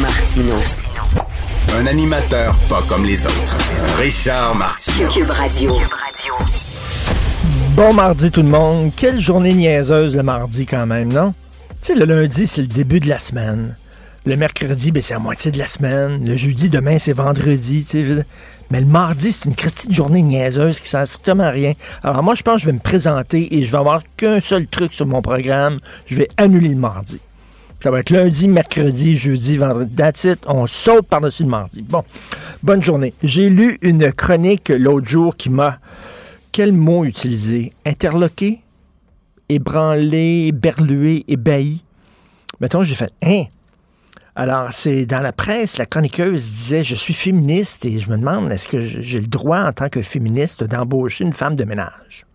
Martino. Un animateur pas comme les autres. Richard Martineau. Cube Radio. Bon mardi tout le monde. Quelle journée niaiseuse le mardi quand même, non? Tu sais, le lundi, c'est le début de la semaine. Le mercredi, ben, c'est la moitié de la semaine. Le jeudi, demain, c'est vendredi. Mais le mardi, c'est une christie de journée niaiseuse qui sert strictement à rien. Alors moi, je pense que je vais me présenter et je vais avoir qu'un seul truc sur mon programme. Je vais annuler le mardi. Ça va être lundi, mercredi, jeudi, vendredi. That's it. On saute par-dessus le mardi. Bon, bonne journée. J'ai lu une chronique l'autre jour qui m'a... Quel mot utiliser? Interloqué? Ébranlé? Berlué? Ébahi? Mettons, j'ai fait... Hein? Alors, c'est dans la presse, la chroniqueuse disait Je suis féministe et je me demande est-ce que j'ai le droit, en tant que féministe, d'embaucher une femme de ménage?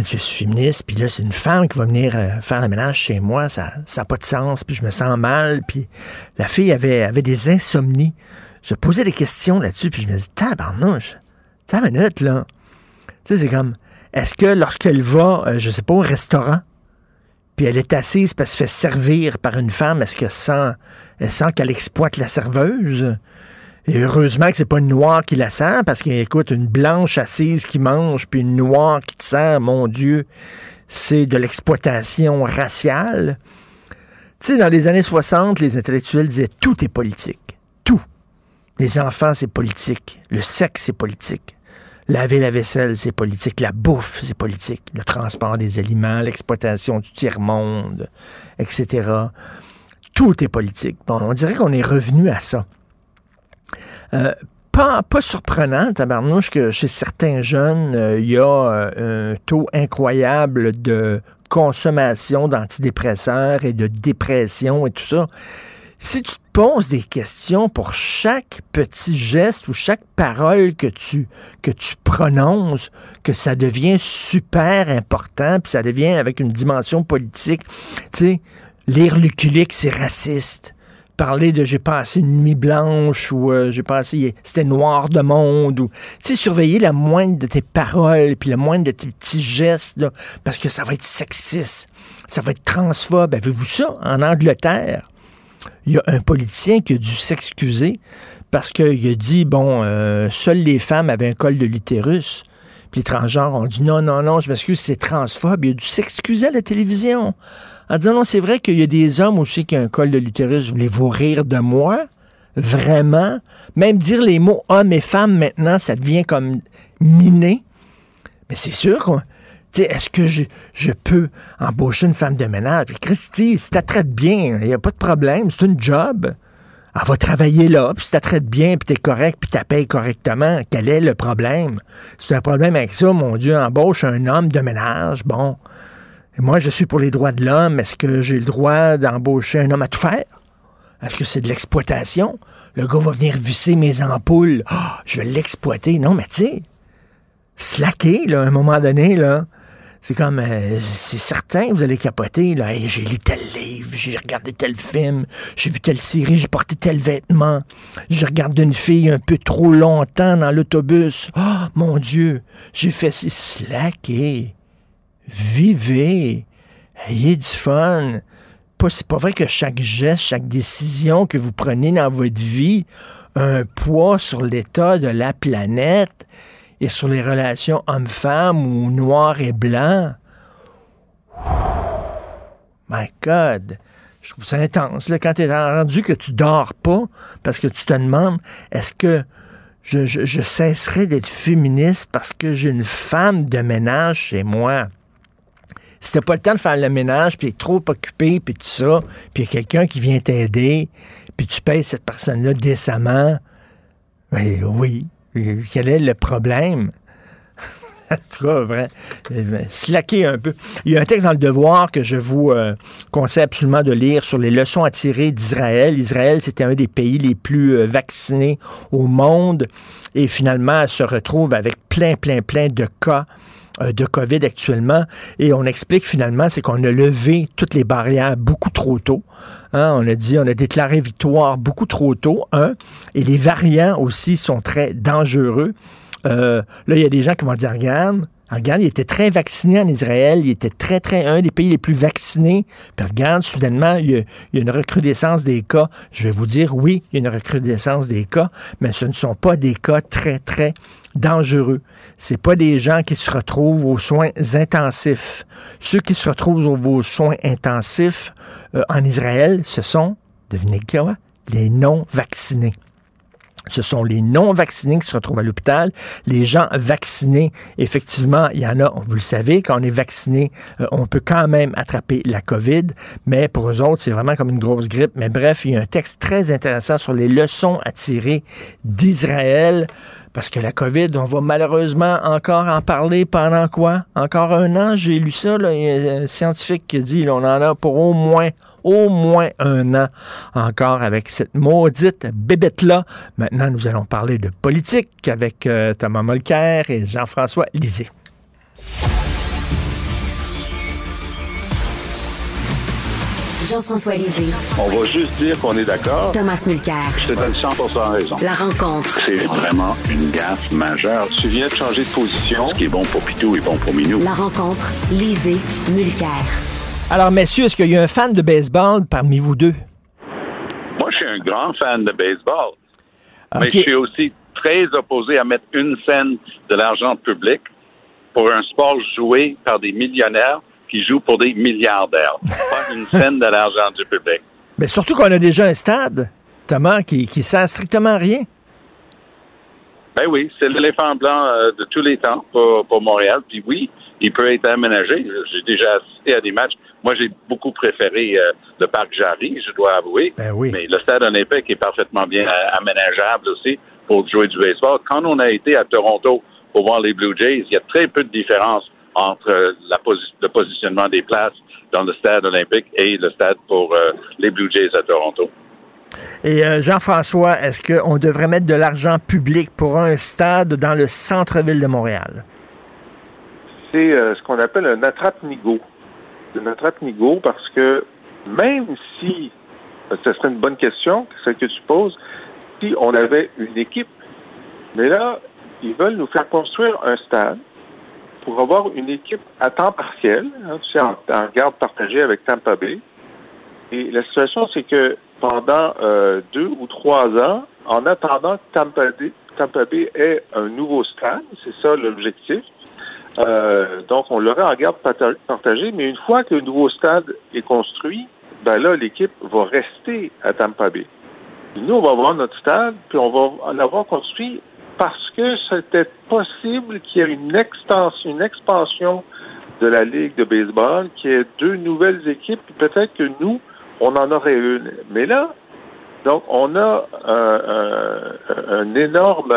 Je suis féministe, puis là, c'est une femme qui va venir euh, faire le ménage chez moi, ça n'a pas de sens, puis je me sens mal, puis la fille avait, des insomnies. Je posais des questions là-dessus, puis je me dis Tabarnouche, une minute, là. Tu sais, c'est comme Est-ce que lorsqu'elle va, euh, je sais pas, au restaurant, puis elle est assise parce qu'elle se fait servir par une femme, est-ce qu'elle sent, elle sent qu'elle exploite la serveuse? Et heureusement que c'est pas une noire qui la sent, parce qu'écoute, une blanche assise qui mange, puis une noire qui te sert, mon Dieu, c'est de l'exploitation raciale. Tu sais, dans les années 60, les intellectuels disaient tout est politique. Tout. Les enfants, c'est politique. Le sexe, c'est politique. Laver la vaisselle, c'est politique. La bouffe, c'est politique. Le transport des aliments, l'exploitation du tiers-monde, etc. Tout est politique. Bon, on dirait qu'on est revenu à ça. Euh, pas, pas surprenant, tabarnouche, que chez certains jeunes, euh, il y a euh, un taux incroyable de consommation d'antidépresseurs et de dépression et tout ça. Si tu te poses des questions pour chaque petit geste ou chaque parole que tu, que tu prononces, que ça devient super important, puis ça devient avec une dimension politique. Tu sais, lire Luculique, c'est raciste. Parler de j'ai passé une nuit blanche ou euh, j'ai passé c'était noir de monde ou tu sais surveiller la moindre de tes paroles puis la moindre de tes petits gestes parce que ça va être sexiste, ça va être transphobe. Avez-vous ça? En Angleterre? il y a un politicien qui a dû s'excuser parce qu'il a dit, bon, euh, seules les femmes avaient un col de l'utérus. Puis les transgenres ont dit, non, non, non, je m'excuse, c'est transphobe. Il a dû s'excuser à la télévision en disant, non, c'est vrai qu'il y a des hommes aussi qui ont un col de l'utérus. Voulez-vous rire de moi? Vraiment? Même dire les mots homme et femme maintenant, ça devient comme miné. Mais c'est sûr qu'on est-ce que je, peux embaucher une femme de ménage? Puis Christy, si tu traite bien, il n'y a pas de problème, c'est une job. Elle va travailler là, puis si tu bien, puis tu es correct, puis tu correctement, quel est le problème? Si tu as un problème avec ça, mon Dieu, embauche un homme de ménage, bon. Moi, je suis pour les droits de l'homme. Est-ce que j'ai le droit d'embaucher un homme à tout faire? Est-ce que c'est de l'exploitation? Le gars va venir visser mes ampoules. Ah, je vais l'exploiter. Non, mais tu sais, slacker, là, à un moment donné, là. C'est comme, euh, c'est certain vous allez capoter. J'ai lu tel livre, j'ai regardé tel film, j'ai vu telle série, j'ai porté tel vêtement. Je regarde une fille un peu trop longtemps dans l'autobus. Oh, mon Dieu, j'ai fait si slacker. Vivez. Ayez du fun. C'est pas vrai que chaque geste, chaque décision que vous prenez dans votre vie a un poids sur l'état de la planète et sur les relations homme-femme ou noir et blanc. My God! Je trouve ça intense. Quand tu es rendu que tu dors pas parce que tu te demandes est-ce que je, je, cesserai d'être féministe parce que j'ai une femme de ménage chez moi? Si pas le temps de faire le ménage, puis trop occupé, puis tout ça, puis il y a quelqu'un qui vient t'aider, puis tu payes cette personne-là décemment, ben oui, quel est le problème? vrai, slacker un peu. Il y a un texte dans le Devoir que je vous euh, conseille absolument de lire sur les leçons à tirer d'Israël. Israël, c'était un des pays les plus euh, vaccinés au monde et finalement, elle se retrouve avec plein, plein, plein de cas euh, de COVID actuellement. Et on explique finalement, c'est qu'on a levé toutes les barrières beaucoup trop tôt. Hein. on a dit, on a déclaré victoire beaucoup trop tôt, un. Et les variants aussi sont très dangereux. Euh, là, il y a des gens qui vont dire, regarde, regarde, il était très vacciné en Israël, il était très, très, un des pays les plus vaccinés. Puis regarde, soudainement, il y, a, une recrudescence des cas. Je vais vous dire, oui, il y a une recrudescence des cas, mais ce ne sont pas des cas très, très dangereux. C'est pas des gens qui se retrouvent aux soins intensifs. Ceux qui se retrouvent aux soins intensifs euh, en Israël, ce sont, devinez quoi, les non-vaccinés. Ce sont les non-vaccinés qui se retrouvent à l'hôpital. Les gens vaccinés, effectivement, il y en a, vous le savez, quand on est vacciné, euh, on peut quand même attraper la COVID, mais pour eux autres, c'est vraiment comme une grosse grippe. Mais bref, il y a un texte très intéressant sur les leçons à tirer d'Israël. Parce que la COVID, on va malheureusement encore en parler pendant quoi? Encore un an, j'ai lu ça, là, a un scientifique qui dit qu'on en a pour au moins, au moins un an encore avec cette maudite bébête-là. Maintenant, nous allons parler de politique avec euh, Thomas Molker et Jean-François Lisée. Jean-François Lisée. On va juste dire qu'on est d'accord. Thomas Mulcair. Je te donne 100 raison. La rencontre. C'est vraiment une gaffe majeure. Tu viens de changer de position. Ce qui est bon pour Pitou est bon pour Minou. La rencontre. Lisée. Mulcair. Alors, messieurs, est-ce qu'il y a un fan de baseball parmi vous deux? Moi, je suis un grand fan de baseball. Mais je suis aussi très opposé à mettre une scène de l'argent public pour un sport joué par des millionnaires qui joue pour des milliardaires, pas une scène de l'argent du public. Mais surtout qu'on a déjà un stade, Thomas, qui, qui sert strictement à rien. Ben oui, c'est l'éléphant blanc euh, de tous les temps pour, pour, Montréal. Puis oui, il peut être aménagé. J'ai déjà assisté à des matchs. Moi, j'ai beaucoup préféré euh, le parc Jarry, je dois avouer. Ben oui. Mais le stade olympique est parfaitement bien euh, aménageable aussi pour jouer du baseball. Quand on a été à Toronto pour voir les Blue Jays, il y a très peu de différence entre la le positionnement des places dans le stade olympique et le stade pour euh, les Blue Jays à Toronto. Et euh, Jean-François, est-ce qu'on devrait mettre de l'argent public pour un stade dans le centre-ville de Montréal? C'est euh, ce qu'on appelle un attrape-nigo. Un attrape-nigo parce que même si, ce serait une bonne question, celle que tu poses, si on avait une équipe, mais là, ils veulent nous faire construire un stade pour avoir une équipe à temps partiel, hein, en, garde partagée avec Tampa Bay. Et la situation, c'est que pendant euh, deux ou trois ans, en attendant que Tampa Bay, Tampa ait un nouveau stade, c'est ça l'objectif. Euh, donc, on l'aurait en garde partagée, mais une fois que le nouveau stade est construit, ben là, l'équipe va rester à Tampa Bay. nous, on va avoir notre stade, puis on va l'avoir construit parce que c'était possible qu'il y ait une extension, une expansion de la Ligue de baseball, qu'il y ait deux nouvelles équipes, peut-être que nous, on en aurait une. Mais là, donc, on a un, énorme,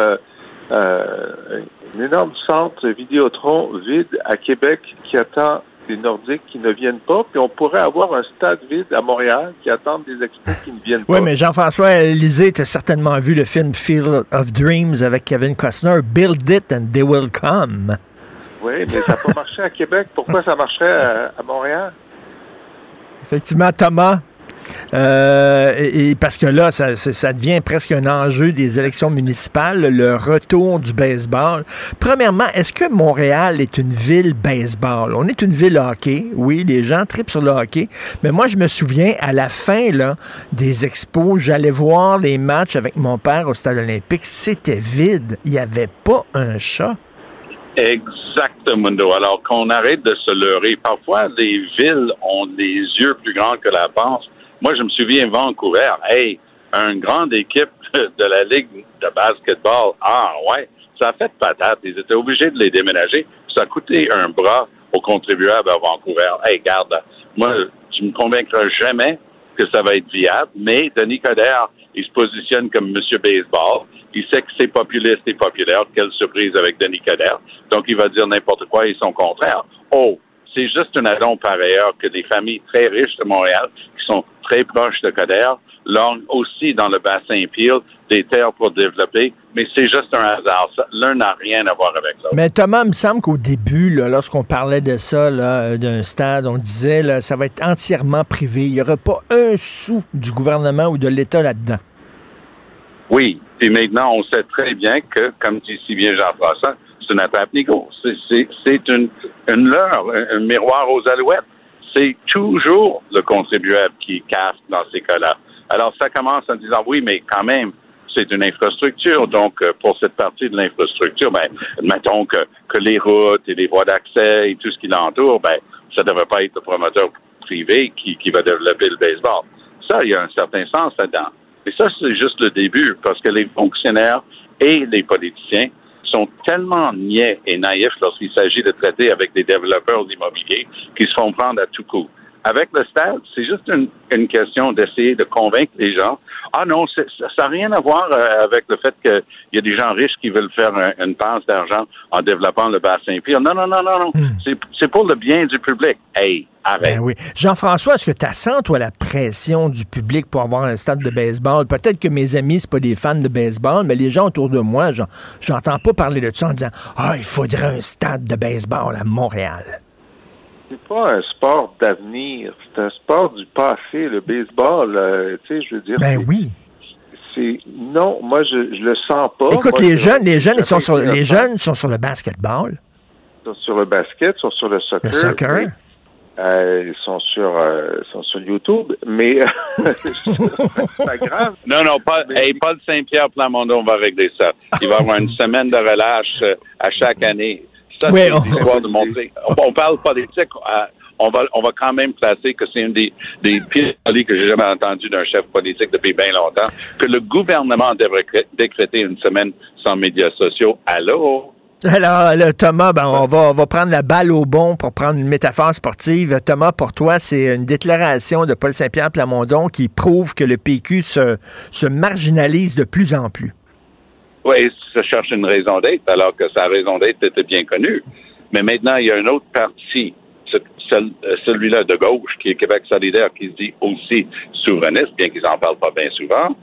euh, un énorme centre Vidéotron vide à Québec qui attend des Nordiques qui ne viennent pas, puis on pourrait avoir un stade vide à Montréal qui attend des expos qui ne viennent pas. Oui, mais Jean-François Lisée, tu as certainement vu le film Field of Dreams avec Kevin Costner. Build it and they will come. Oui, mais ça n'a pas marché à Québec. Pourquoi ça marcherait à Montréal? Effectivement, Thomas, euh, et, parce que là, ça, devient presque un enjeu des élections municipales, le retour du baseball. Premièrement, est-ce que Montréal est une ville baseball? On est une ville hockey, oui, les gens tripent sur le hockey, mais moi, je me souviens, à la fin là, des expos, j'allais voir les matchs avec mon père au stade olympique, c'était vide, il n'y avait pas un chat. Exactement. Alors qu'on arrête de se leurrer. Parfois, les villes ont des yeux plus grands que la panse. Moi, je me souviens Vancouver. Hey, une grande équipe de la Ligue de basketball. Ah, ouais. Ça a fait patate. Ils étaient obligés de les déménager. Ça a coûté un bras aux contribuables à Vancouver. Hey, garde, moi, tu me convaincras jamais que ça va être viable, mais Denis Coderre il se positionne comme Monsieur Baseball. Il sait que c'est populiste et populaire. Quelle surprise avec Denis Coderre. Donc, il va dire n'importe quoi et son contraire. Oh, c'est juste un addon par ailleurs que des familles très riches de Montréal, qui sont très proches de Coderre, l'ont aussi dans le bassin Peel des terres pour développer, mais c'est juste un hasard. L'un n'a rien à voir avec l'autre. Mais Thomas, il me semble qu'au début, lorsqu'on parlait de ça, là, d'un stade, on disait là, ça va être entièrement privé. Il n'y aura pas un sou du gouvernement ou de l'État là-dedans. Oui, et maintenant, on sait très bien que, comme dit si bien Jean-François, c'est une attrape-nigo. C'est une, une leurre, un, un miroir aux alouettes. C'est toujours le contribuable qui casse dans ces cas-là. Alors, ça commence en disant, oui, mais quand même, c'est une infrastructure. Donc, euh, pour cette partie de l'infrastructure, ben, mettons que, que les routes et les voies d'accès et tout ce qui l'entoure, ben, ça ne devrait pas être le promoteur privé qui, qui va développer le baseball. Ça, il y a un certain sens là-dedans. Mais ça, c'est juste le début, parce que les fonctionnaires et les politiciens sont tellement niais et naïfs lorsqu'il s'agit de traiter avec des développeurs immobiliers qui se font prendre à tout coup. Avec le stade, c'est juste une, une question d'essayer de convaincre les gens. Ah non, ça n'a rien à voir euh, avec le fait qu'il y a des gens riches qui veulent faire un, une passe d'argent en développant le bassin pire. Non, non, non, non, non. Hmm. C'est pour le bien du public. Hey, arrête. Ben oui. Jean-François, est-ce que tu sens, toi, la pression du public pour avoir un stade de baseball? Peut-être que mes amis, c'est pas des fans de baseball, mais les gens autour de moi, j'entends pas parler de ça en disant Ah, il faudrait un stade de baseball à Montréal c'est pas un sport d'avenir, c'est un sport du passé. Le baseball, euh, tu sais, je veux dire. Ben oui. C'est non, moi je, je le sens pas. Écoute, les jeunes, les jeunes, ils sont sur les jeunes sont sur le basketball. Ils sont sur le basket, ils sont sur le soccer. Le soccer. Euh, ils sont sur, euh, sont sur YouTube, mais c'est pas grave. Non, non, Paul, hey, Paul Saint-Pierre Plamondon va régler ça. Il va avoir une semaine de relâche euh, à chaque année oui, on... de montrer. On, parle politique. Euh, on va, on va quand même placer que c'est une des, des pires que j'ai jamais entendu d'un chef politique depuis bien longtemps, que le gouvernement devrait décréter une semaine sans médias sociaux. Allô? Alors, Thomas, ben, on, va, on va prendre la balle au bon pour prendre une métaphore sportive. Thomas, pour toi, c'est une déclaration de Paul Saint-Pierre Plamondon qui prouve que le PQ se, se marginalise de plus en plus. Oui, ça cherche une raison d'être, alors que sa raison d'être était bien connue. Mais maintenant, il y a un autre parti, euh, celui-là de gauche, qui est Québec solidaire, qui se dit aussi souverainiste, bien qu'ils n'en parlent pas bien souvent.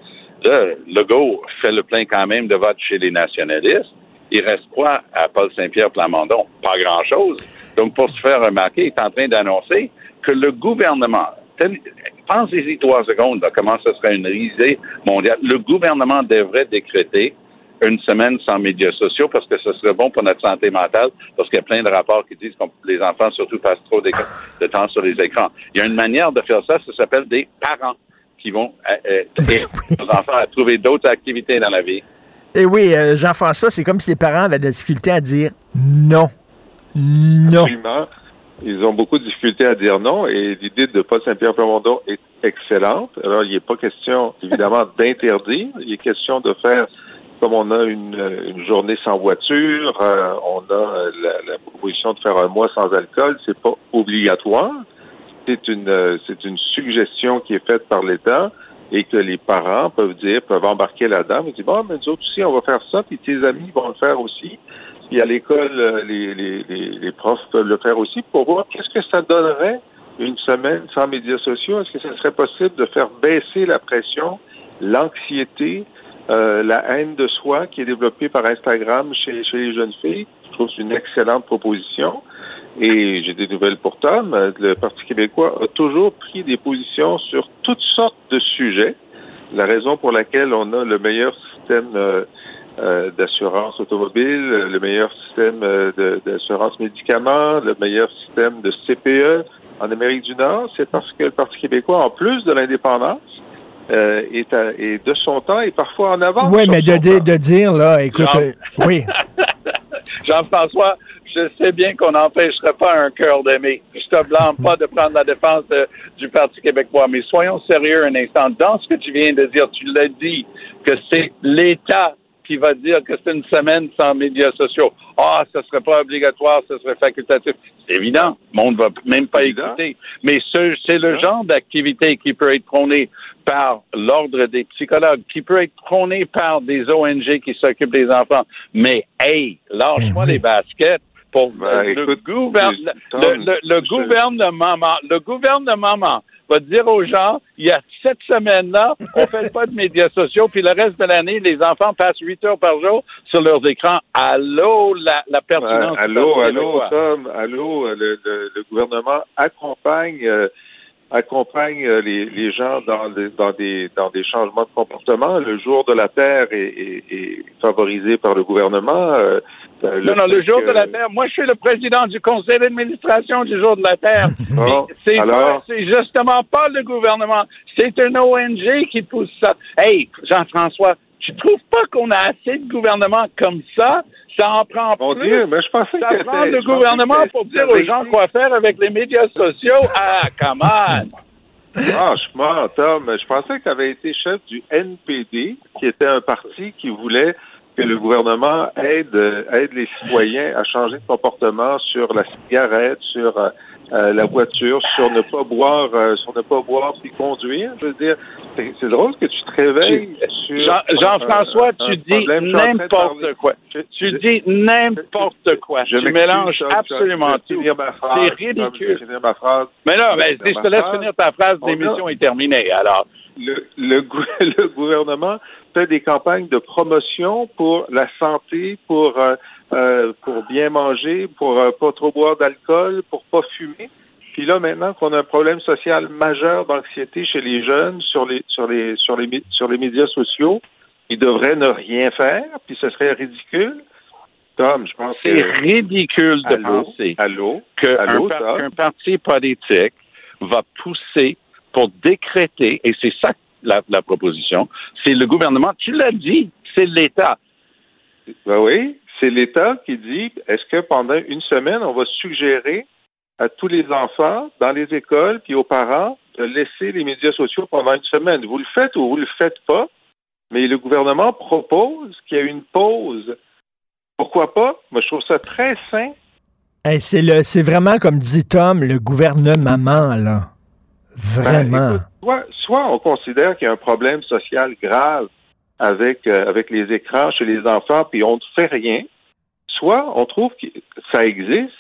Là, Legault fait le plein quand même de vote chez les nationalistes. Il reste quoi à Paul Saint-Pierre Plamondon? Pas grand-chose. Donc, pour se faire remarquer, il est en train d'annoncer que le gouvernement, pensez-y trois secondes, comment ce serait une risée mondiale. Le gouvernement devrait décréter une semaine sans médias sociaux parce que ce serait bon pour notre santé mentale parce qu'il y a plein de rapports qui disent que les enfants surtout passent trop de temps sur les écrans. Il y a une manière de faire ça, ça s'appelle des parents qui vont euh, euh aider les enfants à trouver d'autres activités dans la vie. Et oui, euh, Jean-François, c'est comme si les parents avaient des difficultés à dire non. Non. Absolument. Ils ont beaucoup de difficultés à dire non et l'idée de Paul Saint-Pierre Plamondon est excellente. Alors, il n'est pas question, évidemment, d'interdire. Il est question de faire comme on a une, une journée sans voiture, euh, on a euh, la, la, proposition de faire un mois sans alcool, c'est pas obligatoire. C'est une euh, c'est une suggestion qui est faite par l'État et que les parents peuvent dire, peuvent embarquer là-dedans, et dire bon, mais nous autres aussi, on va faire ça, puis tes amis vont le faire aussi. Puis à l'école, les, les, les, les profs peuvent le faire aussi pour voir qu'est-ce que ça donnerait une semaine sans médias sociaux. Est-ce que ce serait possible de faire baisser la pression, l'anxiété, euh, la haine de soi qui est développée par Instagram chez, chez les jeunes filles. Je trouve que c'est une excellente proposition. Et j'ai des nouvelles pour Tom. Le Parti québécois a toujours pris des positions sur toutes sortes de sujets. La raison pour laquelle on a le meilleur système euh, euh d'assurance automobile, le meilleur système euh, d'assurance médicaments, le meilleur système de CPE en Amérique du Nord, c'est parce que le Parti québécois, en plus de l'indépendance, euh, est, de son temps et parfois en avance. Oui, mais de, de, dire, là, écoute, euh, oui. Jean-François, je sais bien qu'on n'empêcherait pas un cœur d'aimer. Je te blâme pas de prendre la défense du Parti québécois, mais soyons sérieux un instant. Dans ce que tu viens de dire, tu l'as dit, que c'est l'État qui va dire que c'est une semaine sans médias sociaux. Ah, ce serait pas obligatoire, ce serait facultatif. C'est évident. Le monde va même pas écouter. Mais c'est le genre d'activité qui peut être prôné par l'ordre des psychologues, qui peut être prôné par des ONG qui s'occupent des enfants. Mais, hey, lâche-moi oui. les baskets pour Ben, le, écoute, gouverne- Tom, le, le- le je- gouvernement, le gouvernement va dire aux gens, il y a cette semaine-là, on fait pas de médias sociaux, puis le reste de l'année, les enfants passent huit heures par jour sur leurs écrans. Allô, la, la pertinence. Allô, allô. Tom, allô, le, le- le gouvernement accompagne euh, accompagne euh, les, les gens dans, des- dans des dans des changements de comportement. Le jour de la Terre est, est- est favorisé par le gouvernement. euh, euh, Non, non, le jour que- de la Terre. Moi, je suis le président du conseil d'administration du jour de la Terre. Puis c'est alors? justement pas le gouvernement. C'est un ONG qui pousse ça. Hey, Jean-François, tu trouves pas qu'on a assez de gouvernements comme ça? Ça en prend Mon plus. Dieu, mais je pensais Ça que prend le gouvernement pour dire aux gens quoi faire avec les médias sociaux. Ah, come on! Franchement, Tom, je pensais que tu avais été chef du NPD, qui était un parti qui voulait que le gouvernement aide, euh, aide les citoyens à changer de comportement sur la cigarette, sur euh, la voiture, sur ne pas boire, euh, sur ne pas boire puis conduire. Je veux dire, c'est drôle que tu te réveilles sur Jean-François, tu dis n'importe quoi. Je- Tu je- dis n'importe quoi. je Tu mélanges absolument tout. C'est ridicule. finir ma phrase. Mais là, ben, Je vais si je te laisse finir ta phrase, l'émission est terminée. Alors, le, le, le gouvernement fait des campagnes de promotion pour la santé, pour euh, euh, pour bien manger, pour euh, pas trop boire d'alcool, pour pas fumer. Puis là, maintenant qu'on a un problème social majeur d'anxiété chez les jeunes sur les sur les sur les sur les médias sociaux, ils devraient ne rien faire, puis ce serait ridicule. Tom, je pense c'est que ridicule de allô, penser allô, qu'un allô, par- qu'un parti politique va pousser pour décréter, et c'est ça la, la proposition, c'est le gouvernement, tu l'as dit, c'est l'État. Ben oui, c'est l'État qui dit est-ce que pendant une semaine, on va suggérer à tous les enfants dans les écoles puis aux parents de laisser les médias sociaux pendant une semaine? Vous le faites ou vous le faites pas, mais le gouvernement propose qu'il y ait une pause. Pourquoi pas? Moi, je trouve ça très sain. Hey, c'est le, c'est vraiment comme dit Tom, le gouvernement là. Ben, Vraiment. écoute, soit, soit on considère qu'il y a un problème social grave avec, euh, avec les écrans chez les enfants, puis on ne fait rien, soit on trouve que ça existe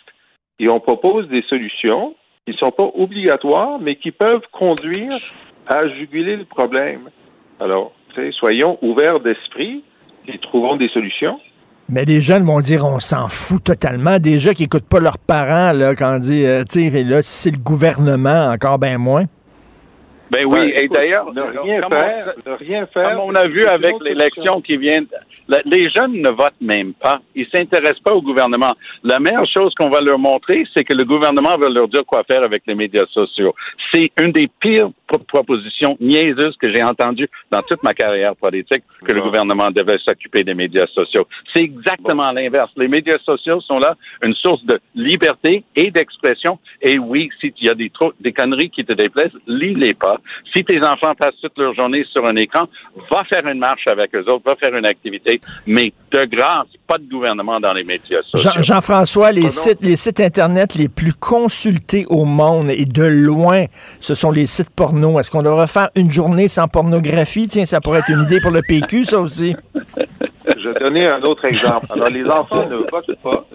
et on propose des solutions qui ne sont pas obligatoires, mais qui peuvent conduire à juguler le problème. Alors, soyons ouverts d'esprit et trouvons des solutions. Mais les jeunes vont dire on s'en fout totalement. Déjà qui n'écoutent pas leurs parents là, quand on dit euh, tu sais, là, c'est le gouvernement, encore bien moins. Ben oui, Ben, et d'ailleurs, ne rien comme on- faire, ne rien faire. Comme on a vu avec l'élection qui vient, la- les jeunes ne votent même pas. Ils s'intéressent pas au gouvernement. La meilleure chose qu'on va leur montrer, c'est que le gouvernement va leur dire quoi faire avec les médias sociaux. C'est une des pires pro- propositions niaiseuses que j'ai entendues dans toute ma carrière politique, que le gouvernement devait s'occuper des médias sociaux. C'est exactement l'inverse. Les médias sociaux sont là une source de liberté et d'expression. Et oui, s'il y a des, des conneries qui te déplaisent, lis-les pas. Si tes enfants passent toute leur journée sur un écran, va faire une marche avec eux autres, va faire une activité, mais de grâce, pas de gouvernement dans les médias sociaux. Jean- Jean-François, les Pardon? sites, les sites Internet les plus consultés au monde et de loin, ce sont les sites porno. Est-ce qu'on devrait faire une journée sans pornographie? Tiens, ça pourrait être une idée pour le PQ, ça aussi. Je vais donner un autre exemple. Alors, les enfants ne votent pas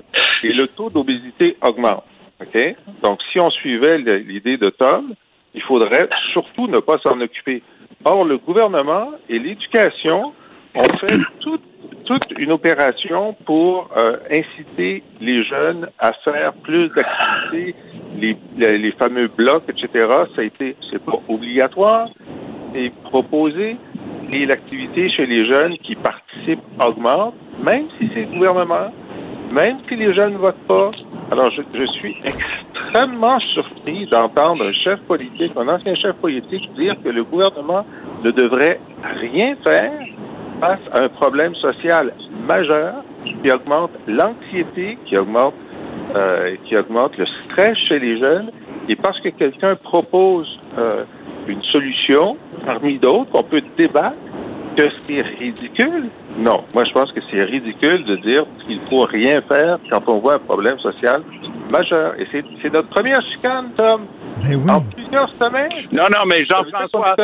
et le taux d'obésité augmente. OK? Donc, si on suivait l'idée de Tom, il faudrait surtout ne pas s'en occuper. Or, le gouvernement et l'éducation ont fait toute, toute une opération pour euh, inciter les jeunes à faire plus d'activités, les, les, les fameux blocs, etc. Ça a été, c'est pas obligatoire, c'est proposé et l'activité chez les jeunes qui participent augmente, même si c'est le gouvernement, même si les jeunes ne votent pas. Alors, je, je suis extrêmement surpris d'entendre un chef politique, un ancien chef politique, dire que le gouvernement ne devrait rien faire face à un problème social majeur qui augmente l'anxiété, qui augmente, euh, qui augmente le stress chez les jeunes, et parce que quelqu'un propose euh, une solution parmi d'autres qu'on peut débattre, que c'est ridicule? Non. Moi, je pense que c'est ridicule de dire qu'il faut rien faire quand on voit un problème social majeur. Et c'est notre première chicane, Tom. Ben oui. En plusieurs semaines. Non, non, mais Jean-François,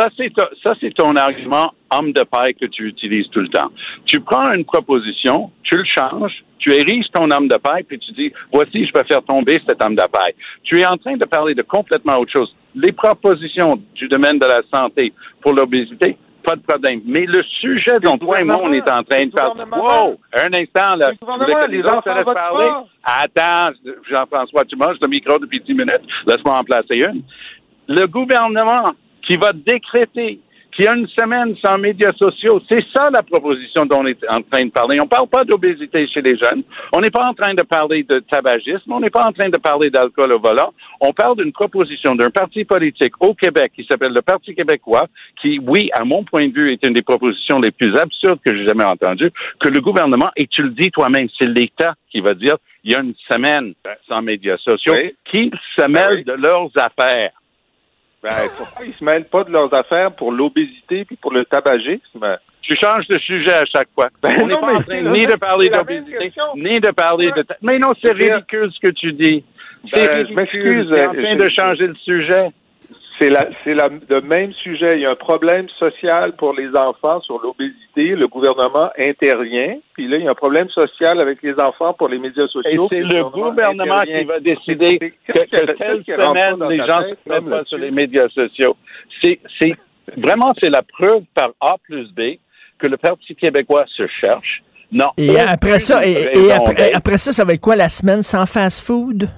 Ça c'est ta- ça, c'est ton argument homme de paille que tu utilises tout le temps. Tu prends une proposition, tu le changes, tu ériges ton homme de paille, puis tu dis, voici, je vais faire tomber cet homme de paille. Tu es en train de parler de complètement autre chose. Les propositions du domaine de la santé pour l'obésité, pas de problème. Mais le sujet dont toi et moi, on est en train de le parler. Wow! Un instant, là. Voulez que les enfants te laissent parler? pas. Attends, Jean-François, tu manges le micro depuis 10 minutes. Laisse-moi en placer une. Le gouvernement qui va décréter qu'il y a une semaine sans médias sociaux, c'est ça la proposition dont on est en train de parler. On ne parle pas d'obésité chez les jeunes. On n'est pas en train de parler de tabagisme. On n'est pas en train de parler d'alcool au volant. On parle d'une proposition d'un parti politique au Québec qui s'appelle le Parti québécois, qui, oui, à mon point de vue, est une des propositions les plus absurdes que j'ai jamais entendues, que le gouvernement, et tu le dis toi-même, c'est l'État qui va dire, il y a une semaine sans médias sociaux, Oui. qui se mêlent oui. de leurs affaires. Ben, pourquoi ils se mêlent pas de leurs affaires pour l'obésité puis pour le tabagisme? Tu changes de sujet à chaque fois. Ben on n'est pas en train ni de parler d'obésité, ni de parler de... Mais non, c'est ridicule ce que tu dis. C'est Ben, je m'excuse, en train je- de changer le sujet. C'est la, c'est la, le même sujet. Il y a un problème social pour les enfants sur l'obésité. Le gouvernement intervient. Puis là, il y a un problème social avec les enfants pour les médias Et sociaux. c'est puis le gouvernement qui va décider que, Qu'est-ce que telle semaine, les gens tête, se mettent pas sur les médias sociaux. C'est, c'est, vraiment, c'est la preuve par A plus B que le Parti québécois se cherche. Non. Et après ça, et, et après, ça, ça va être quoi la semaine sans fast-food?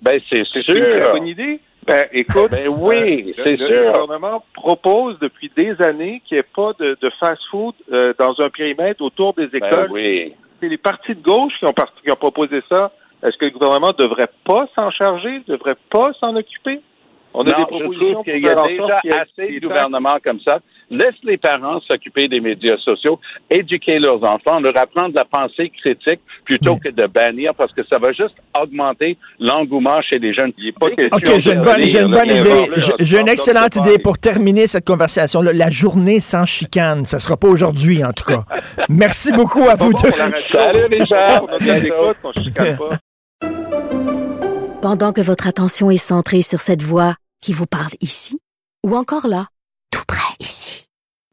Ben, c'est C'est une très sûr. bonne idée. Ben, écoute, Ben oui, euh, c'est sûr. Le gouvernement propose depuis des années qu'il n'y ait pas de, de fast-food euh, dans un périmètre autour des Ben écoles. oui. C'est les partis de gauche qui ont, par- qui ont proposé ça. Est-ce que le gouvernement ne devrait pas s'en charger, ne devrait pas s'en occuper? On a non, des je propositions trouve qu'il y a déjà assez des de gouvernements comme ça. Laisse les parents s'occuper des médias sociaux, éduquer leurs enfants, leur apprendre la pensée critique plutôt que de bannir parce que ça va juste augmenter l'engouement chez les jeunes. Il pas OK, j'ai une bonne, j'ai une idée. J'ai- une excellente idée pour terminer cette conversation-là. La journée sans chicane. Ça sera pas aujourd'hui, en tout cas. Merci beaucoup à vous deux. Salut, Richard. On se chicane pas. Pendant que votre attention est centrée sur cette voix qui vous parle ici, ou encore là,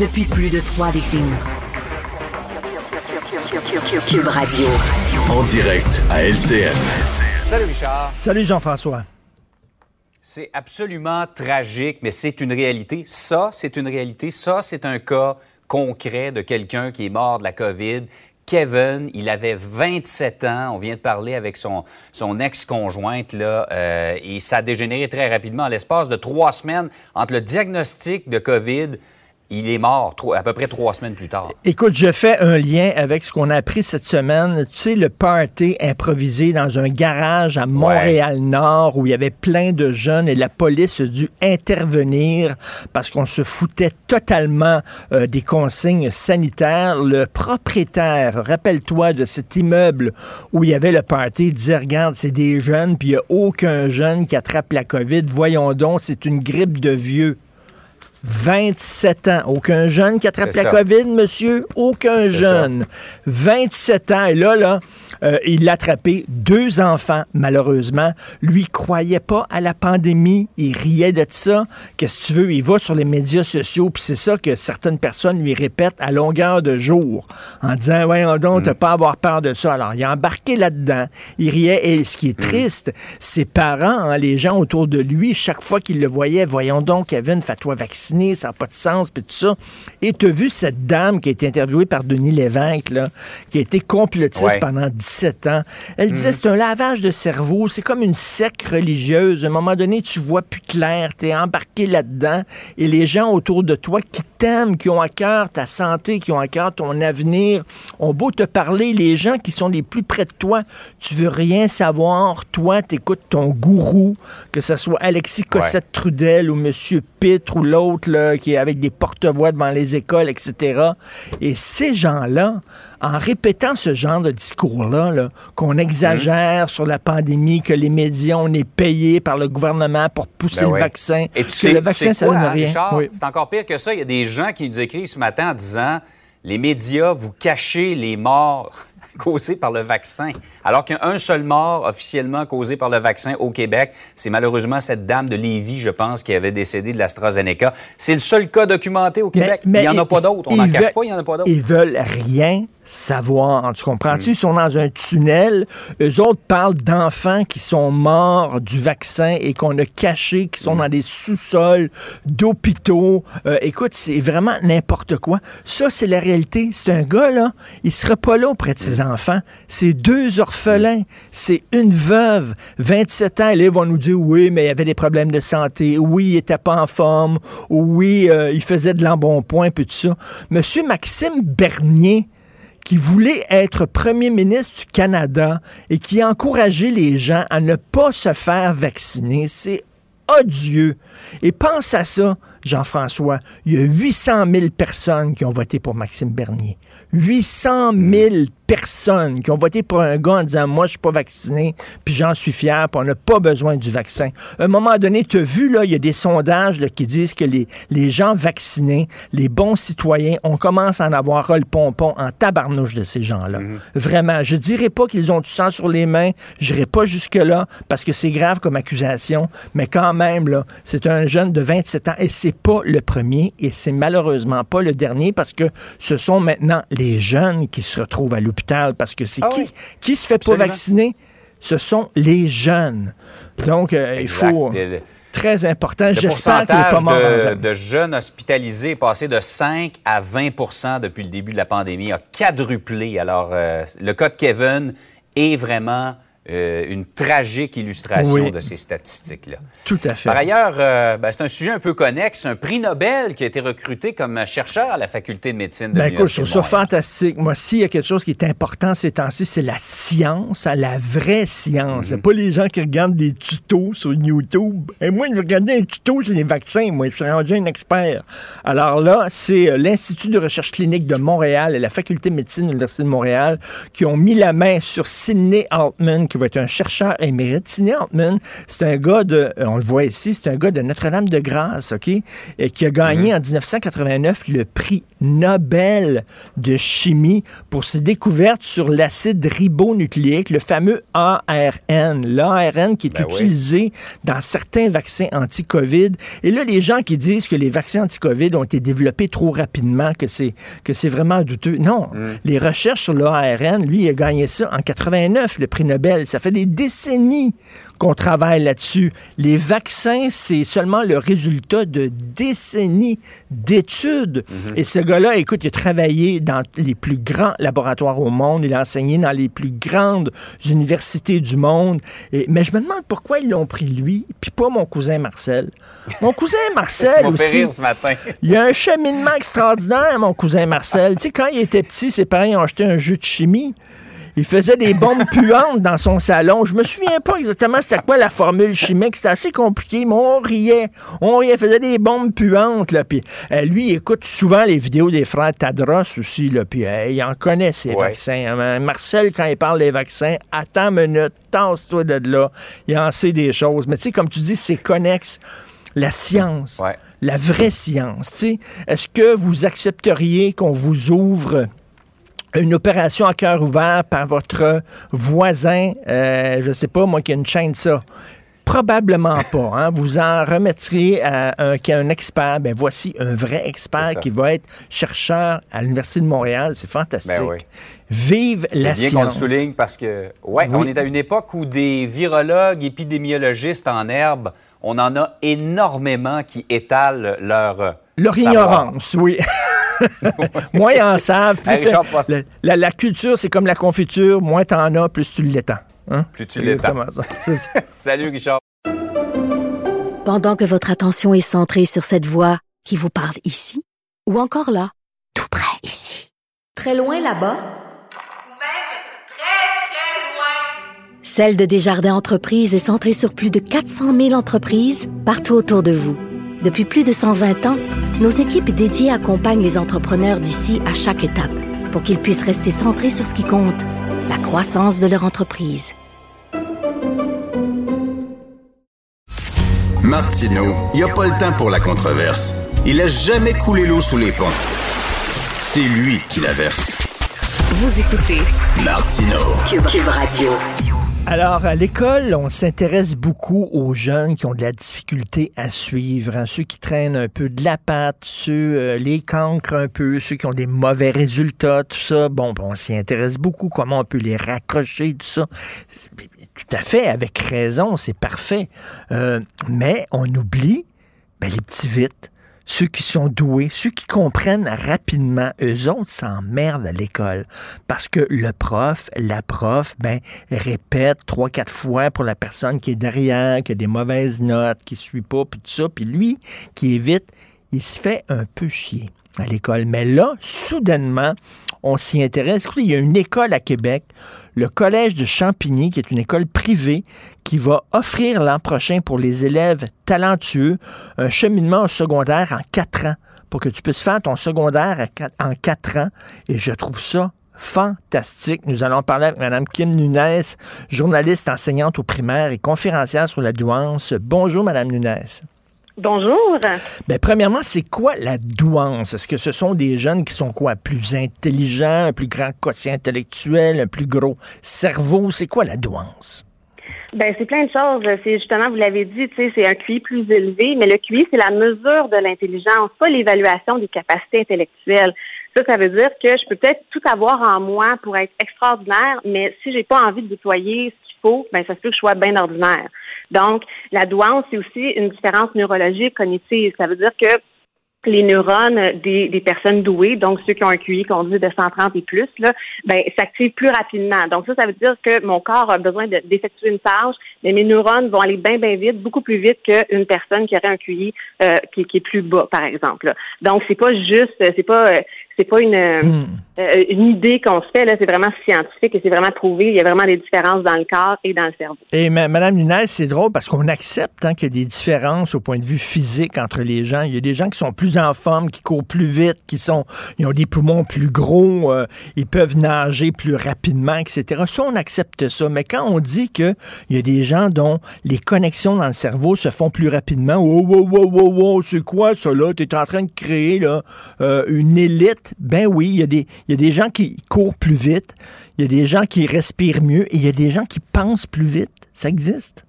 depuis plus de trois décennies. Cube Radio. En direct à LCN. Salut Richard. Salut Jean-François. C'est absolument tragique, mais c'est une réalité. Ça, c'est une réalité. Ça, c'est un cas concret de quelqu'un qui est mort de la COVID. Kevin, il avait 27 ans. On vient de parler avec son, son ex-conjointe, là, euh, et ça a dégénéré très rapidement. En l'espace de trois semaines, entre le diagnostic de COVID, il est mort à peu près trois semaines plus tard. Écoute, je fais un lien avec ce qu'on a appris cette semaine. Tu sais, le party improvisé dans un garage à Montréal-Nord où il y avait plein de jeunes et la police a dû intervenir parce qu'on se foutait totalement euh, des consignes sanitaires. Le propriétaire, rappelle-toi de cet immeuble où il y avait le party, disait, regarde, c'est des jeunes, puis il n'y a aucun jeune qui attrape la COVID. Voyons donc, c'est une grippe de vieux. 27 ans. Aucun jeune qui attrape la ça. COVID, monsieur? Aucun jeune. 27 ans. Et là, là, euh, il a attrapé deux enfants, malheureusement. Lui croyait pas à la pandémie. Il riait de ça. Qu'est-ce que tu veux? Il va sur les médias sociaux, puis c'est ça que certaines personnes lui répètent à longueur de jour, en disant, voyons donc, t'as pas à avoir peur de ça. Alors, il a embarqué là-dedans. Il riait. Et ce qui est triste, ses parents, hein, les gens autour de lui, chaque fois qu'ils le voyaient, voyons donc, Kevin, fais-toi vacciner, ça n'a pas de sens, puis tout ça. Et tu as vu cette dame qui a été interviewée par Denis Lévesque, là, qui a été complotiste Ouais. pendant 17 ans. Elle disait, c'est un lavage de cerveau, c'est comme une secte religieuse. À un moment donné, tu vois plus clair, tu es embarqué là-dedans, et les gens autour de toi qui t'aiment, qui ont à cœur ta santé, qui ont à cœur ton avenir, ont beau te parler, les gens qui sont les plus près de toi, tu veux rien savoir, toi, t'écoutes ton gourou, que ce soit Alexis Cossette-Trudel ou Monsieur Pitre ou l'autre là, qui est avec des porte-voix devant les écoles, etc. Et ces gens-là, en répétant ce genre de discours-là, là, qu'on exagère sur la pandémie, que les médias, on est payés par le gouvernement pour pousser Ben le oui. vaccin, Et tu que sais, le tu vaccin, ça donne rien. Oui. C'est encore pire que ça. Il y a des gens qui nous écrivent ce matin en disant les médias, vous cachez les morts causés par le vaccin. Alors qu'il y a un seul mort officiellement causé par le vaccin au Québec, c'est malheureusement cette dame de Lévis, je pense, qui avait décédé de l'AstraZeneca. C'est le seul cas documenté au Québec. il n'y en a pas d'autres. On n'en cache pas, il n'y en a pas d'autres. Ils veulent rien savoir. Tu comprends-tu? Mm. Ils sont dans un tunnel. Eux autres parlent d'enfants qui sont morts du vaccin et qu'on a cachés, qui Mm. sont dans des sous-sols d'hôpitaux. Euh, écoute, c'est vraiment n'importe quoi. Ça, c'est la réalité. C'est un gars, là, il sera pas là auprès de ses Mm. enfants. C'est deux orphelins. C'est une veuve, 27 ans. Et là, ils vont nous dire, oui, mais il y avait des problèmes de santé. Oui, il était pas en forme. Oui, euh, il faisait de l'embonpoint, puis tout ça. Monsieur Maxime Bernier, qui voulait être premier ministre du Canada et qui a encouragé les gens à ne pas se faire vacciner, c'est odieux. Et pense à ça, Jean-François. Il y a 800 000 personnes qui ont voté pour Maxime Bernier. 800 000 personnes qui ont voté pour un gars en disant Moi, je suis pas vacciné, puis j'en suis fier, puis on n'a pas besoin du vaccin. À un moment donné, tu as vu, là, il y a des sondages là, qui disent que les, les gens vaccinés, les bons citoyens, on commence à en avoir le pompon en tabarnouche de ces gens-là. Vraiment. Je dirais pas qu'ils ont du sang sur les mains, j'irai pas jusque-là, parce que c'est grave comme accusation, mais quand même, là, c'est un jeune de 27 ans et c'est pas le premier et c'est malheureusement pas le dernier parce que ce sont maintenant les jeunes qui se retrouvent à l'hôpital parce que c'est Ah qui, oui. qui se fait Absolument. pas vacciner? Ce sont les jeunes. Donc, euh, il faut... Très important. Le J'espère qu'il n'est pas mort. de jeunes hospitalisés est passé de 5 à 20% depuis le début de la pandémie, a quadruplé. Alors, euh, le cas de Kevin est vraiment euh, une tragique illustration Oui. de ces statistiques-là. Tout à fait. Par ailleurs, euh, ben, c'est un sujet un peu connexe, un prix Nobel qui a été recruté comme chercheur à la faculté de médecine de Ben écoute, je trouve ça fantastique. Moi, s'il y a quelque chose qui est important ces temps-ci, c'est la science, hein, la vraie science. Mhm. C'est pas les gens qui regardent des tutos sur YouTube. Et moi, je regardais un tuto sur les vaccins. Moi, je suis rendu un expert. Alors là, c'est euh, l'Institut de recherche clinique de Montréal et la faculté de médecine de l'Université de Montréal qui ont mis la main sur Sidney Altman, qui va être un chercheur émérite. Sidney Altman, c'est un gars de, euh, on le voit ici, c'est un gars de Notre-Dame-de-Grâce, OK? Et qui a gagné en 1989 le prix Nobel de chimie pour ses découvertes sur l'acide ribonucléique, le fameux ARN. L'ARN qui est Ben oui. utilisé dans certains vaccins anti-COVID. Et là, les gens qui disent que les vaccins anti-COVID ont été développés trop rapidement, que c'est, que c'est vraiment douteux. Non. Les recherches sur l'ARN, lui, il a gagné ça en 89, le prix Nobel. Ça fait des décennies qu'on travaille là-dessus. Les vaccins, c'est seulement le résultat de décennies d'études. Et ce gars-là, écoute, il a travaillé dans les plus grands laboratoires au monde. Il a enseigné dans les plus grandes universités du monde. Et, mais je me demande pourquoi ils l'ont pris lui, puis pas mon cousin Marcel. Mon cousin Marcel aussi. ce matin. Il y a un cheminement extraordinaire, mon cousin Marcel. Tu sais, quand il était petit, ses parents ont acheté un jus de chimie. Il faisait des bombes puantes dans son salon. Je me souviens pas exactement c'était quoi la formule chimique. C'était assez compliqué, mais on riait. On riait, faisait des bombes puantes. Là. Puis, euh, lui, il écoute souvent les vidéos des frères Tadros aussi. Là. Puis, euh, il en connaît ces Ouais. vaccins. hein. Marcel, quand il parle des vaccins, attends une minute, tasse-toi de là. Il en sait des choses. Mais tu sais, comme tu dis, c'est connexe. La science Ouais. la vraie science. Est-ce que vous accepteriez qu'on vous ouvre une opération à cœur ouvert par votre voisin, euh, je sais pas, moi qui a une chaîne de ça? Probablement pas. Hein? Vous en remettrez à un, un expert. Ben voici un vrai C'est expert qui va être chercheur à l'Université de Montréal. C'est fantastique. Ben oui. Vive C'est la bien qu'on le science. souligne parce que, ouais, on est à une époque où des virologues, épidémiologistes en herbe, on en a énormément qui étalent leur. euh, Leur savoir. ignorance, oui. moins ils en savent. Plus Hey, Richard, la, la- la culture, c'est comme la confiture. Moins t'en as, plus tu l'étends. Hein? Plus tu C'est l'étends. exactement ça. C'est ça. Salut, Richard. Pendant que votre attention est centrée sur cette voix qui vous parle ici Ou encore là, tout près ici. Très loin là-bas. Ou même très, très loin. Celle de Desjardins Entreprises est centrée sur plus de 400 000 entreprises partout autour de vous. Depuis plus de 120 ans, nos équipes dédiées accompagnent les entrepreneurs d'ici à chaque étape pour qu'ils puissent rester centrés sur ce qui compte, la croissance de leur entreprise. Martineau, il n'y a pas le temps pour la controverse. Il a jamais coulé l'eau sous les ponts. C'est lui qui la verse. Vous écoutez. Cube, Cube Radio. Alors, à l'école, on s'intéresse beaucoup aux jeunes qui ont de la difficulté à suivre, hein, ceux qui traînent un peu de la patte, ceux, euh, les cancres un peu, ceux qui ont des mauvais résultats, tout ça. Bon, ben, on s'y intéresse beaucoup, comment on peut les raccrocher, tout ça. Tout à fait, avec raison, c'est parfait. Euh, mais on oublie ben, les petits vites ceux qui sont doués, ceux qui comprennent rapidement, eux autres s'emmerdent à l'école. Parce que le prof, la prof, ben, répète trois, quatre fois pour la personne qui est derrière, qui a des mauvaises notes, qui suit pas, puis tout ça. Puis lui, qui est vite, il se fait un peu chier à l'école. Mais là, soudainement, on s'y intéresse. Écoutez, il y a une école à Québec, le Collège de Champigny, qui est une école privée, qui va offrir l'an prochain pour les élèves talentueux un cheminement au secondaire en quatre ans, pour que tu puisses faire ton secondaire en quatre ans. Et je trouve ça fantastique. Nous allons parler avec Mme Kim Nunes, journaliste enseignante au primaire et conférencière sur la douance. Bonjour, Mme Nunes. Bonjour. Ben, premièrement, c'est quoi la douance? Est-ce que ce sont des jeunes qui sont quoi? Plus intelligents, un plus grand quotient intellectuel, un plus gros cerveau? C'est quoi la douance? Ben, c'est plein de choses. C'est justement, vous l'avez dit, tu sais, c'est un QI plus élevé, mais le QI, c'est la mesure de l'intelligence, pas l'évaluation des capacités intellectuelles. Ça, ça veut dire que je peux peut-être tout avoir en moi pour être extraordinaire, mais si j'ai pas envie de déployer ce qu'il faut, ben, ça se peut que je sois bien ordinaire. Donc, la douance, c'est aussi une différence neurologique cognitive. Ça veut dire que les neurones des, personnes douées, donc ceux qui ont un QI conduit de 130 et plus, là, ben, s'activent plus rapidement. Donc ça, ça veut dire que mon corps a besoin d'effectuer une tâche, mais mes neurones vont aller bien, bien vite, beaucoup plus vite qu'une personne qui aurait un QI euh, qui, est plus bas, par exemple. Donc c'est pas juste, c'est pas euh, c'est pas une, hmm. euh, une idée qu'on se fait, là, c'est vraiment scientifique et c'est vraiment prouvé. Il y a vraiment des différences dans le corps et dans le cerveau. Et Madame Nunez, c'est drôle parce qu'on accepte hein, qu'il y a des différences au point de vue physique entre les gens. Il y a des gens qui sont plus en forme, qui courent plus vite, qui sont, ils ont des poumons plus gros, euh, ils peuvent nager plus rapidement, etc. Ça, on accepte ça. Mais quand on dit qu'il y a des gens dont les connexions dans le cerveau se font plus rapidement, oh, oh, oh, oh, oh, c'est quoi ça là? Tu es en train de créer là, euh, une élite ben oui, il y, a des, il y a des gens qui courent plus vite, il y a des gens qui respirent mieux et il y a des gens qui pensent plus vite. Ça existe?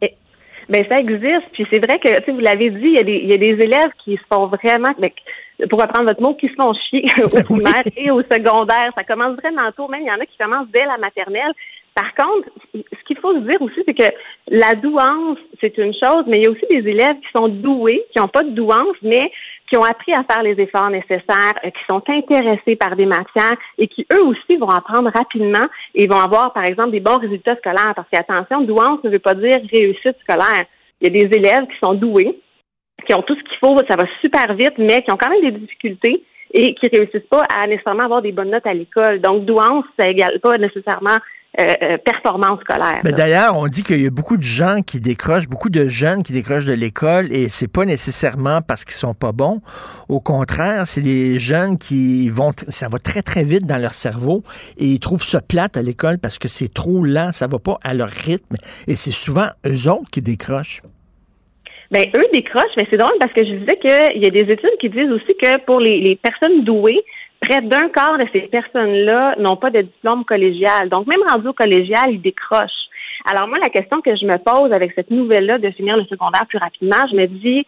ben ça existe. Puis c'est vrai que, vous l'avez dit, il y, a des, il y a des élèves qui se font vraiment, ben, pour reprendre votre mot, qui se font chier au primaire et au secondaire. Ça commence vraiment tôt. Même il y en a qui commencent dès la maternelle. Par contre, ce qu'il faut se dire aussi, c'est que la douance, c'est une chose, mais il y a aussi des élèves qui sont doués, qui n'ont pas de douance, mais qui ont appris à faire les efforts nécessaires, euh, qui sont intéressés par des matières et qui eux aussi vont apprendre rapidement et vont avoir, par exemple, des bons résultats scolaires. Parce qu'attention, douance ne veut pas dire réussite scolaire. Il y a des élèves qui sont doués, qui ont tout ce qu'il faut, ça va super vite, mais qui ont quand même des difficultés et qui réussissent pas à nécessairement avoir des bonnes notes à l'école. Donc, douance, ça égale pas nécessairement euh, euh, performance scolaire. D'ailleurs, on dit qu'il y a beaucoup de gens qui décrochent, beaucoup de jeunes qui décrochent de l'école et c'est pas nécessairement parce qu'ils sont pas bons. Au contraire, c'est des jeunes qui vont, ça va très très vite dans leur cerveau et ils trouvent ça plate à l'école parce que c'est trop lent, ça va pas à leur rythme et c'est souvent eux autres qui décrochent. Ben, eux décrochent, mais c'est drôle parce que je disais qu'il y a des études qui disent aussi que pour les, les personnes douées, près d'un quart de ces personnes-là n'ont pas de diplôme collégial. Donc, même rendu au collégial, ils décrochent. Alors, moi, la question que je me pose avec cette nouvelle-là de finir le secondaire plus rapidement, je me dis,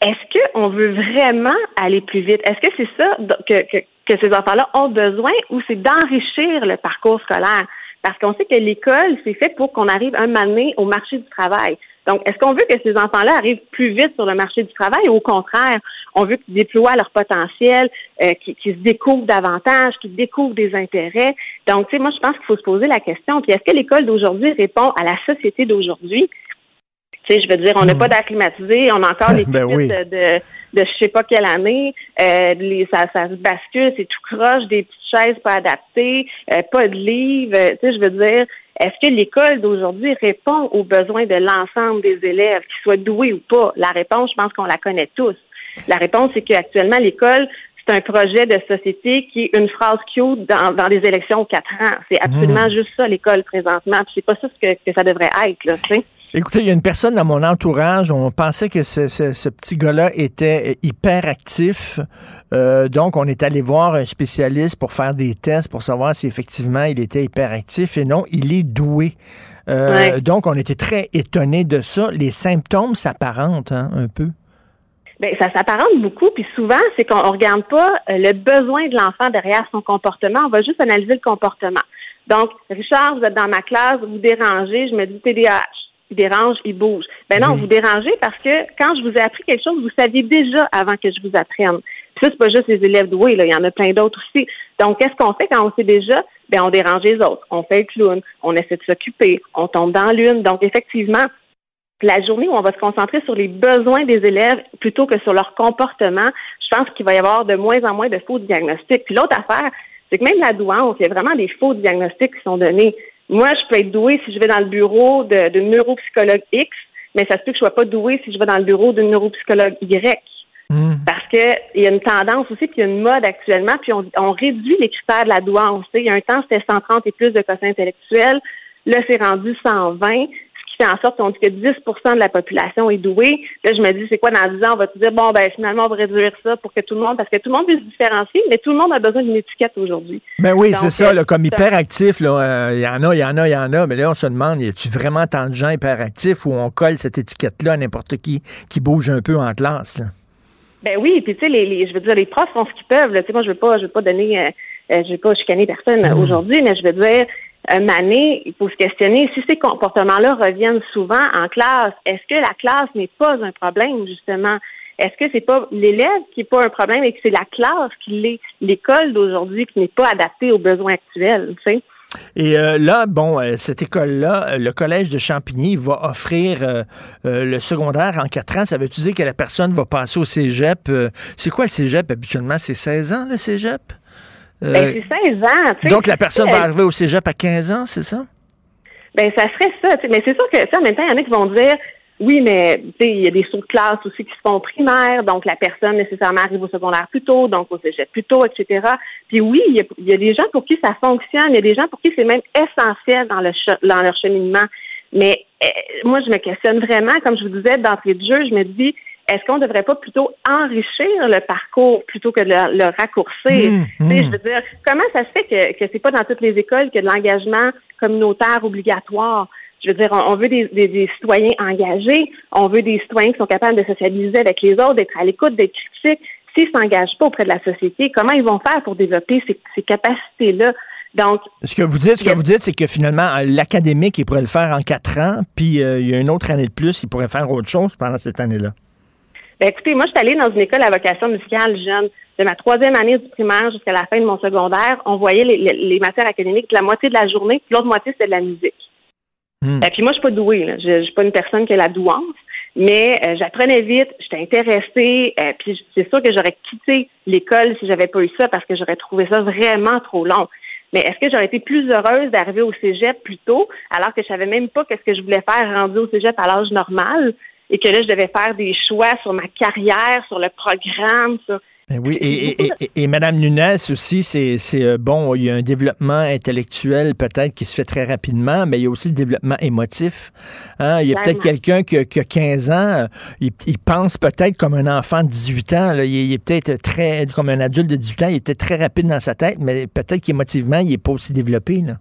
est-ce qu'on veut vraiment aller plus vite? Est-ce que c'est ça que, que, ces enfants-là ont besoin ou c'est d'enrichir le parcours scolaire? Parce qu'on sait que l'école, c'est fait pour qu'on arrive un moment au marché du travail. Donc, est-ce qu'on veut que ces enfants-là arrivent plus vite sur le marché du travail ou au contraire, on veut qu'ils déploient leur potentiel, euh, qu'ils se découvrent davantage, qu'ils découvrent des intérêts? Donc, tu sais, moi, je pense qu'il faut se poser la question. Puis, est-ce que l'école d'aujourd'hui répond à la société d'aujourd'hui? Tu sais, je veux dire, on n'a pas d'acclimatisé, on a encore des Ben oui. de, de, de je sais pas quelle année, euh, les, ça, ça se bascule, c'est tout croche, des petites chaises pas adaptées, euh, pas de livres. euh, tu sais, je veux dire, est-ce que l'école d'aujourd'hui répond aux besoins de l'ensemble des élèves, qu'ils soient doués ou pas? La réponse, je pense qu'on la connaît tous. La réponse, c'est qu'actuellement, l'école, c'est un projet de société qui est une phrase cute dans, dans les élections aux quatre ans. C'est absolument juste ça, l'école, présentement. Puis c'est pas ça ce que, que ça devrait être, là, tu sais. Écoutez, il y a une personne dans mon entourage, on pensait que ce, ce- ce petit gars-là était hyper actif. Euh, donc, on est allé voir un spécialiste pour faire des tests pour savoir si effectivement il était hyperactif. Et non, il est doué. Euh, Ouais. Donc, on était très étonnés de ça. Les symptômes s'apparentent hein, un peu. Ben, ça s'apparente beaucoup, puis souvent, c'est qu'on on regarde pas euh, le besoin de l'enfant derrière son comportement, on va juste analyser le comportement. Donc, Richard, vous êtes dans ma classe, vous dérangez, je me dis TDAH. Il dérange, il bouge. Ben non, Oui. vous dérangez parce que quand je vous ai appris quelque chose, vous saviez déjà avant que je vous apprenne. Puis ça, c'est pas juste les élèves doués, là, il y en a plein d'autres aussi. Donc, qu'est-ce qu'on fait quand on sait déjà? Ben, on dérange les autres. On fait le clown, on essaie de s'occuper, on tombe dans l'une. Donc, effectivement, la journée où on va se concentrer sur les besoins des élèves plutôt que sur leur comportement, je pense qu'il va y avoir de moins en moins de faux diagnostics. Puis l'autre affaire, c'est que même la douance, il y a vraiment des faux diagnostics qui sont donnés. Moi, je peux être douée si je vais dans le bureau de, de neuropsychologue X, mais ça se peut que je sois pas douée si je vais dans le bureau d'une neuropsychologue Y. Hmm. Parce que il y a une tendance aussi, puis il y a une mode actuellement, puis on, on réduit les critères de la douance. Il y a un temps, c'était 130 et plus de quotient intellectuel. Là, c'est rendu 120, ce qui fait en sorte qu'on dit que 10 de la population est douée. Là, je me dis, c'est quoi dans 10 ans, on va te dire, bon, ben finalement, on va réduire ça pour que tout le monde, parce que tout le monde peut se différencier, mais tout le monde a besoin d'une étiquette aujourd'hui. Ben oui, c'est ça, là, comme hyperactif, là, euh, il y en a, il y en a, il y en a, mais là, on se demande, y a-tu vraiment tant de gens hyperactifs où on colle cette étiquette-là à n'importe qui qui bouge un peu en classe? là? Ben oui, puis tu sais, les, les- je veux dire, les profs font ce qu'ils peuvent. Tu sais, moi, je veux pas, je veux pas donner, euh, euh, je veux pas chicaner personne euh, aujourd'hui, mais je veux dire, une année, il faut se questionner si ces comportements-là reviennent souvent en classe. Est-ce que la classe n'est pas un problème justement? Est-ce que c'est pas l'élève qui n'est pas un problème et que c'est la classe qui l'est, l'école d'aujourd'hui qui n'est pas adaptée aux besoins actuels, tu sais? Et euh, là, bon, euh, cette école-là, euh, le collège de Champigny va offrir euh, euh, le secondaire en quatre ans. Ça veut-tu dire que la personne va passer au cégep? euh, c'est quoi le cégep? Habituellement? C'est 16 ans, le cégep? Euh, Ben, c'est 16 ans, tu sais. donc, la personne Euh, va arriver au cégep à 15 ans, c'est ça? Ben, ça serait ça. tu sais. Mais c'est sûr que ça, en même temps, il y en a qui vont dire oui, mais tu sais, il y a des sauts de classe aussi qui se font primaire, donc la personne nécessairement arrive au secondaire plus tôt, donc au cégep plus tôt, etc. Puis oui, il y, a, il y a des gens pour qui ça fonctionne, il y a des gens pour qui c'est même essentiel dans, le dans leur cheminement. Mais euh, moi, je me questionne vraiment, comme je vous disais d'entrée de jeu, je me dis, est-ce qu'on ne devrait pas plutôt enrichir le parcours plutôt que de le, le raccourcir? Mmh, sais, mmh. Je veux dire, comment ça se fait que, que c'est pas dans toutes les écoles que de l'engagement communautaire obligatoire? Je veux dire, on, on veut des, des- des citoyens engagés, on veut des citoyens qui sont capables de socialiser avec les autres, d'être à l'écoute, d'être critiques. S'ils ne s'engagent pas auprès de la société, comment ils vont faire pour développer ces, ces capacités-là? Donc, Ce que vous dites, ce que vous dites, c'est que finalement, euh, l'académique, il pourrait le faire en quatre ans, puis euh, il y a une autre année de plus, il pourrait faire autre chose pendant cette année-là. Ben, écoutez, moi, je suis allée dans une école à vocation musicale jeune. De ma troisième année du primaire jusqu'à la fin de mon secondaire, on voyait les, les- les matières académiques la moitié de la journée, puis l'autre moitié, c'était de la musique. Et puis moi, je suis pas douée. Là. Je, je suis pas une personne qui a la douance, mais euh, j'apprenais vite, j'étais intéressée. euh, puis c'est sûr que j'aurais quitté l'école si j'avais pas eu ça parce que j'aurais trouvé ça vraiment trop long. Mais est-ce que j'aurais été plus heureuse d'arriver au cégep plus tôt, alors que je savais même pas qu'est-ce que je voulais faire rendu au cégep à l'âge normal? Et que là, je devais faire des choix sur ma carrière, sur le programme, sur Ben oui, et, et, et, et Mme Nunes aussi, c'est euh, bon, il y a un développement intellectuel peut-être qui se fait très rapidement, mais il y a aussi le développement émotif. Hein? Il y a peut-être quelqu'un qui, a- qui a 15 ans, il, il pense peut-être comme un enfant de 18 ans, là. Il, est- il est peut-être très, comme un adulte de 18 ans, il est peut-être très rapide dans sa tête, mais peut-être qu'émotivement, il n'est pas aussi développé. Là.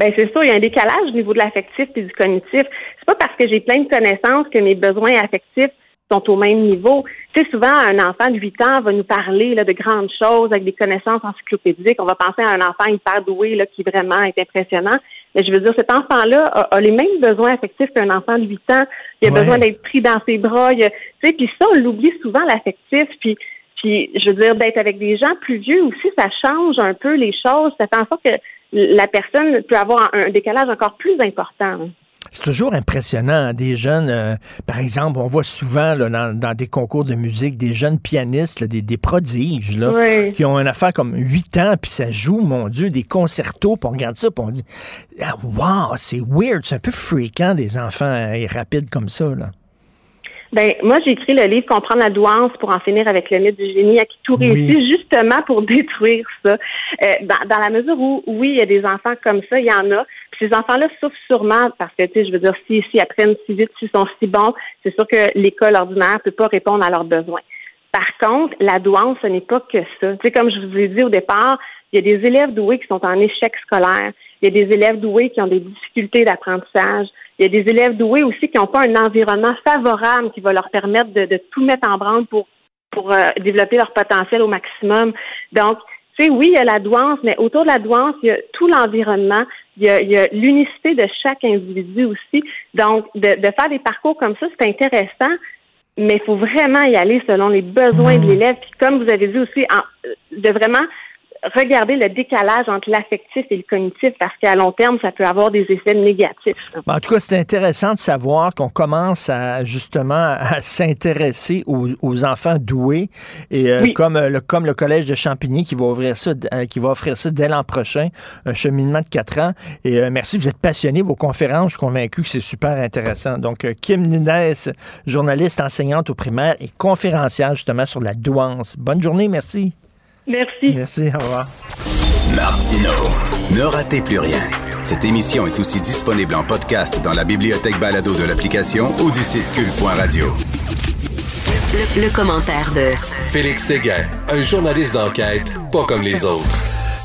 Ben c'est sûr, il y a un décalage au niveau de l'affectif et du cognitif. C'est pas parce que j'ai plein de connaissances que mes besoins affectifs sont au même niveau. Tu sais, souvent, un enfant de 8 ans va nous parler là, de grandes choses avec des connaissances encyclopédiques. On va penser à un enfant hyper doué là, qui vraiment est impressionnant. Mais je veux dire, cet enfant-là a, a les mêmes besoins affectifs qu'un enfant de 8 ans. Il a Ouais. besoin d'être pris dans ses bras. Il a- tu sais, puis ça, on l'oublie souvent, l'affectif. Puis puis, je veux dire, d'être avec des gens plus vieux aussi, ça change un peu les choses. Ça fait en sorte que la personne peut avoir un, décalage encore plus important. C'est toujours impressionnant, des jeunes, euh, par exemple, on voit souvent là, dans, dans, des concours de musique des jeunes pianistes, là, des, des, prodiges, là, Oui. qui ont une affaire comme 8 ans, puis ça joue, mon Dieu, des concertos, puis on regarde ça, puis on dit, ah, wow, c'est weird, c'est un peu fréquent des enfants euh, rapides comme ça, là. Ben, moi, j'ai écrit le livre Comprendre la douance pour en finir avec le mythe du génie à qui tout Oui. réussit, justement pour détruire ça. Euh, dans, dans la mesure où, oui, il y a des enfants comme ça, il y en a. Puis ces enfants-là souffrent sûrement parce que, tu sais, je veux dire, s'ils si, apprennent si vite, s'ils sont si bons, c'est sûr que l'école ordinaire peut pas répondre à leurs besoins. Par contre, la douance, ce n'est pas que ça. Tu sais, comme je vous ai dit au départ, il y a des élèves doués qui sont en échec scolaire. Il y a des élèves doués qui ont des difficultés d'apprentissage. Il y a des élèves doués aussi qui n'ont pas un environnement favorable qui va leur permettre de, de tout mettre en branle pour, pour euh, développer leur potentiel au maximum. Donc, tu sais, oui, il y a la douance, mais autour de la douance, il y a tout l'environnement, il y a, l'unicité de chaque individu aussi. Donc, de, de faire des parcours comme ça, c'est intéressant, mais il faut vraiment y aller selon les besoins de l'élève. Puis comme vous avez dit aussi, en, de vraiment regarder le décalage entre l'affectif et le cognitif parce qu'à long terme, ça peut avoir des effets négatifs. En tout cas, c'est intéressant de savoir qu'on commence à justement à s'intéresser aux, aux, enfants doués et euh, Oui. comme euh, le comme le collège de Champigny qui va ouvrir ça euh, qui va offrir ça dès l'an prochain, un cheminement de quatre ans. Et euh, merci, vous êtes passionné vos conférences, je suis convaincu que c'est super intéressant. Donc euh, Kim Nunes, journaliste, enseignante au primaire et conférencière justement sur la douance. Bonne journée, merci. Merci. Merci, au revoir. Martino, ne ratez plus rien. Cette émission est aussi disponible en podcast dans la bibliothèque balado de l'application ou du site cul.radio. Le, le commentaire de Félix Séguin, un journaliste d'enquête pas comme les autres.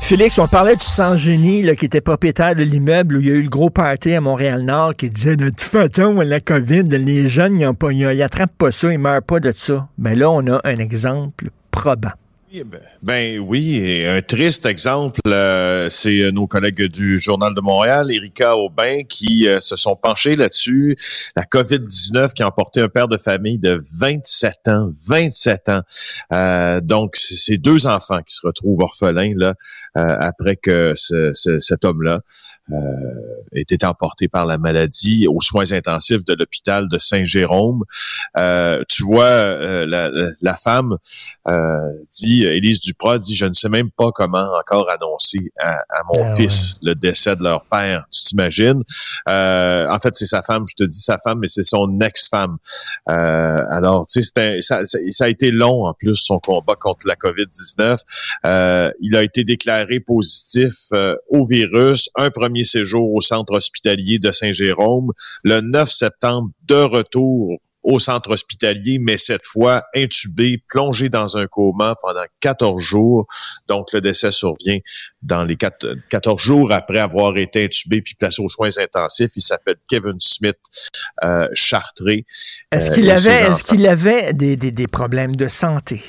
Félix, on parlait du sans-génie qui était propriétaire de l'immeuble où il y a eu le gros party à Montréal-Nord qui disait de toute façon, la COVID, les jeunes, ils, ont pas, ils attrapent pas ça, ils meurent pas de ça. Ben là, on a un exemple probant. Ben, ben oui, un triste exemple, euh, c'est euh, nos collègues du Journal de Montréal, Erika Aubin, qui euh, se sont penchés là-dessus. La COVID-19 qui a emporté un père de famille de 27 ans, 27 ans. Euh, donc, c'est deux enfants qui se retrouvent orphelins là euh, après que ce- ce- cet homme-là ait été emporté par la maladie aux soins intensifs de l'hôpital de Saint-Jérôme. Tu vois, la, la- femme euh, dit, Élise Duprat dit, je ne sais même pas comment encore annoncer à, à mon Ah fils le décès de leur père. Tu t'imagines? Euh, en fait, c'est sa femme, je te dis sa femme, mais c'est son ex-femme. Euh, alors, tu sais, ça, ça a été long en plus son combat contre la COVID-19. Euh, il a été déclaré positif euh, au virus. Un premier séjour au centre hospitalier de Saint-Jérôme. Le 9 septembre, de retour au centre hospitalier, mais cette fois intubé, plongé dans un coma pendant 14 jours. Donc, le décès survient dans les quatre- 14 jours après avoir été intubé puis placé aux soins intensifs. Il s'appelle Kevin Smith euh, Chartré. Est-ce Euh, qu'il avait, est-ce qu'il avait des, des, des problèmes de santé?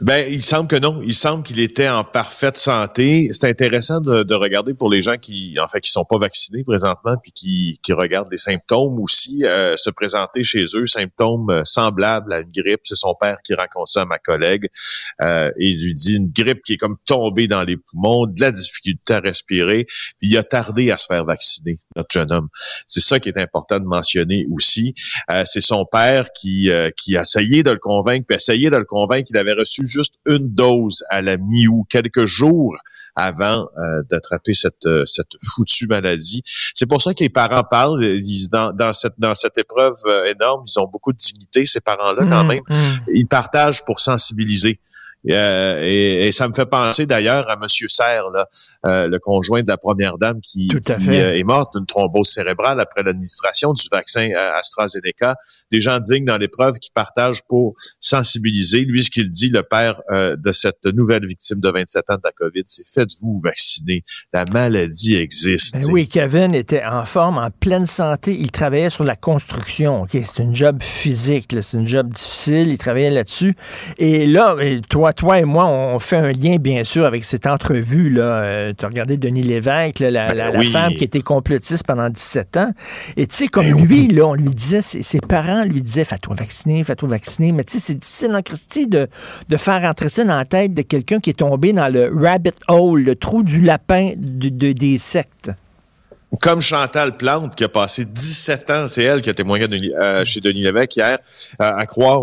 Ben, il semble que non. Il semble qu'il était en parfaite santé. C'est intéressant de, de regarder pour les gens qui, en fait, qui sont pas vaccinés présentement, puis qui, qui regardent les symptômes aussi euh, se présenter chez eux, symptômes euh, semblables à une grippe. C'est son père qui raconte ça à ma collègue euh, et lui dit une grippe qui est comme tombée dans les poumons, de la difficulté à respirer. Puis il a tardé à se faire vacciner, notre jeune homme. C'est ça qui est important de mentionner aussi. Euh, c'est son père qui, euh, qui a essayé de le convaincre, puis essayé de le convaincre qu'il avait reçu juste une dose à la mi-août, quelques jours avant euh, d'attraper cette, euh, cette foutue maladie. C'est pour ça que les parents parlent, ils, dans, dans, cette, dans cette épreuve euh, énorme, ils ont beaucoup de dignité, ces parents-là, quand Mmh, même. mmh. Ils partagent pour sensibiliser. Euh, et, et ça me fait penser d'ailleurs à Monsieur Serre, là, euh, le conjoint de la première dame qui, Tout à qui, fait. euh, est morte d'une thrombose cérébrale après l'administration du vaccin AstraZeneca. Des gens dignes dans l'épreuve qui partagent pour sensibiliser. Lui, ce qu'il dit, le père euh, de cette nouvelle victime de 27 ans de la COVID, c'est faites-vous vacciner. La maladie existe. Ben oui, Kevin était en forme, en pleine santé. Il travaillait sur la construction. Ok, c'est une job physique, c'est une job difficile. Il travaillait là-dessus. Et là, et toi, toi et moi, on fait un lien bien sûr avec cette entrevue là. tu as regardé Denis Lévesque, là, la, Ben la femme qui était complotiste pendant 17 ans. Et tu sais, comme Ben lui, là, on lui disait, ses, ses parents lui disaient, fais-toi vacciner, fais-toi vacciner. Mais tu sais, c'est difficile en Christie de, de faire rentrer ça dans la tête de quelqu'un qui est tombé dans le rabbit hole, le trou du lapin de- de- des sectes. Comme Chantal Plante, qui a passé 17 ans, c'est elle qui a témoigné euh, chez Denis Lévesque hier, à croire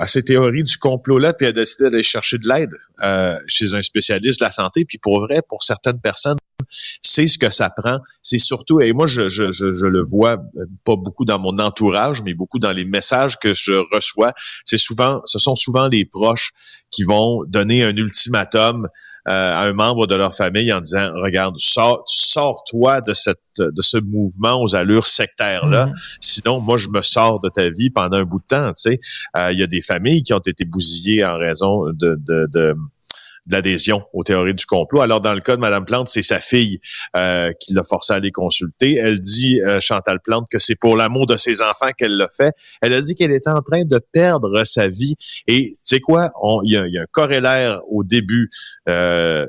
à ces théories du complot-là, puis a décidé d'aller chercher de l'aide euh, chez un spécialiste de la santé. Puis pour vrai, pour certaines personnes, c'est ce que ça prend. C'est surtout, et moi, je, je, je, je, le vois euh, pas beaucoup dans mon entourage, mais beaucoup dans les messages que je reçois. C'est souvent, ce sont souvent les proches qui vont donner un ultimatum euh, à un membre de leur famille en disant, regarde, sors, sors-toi de cette, de ce mouvement aux allures sectaires là. Mhm. Sinon, moi, je me sors de ta vie pendant un bout de temps. Tu sais, euh, il y a des familles qui ont été bousillées en raison de, de, de l'adhésion aux théories du complot. Alors, dans le cas de Mme Plante, c'est sa fille euh, qui l'a forcé à les consulter. Elle dit, euh, Chantal Plante, que c'est pour l'amour de ses enfants qu'elle l'a fait. Elle a dit qu'elle était en train de perdre sa vie. Et c'est quoi? Il y, a un corollaire au début euh,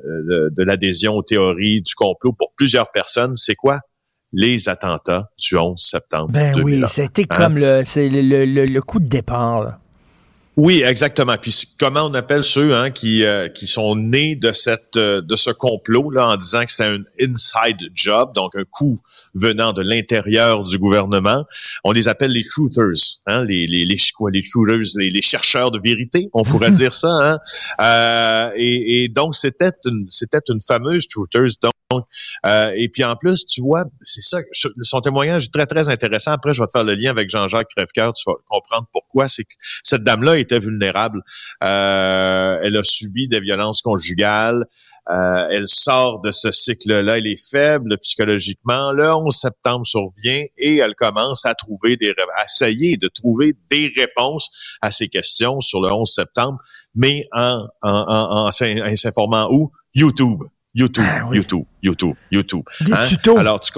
de, l'adhésion aux théories du complot pour plusieurs personnes. C'est quoi? les attentats du 11 septembre. Ben oui, c'était hein? comme le, le, le, coup de départ. Là. Oui, exactement. Puis comment on appelle ceux hein, qui, euh, qui sont nés de cette euh, de ce complot là en disant que c'est un inside job, donc un coup venant de l'intérieur du gouvernement. On les appelle les truthers, hein, les les les quoi, les truthers, les, les, chercheurs de vérité, on pourrait dire ça. Hein? Euh, et, et, donc c'était une c'était une fameuse truthers. Donc, euh, et puis en plus, tu vois, c'est ça, son témoignage est très, très intéressant. Après, je vais te faire le lien avec Jean-Jacques Crèvecoeur, tu vas comprendre pourquoi. C'est que cette dame-là était vulnérable. Euh, elle a subi des violences conjugales. Euh, elle sort de ce cycle-là, elle est faible psychologiquement. Le 11 septembre survient et elle commence à trouver des, à essayer de trouver des réponses à ces questions sur le 11 septembre, mais en, en, en, en s'informant où? YouTube. YouTube, ah YouTube, YouTube, YouTube. Des hein? tutos. Alors, tu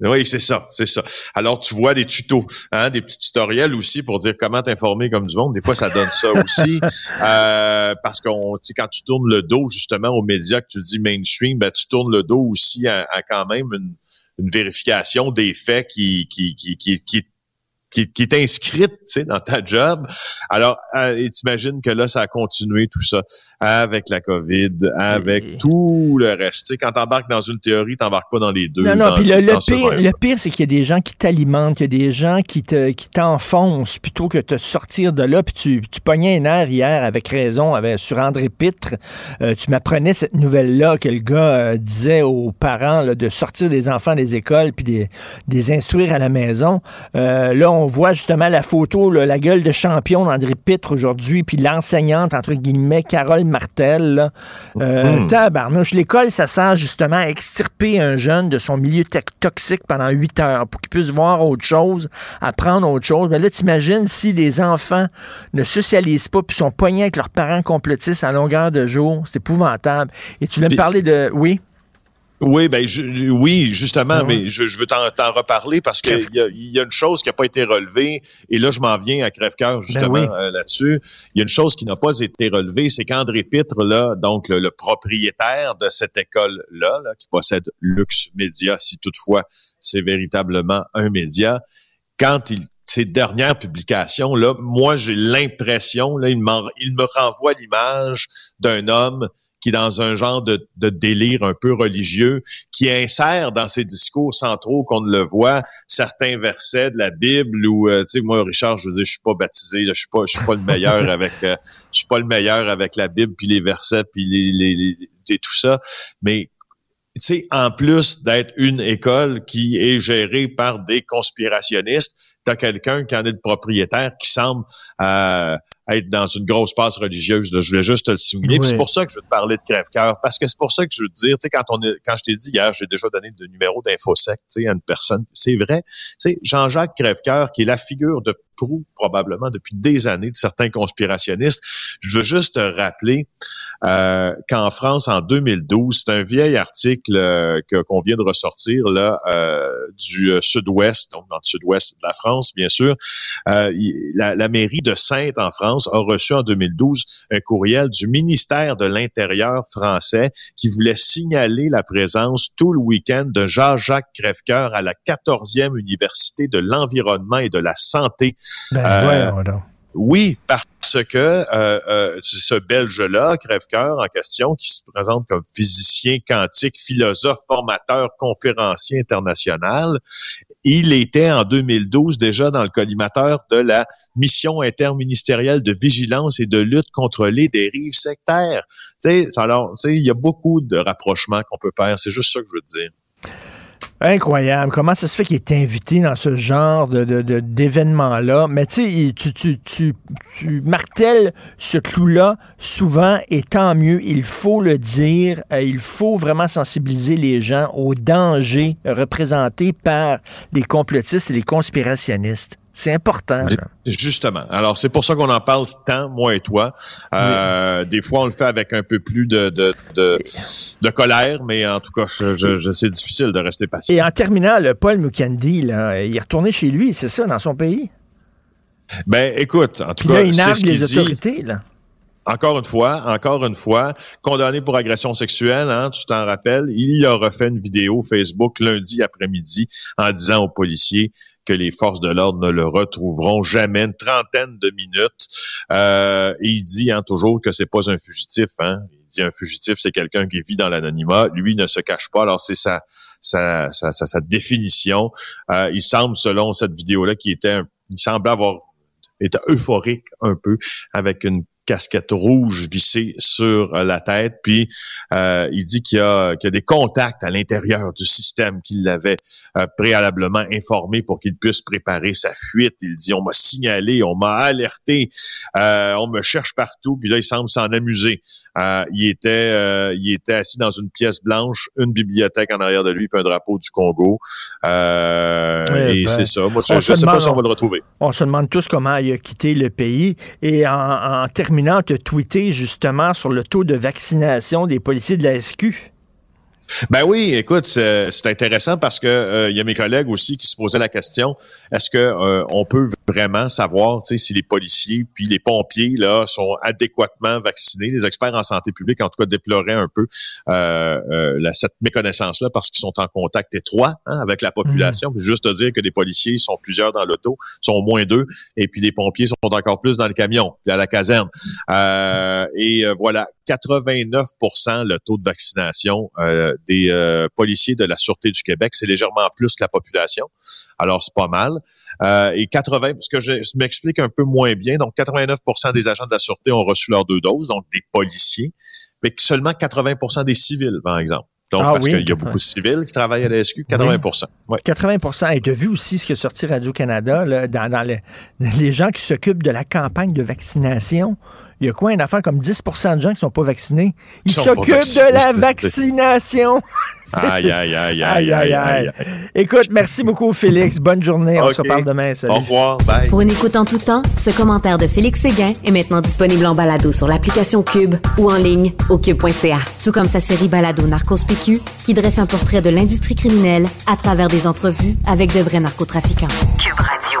oui, c'est ça, c'est ça. Alors, tu vois des tutos, hein, des petits tutoriels aussi pour dire comment t'informer comme du monde. Des fois, ça donne ça aussi. Euh, parce qu'on, quand tu tournes le dos justement aux médias que tu dis mainstream, ben, tu tournes le dos aussi à, quand même une, une, vérification des faits qui, qui, qui, qui, qui qui, est inscrite dans ta job. Alors, euh, t'imagines que là, ça a continué tout ça avec la COVID, avec tout le reste. sais, quand t'embarques dans une théorie, t'embarques pas dans les deux. Non, non, puis le, pire, le pire, c'est qu'il y a des gens qui t'alimentent, qu'il y a des gens qui te qui t'enfoncent plutôt que de sortir de là. Puis tu, tu pognais un air hier avec raison avec, sur André Pitre. Euh, tu m'apprenais cette nouvelle-là que le gars euh, disait aux parents de sortir des enfants des écoles puis des, des instruire à la maison. Euh, là, on voit justement la photo, la gueule de champion d'André Pitre aujourd'hui, puis l'enseignante, entre guillemets, Carole Martel. Euh, mm. Tabarnouche. L'école, ça sert justement à extirper un jeune de son milieu toxique pendant huit heures pour qu'il puisse voir autre chose, apprendre autre chose. Mais là, t'imagines si les enfants ne socialisent pas puis sont poignés avec leurs parents complotistes à longueur de jour. C'est épouvantable. Et tu voulais me parler de... Oui? Oui, ben oui, justement, ah mais je, veux t'en reparler parce qu'il y a, y a une chose qui n'a pas été relevée, et là je m'en viens à crève-cœur ben justement euh, là-dessus. Il y a une chose qui n'a pas été relevée, c'est qu'André Pitre, là, donc le, propriétaire de cette école-là, là, qui possède Lux Média, si toutefois c'est véritablement un média, quand il ces dernières publications, là, moi, j'ai l'impression, là, il, il me renvoie l'image d'un homme qui est dans un genre de, délire un peu religieux, qui insère dans ses discours sans trop qu'on ne le voit certains versets de la Bible ou euh, tu sais moi Richard je veux dire je suis pas baptisé je suis pas je suis pas le meilleur avec euh, je suis pas le meilleur avec la Bible puis les versets puis les, les, les tout ça. Mais tu sais, en plus d'être une école qui est gérée par des conspirationnistes, tu as quelqu'un qui en est le propriétaire qui semble euh, être dans une grosse passe religieuse. Je voulais juste te le souligner. C'est pour ça que je veux te parler de crève-cœur. Parce que c'est pour ça que je veux te dire, tu sais, quand on est, quand je t'ai dit hier, j'ai déjà donné le numéro d'infosec, tu sais, à une personne. C'est vrai. Tu sais, Jean-Jacques Crèvecoeur, qui est la figure de proue probablement depuis des années de certains conspirationnistes. Je veux juste te rappeler euh, qu'en France, en 2012, c'est un vieil article euh, qu'on vient de ressortir là euh, du euh, sud-ouest, donc dans le sud-ouest de la France, bien sûr. Euh, la, la, mairie de Sainte en France a reçu en 2012 un courriel du ministère de l'Intérieur français qui voulait signaler la présence tout le week-end de Jean-Jacques Crèvecoeur à la 14e université de l'environnement et de la santé ben, euh, Oui, parce que euh, euh, ce Belge-là, Crève-Cœur en question, qui se présente comme physicien quantique, philosophe, formateur, conférencier international, il était en 2012 déjà dans le collimateur de la mission interministérielle de vigilance et de lutte contre les dérives sectaires. Tu sais, alors, tu sais, il y a beaucoup de rapprochements qu'on peut faire. C'est juste ça que je veux te dire. Incroyable. Comment ça se fait qu'il est invité dans ce genre de, d'événements-là? Mais tu sais, tu, tu, tu, tu martèles ce clou-là souvent et tant mieux. Il faut le dire. Euh, il faut vraiment sensibiliser les gens aux dangers représentés par les complotistes et les conspirationnistes. C'est important. Justement. Alors, c'est pour ça qu'on en parle tant, moi et toi. Euh, Des fois, on le fait avec un peu plus de, de, de, de colère, mais en tout cas, je, je, c'est difficile de rester patient. Et en terminant, le Paul Mukendi, là, il est retourné chez lui, c'est ça, dans son pays? Ben, écoute, en tout Puis cas, là, il c'est ce les qu'il dit. autorités, là. Encore une fois, encore une fois, condamné pour agression sexuelle, hein, tu t'en rappelles, il a refait une vidéo Facebook lundi après-midi en disant aux policiers que les forces de l'ordre ne le retrouveront jamais, une trentaine de minutes. Euh, il dit hein, toujours que c'est pas un fugitif. Hein. Il dit un fugitif, c'est quelqu'un qui vit dans l'anonymat. Lui ne se cache pas. Alors c'est sa, sa, sa, sa, définition. Euh, il semble, selon cette vidéo-là, qui était, un- il semblait avoir était euphorique un peu avec une casquette rouge vissée sur euh, la tête. Puis euh, il dit qu'il y, a, qu'il y a des contacts à l'intérieur du système qui l'avaient euh, préalablement informé pour qu'il puisse préparer sa fuite. Il dit on m'a signalé, on m'a alerté, euh, on me cherche partout. Puis là il semble s'en amuser. Euh, il était euh, il était assis dans une pièce blanche, une bibliothèque en arrière de lui, puis un drapeau du Congo. Euh, Eh et ben, c'est ça. Moi je, on je se sais pas demande- si on va le retrouver. On se demande tous comment il a quitté le pays. Et en, en terminant, tu as tweeté justement sur le taux de vaccination des policiers de la SQ. Ben oui, écoute, c'est intéressant parce que euh, il y a mes collègues aussi qui se posaient la question est-ce que euh, on peut vraiment savoir, si les policiers puis les pompiers là sont adéquatement vaccinés Les experts en santé publique, en tout cas, déploraient un peu euh, euh, la, cette méconnaissance là parce qu'ils sont en contact étroit hein, avec la population. Puis Juste te dire que les policiers sont plusieurs dans l'auto, sont moins deux, et puis les pompiers sont encore plus dans le camion, puis à la caserne. Euh, et euh, voilà, 89% le taux de vaccination euh, des euh, policiers de la Sûreté du Québec. C'est légèrement plus que la population. Alors, c'est pas mal. Euh, et 80, ce que je, je m'explique un peu moins bien, donc 89% des agents de la Sûreté ont reçu leurs deux doses, donc des policiers, mais seulement 80% des civils, par exemple. Donc, Ah parce oui, qu'il y a 80. beaucoup de civils qui travaillent à la SQ, 80% ouais. 80% Et tu as vu aussi ce qui a sorti Radio-Canada, dans, les gens qui s'occupent de la campagne de vaccination? Il y a quoi, une affaire comme 10% de gens qui sont pas vaccinés? Ils s'occupent de la vaccination. Aïe, aïe, aïe, Aïe, aïe, aïe. Écoute, merci beaucoup, Félix. Bonne journée. On se reparle demain. Salut. Au revoir. Bye. Pour une écoute en tout temps, ce commentaire de Félix Séguin est maintenant disponible en balado sur l'application Cube ou en ligne au cube.ca. Tout comme sa série balado Narcos PQ qui dresse un portrait de l'industrie criminelle à travers des entrevues avec de vrais narcotrafiquants. Cube Radio.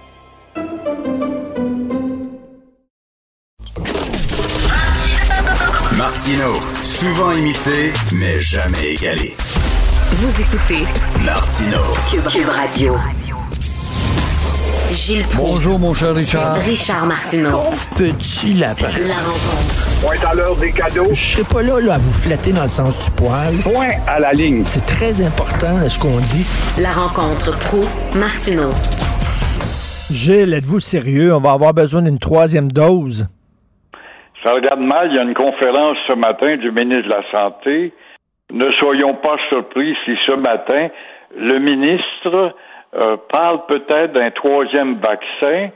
Martino, souvent imité, mais jamais égalé. Vous écoutez Martino, Cube, Cube Radio. Gilles Proulx, Bonjour, mon cher Richard. Richard Martineau. Petit lapin. La rencontre. Point à l'heure des cadeaux. Je serai pas là, là à vous flatter dans le sens du poil. Point à la ligne. C'est très important ce qu'on dit. La rencontre pro Martineau. Gilles, êtes-vous sérieux? On va avoir besoin d'une troisième dose. Ça regarde mal. Il y a une conférence ce matin du ministre de la Santé. Ne soyons pas surpris si ce matin, le ministre euh, parle peut-être d'un troisième vaccin.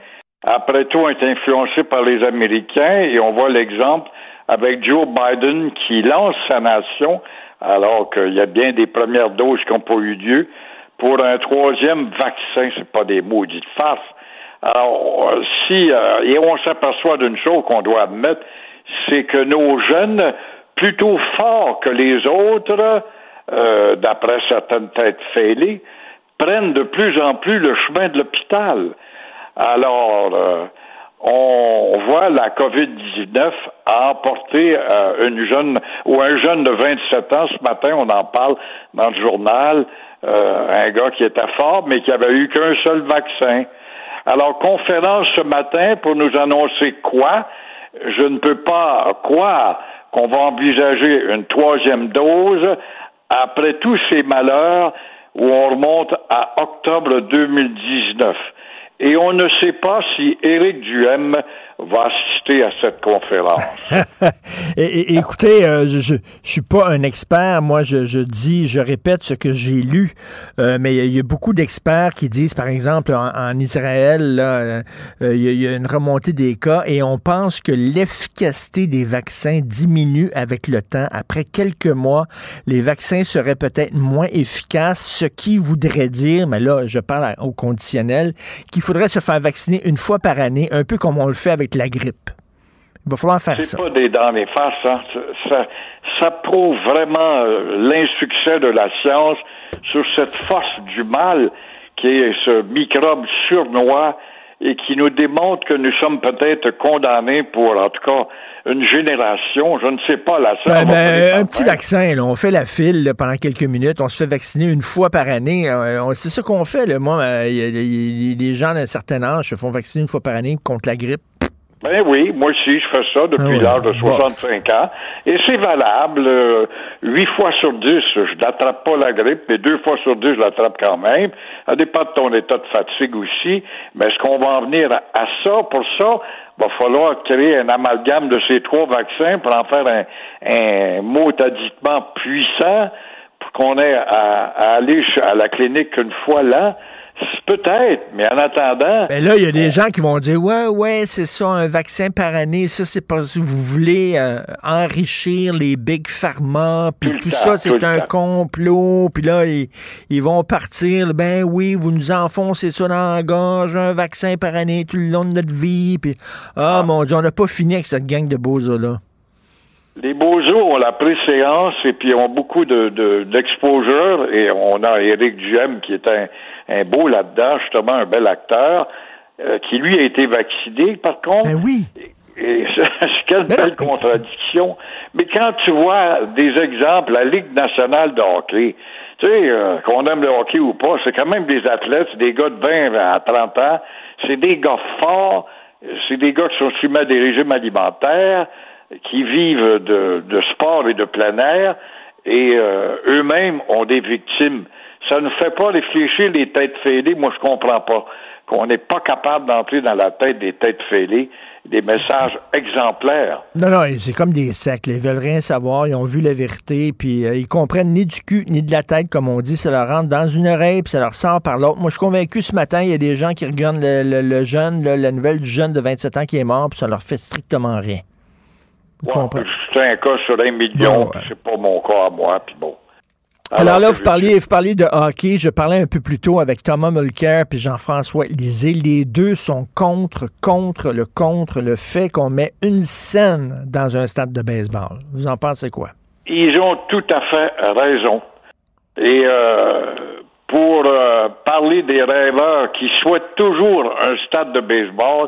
Après tout, on est influencé par les Américains et on voit l'exemple avec Joe Biden qui lance sa nation alors qu'il y a bien des premières doses qui n'ont pas eu lieu pour un troisième vaccin. C'est pas des maudites farces. Alors, si, euh, et on s'aperçoit d'une chose qu'on doit admettre, c'est que nos jeunes, plutôt forts que les autres, euh, d'après certaines têtes fêlées, prennent de plus en plus le chemin de l'hôpital. Alors, euh, on voit la COVID-19 a emporté euh, une jeune ou un jeune de 27 ans. Ce matin, on en parle dans le journal. euh, un gars qui était fort, mais qui avait eu qu'un seul vaccin. Alors, conférence ce matin pour nous annoncer quoi? Je ne peux pas croire qu'on va envisager une troisième dose après tous ces malheurs où on remonte à octobre 2019. Et on ne sait pas si Éric Duhem va assister à cette conférence. écoutez, euh, je, je suis pas un expert. Moi, je, dis, je répète ce que j'ai lu. Euh, mais il y a- beaucoup d'experts qui disent, par exemple, en, Israël, euh, il y, y a une remontée des cas et on pense que l'efficacité des vaccins diminue avec le temps. Après quelques mois, les vaccins seraient peut-être moins efficaces, ce qui voudrait dire, mais là, je parle au conditionnel, qu'il faudrait se faire vacciner une fois par année, un peu comme on le fait avec la grippe. Il va falloir faire C'est ça. pas des dents les faces, hein. Ça, ça, ça prouve vraiment euh, l'insuccès de la science sur cette force du mal qui est ce microbe surnois et qui nous démontre que nous sommes peut-être condamnés pour, en tout cas, une génération, je ne sais pas, la Ben, ben, un petit vaccin, là. on fait la file là, pendant quelques minutes, on se fait vacciner une fois par année. Euh, c'est ça qu'on fait. Là. Moi, euh, les gens d'un certain âge se font vacciner une fois par année contre la grippe. Ben oui, moi aussi, je fais ça depuis Ah ouais. l'âge de Bon. 65 ans. Et c'est valable. euh, Huit fois sur dix, je n'attrape pas la grippe, mais deux fois sur dix, je l'attrape quand même. Ça dépend de ton état de fatigue aussi. Mais est-ce qu'on va en venir à, à ça? Pour ça, va falloir créer un amalgame de ces trois vaccins pour en faire un, un mot puissant pour qu'on ait à, à aller à la clinique une fois là. Peut-être, mais en attendant, Ben là, il y a des gens qui vont dire Ouais, ouais, c'est ça, un vaccin par année. Ça, c'est parce que vous voulez euh, enrichir les big pharma, puis tout, temps, ça, c'est un temps. complot. Puis là, ils, ils vont partir. Ben oui, vous nous enfoncez ça dans la gorge, un vaccin par année tout le long de notre vie. Puis, ah, mon Dieu, on n'a pas fini avec cette gang de beaux-là. Les Beaux-Os ont la préséance et puis ont beaucoup de, de- d'exposure et on a Éric Duhem qui est un, un beau là-dedans, justement un bel acteur, euh, qui lui a été vacciné par contre. Ben oui. Et quelle belle contradiction. Mais quand tu vois des exemples, la Ligue nationale de hockey, tu sais, euh, qu'on aime le hockey ou pas, c'est quand même des athlètes, des gars de 20 à 30 ans, c'est des gars forts, c'est des gars qui sont soumis à des régimes alimentaires, qui vivent de, de sport et de plein air, et euh, eux-mêmes ont des victimes. Ça ne fait pas réfléchir les têtes fêlées, moi je comprends pas. Qu'on n'est pas capable d'entrer dans la tête des têtes fêlées des messages exemplaires. Non, non, c'est comme des sectes. Ils veulent rien savoir. Ils ont vu la vérité, puis euh, ils comprennent ni du cul ni de la tête, comme on dit. Ça leur rentre dans une oreille, puis ça leur sort par l'autre. Moi, je suis convaincu ce matin, il y a des gens qui regardent le, le- le jeune, la nouvelle du jeune de 27 ans qui est mort, puis ça leur fait strictement rien. Vous comprenez? C'est un cas sur un million, puis c'est pas mon cas à moi, puis bon. Alors, là, vous parliez, vous parliez de hockey. Je parlais un peu plus tôt avec Thomas Mulcair puis Jean-François Lisée. Les deux sont contre, contre le contre le fait qu'on met une scène dans un stade de baseball. Vous en pensez quoi? Ils ont tout à fait raison. Et euh, pour euh, parler des rêveurs qui souhaitent toujours un stade de baseball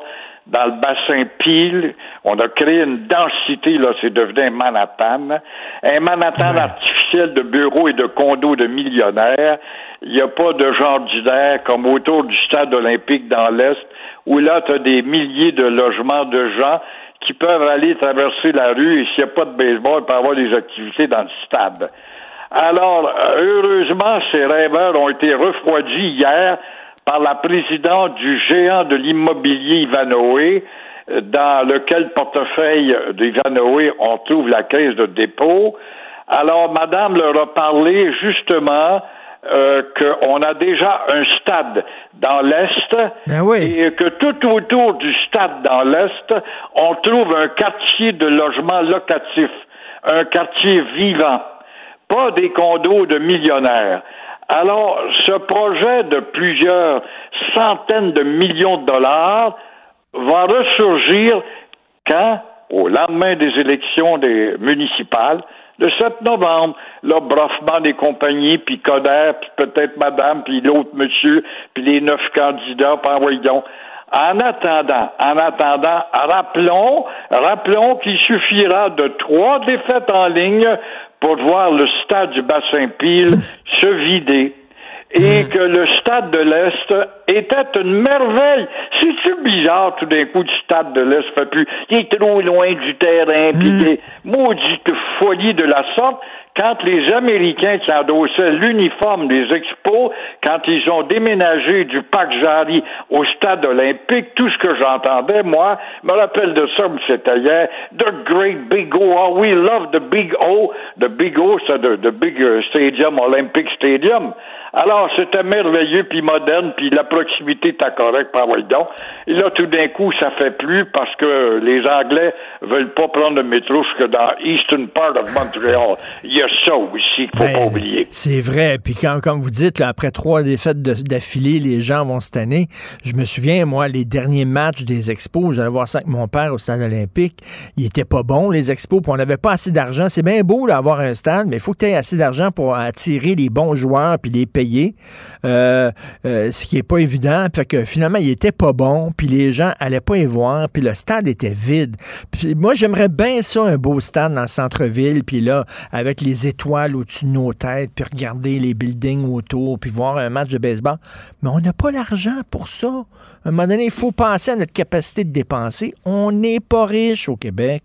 dans le bassin Peel, on a créé une densité, là, c'est devenu un Manhattan. Un Manhattan artificiel de bureaux et de condos de millionnaires. Il n'y a pas de jardinaire comme autour du stade olympique dans l'Est, où là, tu as des milliers de logements de gens qui peuvent aller traverser la rue et s'il n'y a pas de baseball, il peut y avoir des activités dans le stade. Alors, euh, heureusement, ces rêveurs ont été refroidis hier par la présidente du géant de l'immobilier Ivanoé, euh, dans lequel portefeuille d'Ivanoé on trouve la caisse de dépôt. Alors, Madame leur a parlé justement euh, qu'on a déjà un stade dans l'Est et que tout autour du stade dans l'Est, on trouve un quartier de logement locatif, un quartier vivant, pas des condos de millionnaires. Alors, ce projet de plusieurs centaines de millions de dollars, va ressurgir quand, au lendemain des élections municipales, le 7 novembre, là, Broffman des compagnies, puis Coder, puis peut-être madame, puis l'autre monsieur, puis les neuf candidats, par voyons. En attendant, en attendant, rappelons, rappelons qu'il suffira de trois défaites en ligne pour voir le stade du bassin Pile se vider et que le stade de l'Est était une merveille. C'est-tu bizarre tout d'un coup du stade de l'Est fait plus, il est trop loin du terrain, puis des maudites folies de la sorte, quand les Américains qui endossaient l'uniforme des expos, quand ils ont déménagé du parc Jarry au stade olympique, tout ce que j'entendais, moi, me rappelle de ça, c'était hier, The Great Big O, oh, we love the Big O, the Big O, c'est the, Big uh, Stadium, Olympic Stadium. Alors, c'était merveilleux, puis moderne, puis la proximité était correcte, par donc. Et là, tout d'un coup, ça fait plus parce que les Anglais veulent pas prendre le métro jusque dans Eastern part of Montreal. Il y a ça aussi qu'il faut pas Ben, oublier. C'est vrai. Puis quand, comme vous dites, là, après trois défaites d'affilée, les gens vont se tanner. Je me souviens, moi, les derniers matchs des expos, j'allais voir ça avec mon père au stade olympique. Ils étaient pas bons, les expos, puis on n'avait pas assez d'argent. C'est bien beau d'avoir un stade, mais il faut que tu aies assez d'argent pour attirer les bons joueurs puis les Euh, euh, ce qui est pas évident. Fait que finalement, il était pas bon, puis les gens allaient pas y voir, puis le stade était vide. Puis moi, j'aimerais bien ça, un beau stade dans le centre-ville, puis là, avec les étoiles au-dessus de nos têtes, puis regarder les buildings autour, puis voir un match de baseball. Mais on n'a pas l'argent pour ça. À un moment donné, il faut penser à notre capacité de dépenser. On n'est pas riche au Québec.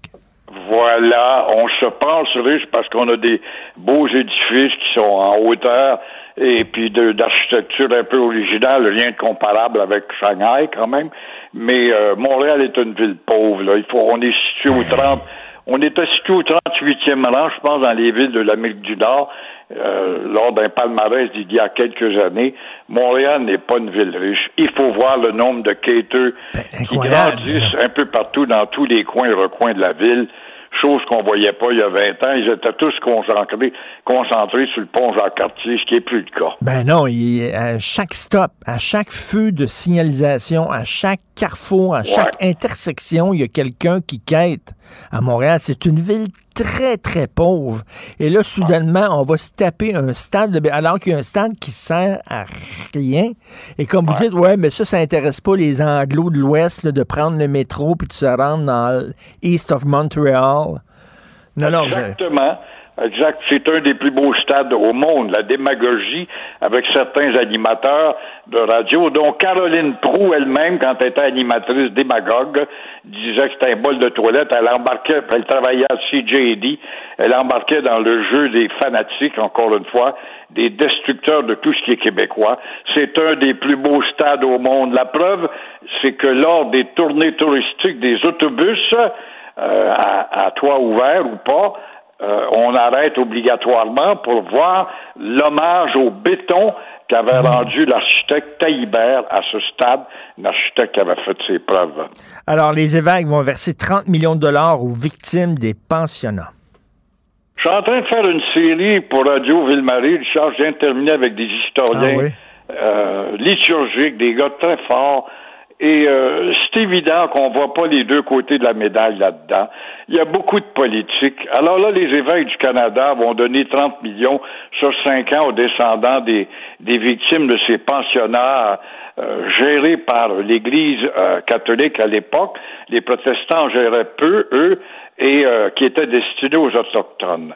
Voilà, on se pense riche parce qu'on a des beaux édifices qui sont en hauteur et puis d'architecture un peu originale, rien de comparable avec Shanghai quand même. Mais euh, Montréal est une ville pauvre. Là. Il faut, on est situé au 30, on était situé au 38e rang, je pense, dans les villes de l'Amérique du Nord. euh, lors d'un palmarès d'il y a quelques années, Montréal n'est pas une ville riche. Il faut voir le nombre de quêteux qui incroyable. grandissent un peu partout dans tous les coins et recoins de la ville chose qu'on voyait pas il y a 20 ans. Ils étaient tous concentrés, concentrés sur le pont Jacques-Cartier, ce qui est plus le cas. Ben non, il- à chaque stop, à chaque feu de signalisation, à chaque carrefour, à chaque intersection, il y a quelqu'un qui quête. À Montréal, c'est une ville très, très pauvre. Et là, soudainement, on va se taper un stade, de, alors qu'il y a un stade qui sert à rien. Et comme vous dites, ouais, mais ça, ça intéresse pas les Anglos de l'Ouest de prendre le métro puis de se rendre dans l'East of Montreal. Non, non, je- Exactement. Exact. C'est un des plus beaux stades au monde. La démagogie avec certains animateurs de radio, dont Caroline Prou elle-même, quand elle était animatrice démagogue, disait que c'était un bol de toilette. Elle embarquait, elle travaillait à CJD. Elle embarquait dans le jeu des fanatiques, encore une fois, des destructeurs de tout ce qui est québécois. C'est un des plus beaux stades au monde. La preuve, c'est que lors des tournées touristiques des autobus, euh, à, à toit ouvert ou pas, euh, on arrête obligatoirement pour voir l'hommage au béton qu'avait rendu l'architecte Taillibert à ce stade, un architecte qui avait fait ses preuves. Alors, les évêques vont verser 30 millions de dollars aux victimes des pensionnats. Je suis en train de faire une série pour Radio Ville-Marie. Richard, je viens de terminer avec des historiens Ah oui? euh, liturgiques, des gars très forts. Et euh, c'est évident qu'on voit pas les deux côtés de la médaille là-dedans. Il y a beaucoup de politique. Alors là, les évêques du Canada vont donner 30 millions sur 5 ans aux descendants des, des victimes de ces pensionnats euh, gérés par l'Église euh, catholique à l'époque. Les protestants géraient peu, eux, et euh, qui étaient destinés aux Autochtones.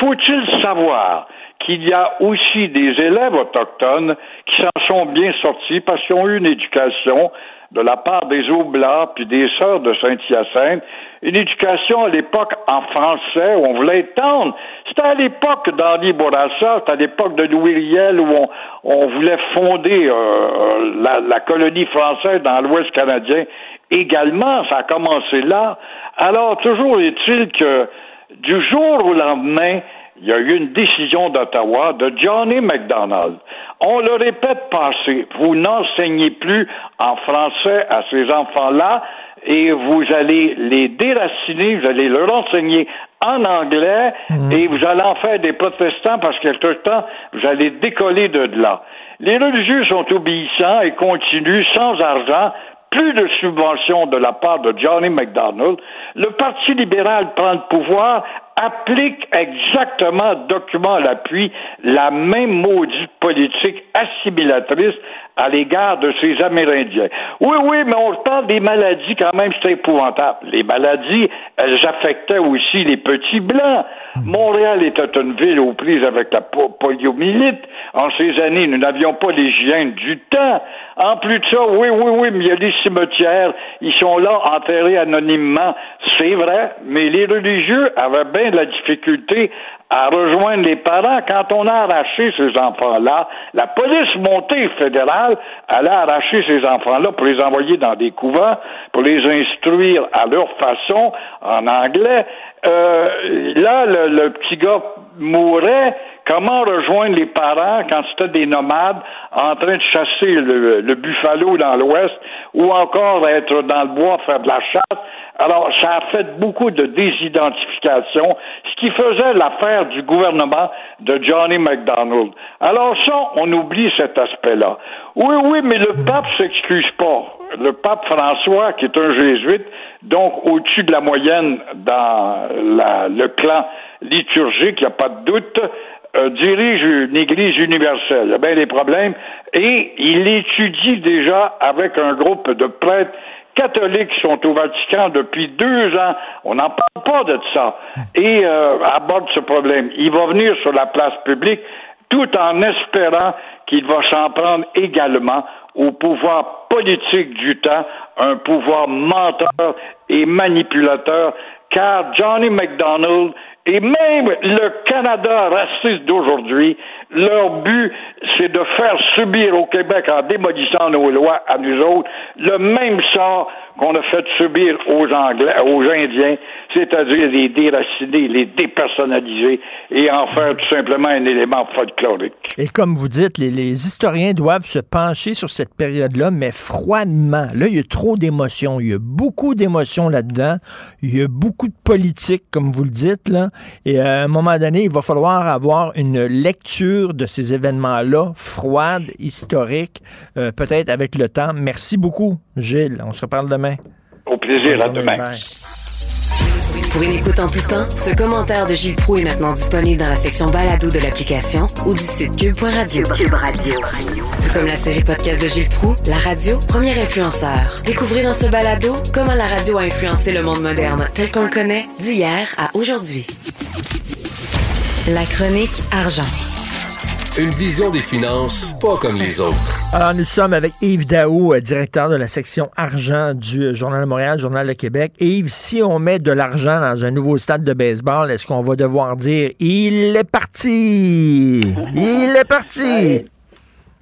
Faut-il savoir qu'il y a aussi des élèves autochtones qui s'en sont bien sortis parce qu'ils ont eu une éducation de la part des Oblats puis des sœurs de Saint-Hyacinthe, une éducation à l'époque en français où on voulait étendre. C'était à l'époque d'Henri Bourassa, c'était à l'époque de Louis Riel où on, on voulait fonder euh, la, la colonie française dans l'Ouest canadien. Également, ça a commencé là. Alors, toujours est-il que du jour au lendemain, il y a eu une décision d'Ottawa de Johnny McDonald. On le répète pas assez. Vous n'enseignez plus en français à ces enfants-là et vous allez les déraciner, vous allez leur enseigner en anglais et vous allez en faire des protestants parce que quelque temps, vous allez décoller de là. Les religieux sont obéissants et continuent sans argent plus de subventions de la part de Johnny McDonald. Le Parti libéral prend le pouvoir, applique exactement, document à l'appui, la même maudite politique assimilatrice à l'égard de ces Amérindiens. Oui, oui, mais on parle des maladies quand même, c'est épouvantable. Les maladies, elles affectaient aussi les petits blancs. Montréal était une ville aux prises avec la po- poliomyélite. En ces années, nous n'avions pas l'hygiène du temps. En plus de ça, oui, oui, oui, mais il y a des cimetières, ils sont là enterrés anonymement. C'est vrai, mais les religieux avaient bien de la difficulté à rejoindre les parents quand on a arraché ces enfants-là. La police montée fédérale allait arracher ces enfants-là pour les envoyer dans des couvents, pour les instruire à leur façon en anglais. Euh, là, le, petit gars mourait. Comment rejoindre les parents quand c'était des nomades en train de chasser le, le buffalo dans l'Ouest ou encore être dans le bois faire de la chasse? Alors, ça a fait beaucoup de désidentification, ce qui faisait l'affaire du gouvernement de Johnny McDonald. Alors ça, on oublie cet aspect-là. Oui, oui, mais le pape s'excuse pas. Le pape François, qui est un jésuite, donc au-dessus de la moyenne dans la- le clan liturgique, il n'y a pas de doute, euh, dirige une église universelle. Il y a bien des problèmes. Et il étudie déjà avec un groupe de prêtres catholiques sont au Vatican depuis deux ans. On n'en parle pas de ça. Et euh, aborde ce problème. Il va venir sur la place publique tout en espérant qu'il va s'en prendre également au pouvoir politique du temps, un pouvoir menteur et manipulateur, car Johnny McDonald et même le Canada raciste d'aujourd'hui, leur but, c'est de faire subir au Québec, en démolissant nos lois à nous autres, le même sort qu'on a fait subir aux Anglais, aux Indiens, c'est-à-dire les déraciner, les dépersonnaliser et en faire tout simplement un élément folklorique. Et comme vous dites, les, historiens doivent se pencher sur cette période-là, mais froidement. Là, il y a trop d'émotions. Il y a beaucoup d'émotions là-dedans. Il y a beaucoup de politique, comme vous le dites. Là. Et à un moment donné, il va falloir avoir une lecture de ces événements-là, froide, historique, euh, peut-être avec le temps. Merci beaucoup, Gilles. On se reparle demain. Au plaisir, à demain. Pour une écoute en tout temps, ce commentaire de Gilles Proux est maintenant disponible dans la section balado de l'application ou du site cube.radio. Cube Radio. Tout comme la série podcast de Gilles Proux, la radio, premier influenceur. Découvrez dans ce balado comment la radio a influencé le monde moderne tel qu'on le connaît d'hier à aujourd'hui. La chronique argent. Une vision des finances pas comme les autres. Alors, nous sommes avec Yves Daou, euh, directeur de la section argent du euh, Journal de Montréal, Journal de Québec. Yves, si on met de l'argent dans un nouveau stade de baseball, est-ce qu'on va devoir dire il est parti? Il est parti!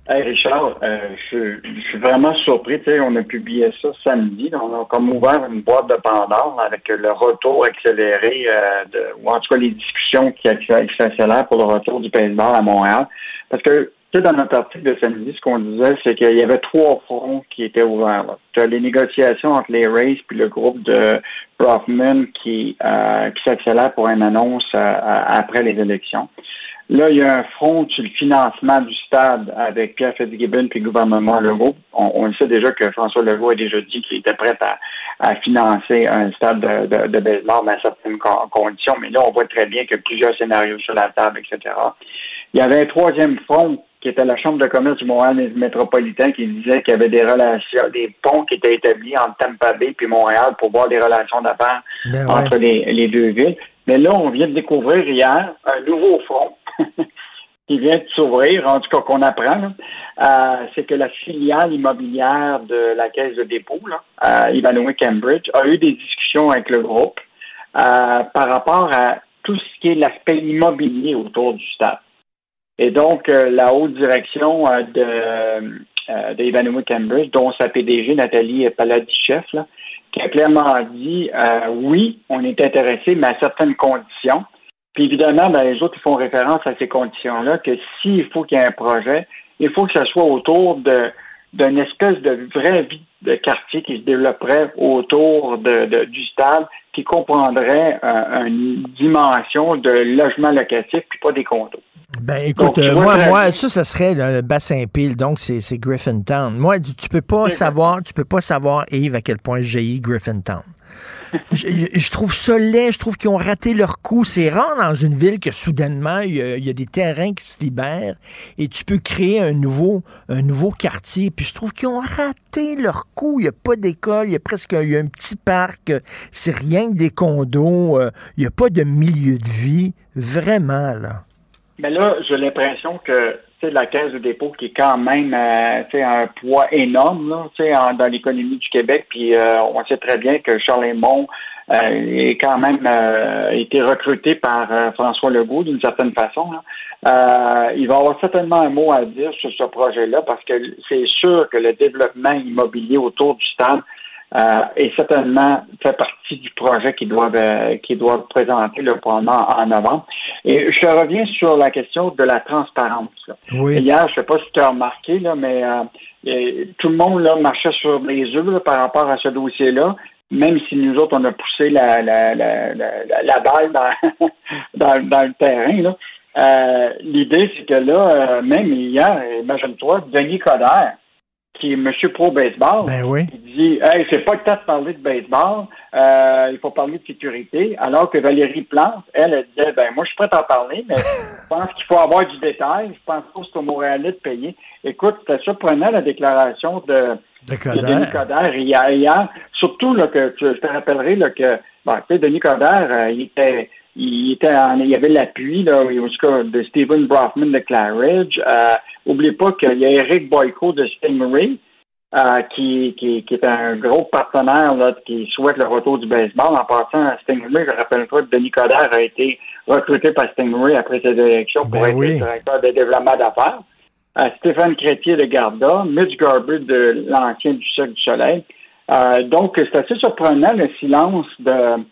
Hey Richard, euh, je, je suis vraiment surpris. Tu sais, on a publié ça samedi. On a comme ouvert une boîte de Pandore avec le retour accéléré, euh, de, ou en tout cas les discussions qui, accé- qui s'accélèrent pour le retour du baseball à Montréal. Parce que, tu sais, dans notre article de samedi, ce qu'on disait, c'est qu'il y avait trois fronts qui étaient ouverts. Tu as les négociations entre les Rays puis le groupe de Brofman qui, euh, qui s'accélère pour une annonce euh, après les élections. Là, il y a un front sur le financement du stade avec Pierre Fitzgibbon puis le gouvernement Legault. On, on le sait déjà que François Legault a déjà dit qu'il était prêt à, à financer un stade de, de, de baseball dans certaines con- conditions, mais là, on voit très bien qu'il y a plusieurs scénarios sur la table, etc. Il y avait un troisième front qui était la Chambre de commerce du Montréal métropolitain qui disait qu'il y avait des relations, des ponts qui étaient établis entre Tampa Bay puis Montréal pour voir des relations d'affaires Ben ouais. entre les, les deux villes. Mais là, on vient de découvrir hier un nouveau front qui vient de s'ouvrir, en tout cas qu'on apprend. Euh, c'est que la filiale immobilière de la Caisse de dépôt, là, euh, Cambridge, a eu des discussions avec le groupe euh, par rapport à tout ce qui est l'aspect immobilier autour du stade. Et donc, euh, la haute direction de, euh, Cambridge, dont sa PDG, Nathalie Paladichef, là, qui a clairement dit oui, on est intéressé, mais à certaines conditions. Puis évidemment, ben, les autres ils font référence à ces conditions-là, que s'il faut qu'il y ait un projet, il faut que ce soit autour de d'une espèce de vraie vie de quartier qui se développerait autour de, de- du stade, qui comprendrait euh, une dimension de logement locatif, puis pas des condos. Ben écoute, Donc, euh, moi, moi, ça, ça serait le bassin pile, donc c'est c'est Griffintown. Moi, tu tu peux pas savoir, tu peux pas savoir, Yves, à quel point j'ai Griffintown. je, trouve ça laid, je trouve qu'ils ont raté leur coup. C'est rare dans une ville que soudainement, il y, a, des terrains qui se libèrent et tu peux créer un nouveau, un nouveau quartier. Puis je trouve qu'ils ont raté leur coup. Il n'y a pas d'école, il y a presque il y a un petit parc, c'est rien que des condos, euh, il n'y a pas de milieu de vie. Vraiment, là. Mais là, j'ai l'impression que sais, la Caisse de dépôt qui est quand même euh, un poids énorme là, en- dans l'économie du Québec, puis euh, on sait très bien que Charles Raymond euh, est quand même euh, été recruté par euh, François Legault d'une certaine façon. là. Il va avoir certainement un mot à dire sur ce projet-là parce que c'est sûr que le développement immobilier autour du stade euh, est certainement fait partie du projet qu'ils doivent euh, qu'ils doivent présenter là, probablement en novembre. Et je reviens sur la question de la transparence. là. Oui. Hier, je sais pas si tu as remarqué, là, mais euh, tout le monde là, marchait sur les œufs par rapport à ce dossier-là, même si nous autres, on a poussé la, la, la, la, la- la balle dans, dans, dans le terrain. Là. Euh, L'idée, c'est que là, euh, même hier, imagine-toi, Denis Coderre, qui est Monsieur Pro Baseball, Ben oui. il dit Hey, c'est pas le temps de parler de baseball, euh, il faut parler de sécurité. Alors que Valérie Plante, elle, elle disait Ben moi je suis prête à en parler, mais je pense qu'il faut avoir du détail, je pense pas que c'est au Montréalais de payer. Écoute, c'était surprenant la déclaration de, De de Denis Coderre. Coderre hier, hier. Surtout là, que tu- je te rappellerai là, que bon, tu sais, Denis Coderre, euh, il était il était en- il y avait l'appui là, en tout cas, de Stephen Brofman de Claridge. Euh, oublie pas qu'il y a Eric Boyko de Stingray. euh, qui, qui, qui est un gros partenaire là, qui souhaite le retour du baseball. En passant à Stingray, je rappelle pas que Denis Coderre a été recruté par Stingray après ses élections pour Ben être oui. directeur de développement d'affaires. Euh, Stéphane Crétier de Garda, Mitch Garber de l'ancien du Cirque du Soleil. Euh, donc, c'est assez surprenant le silence de,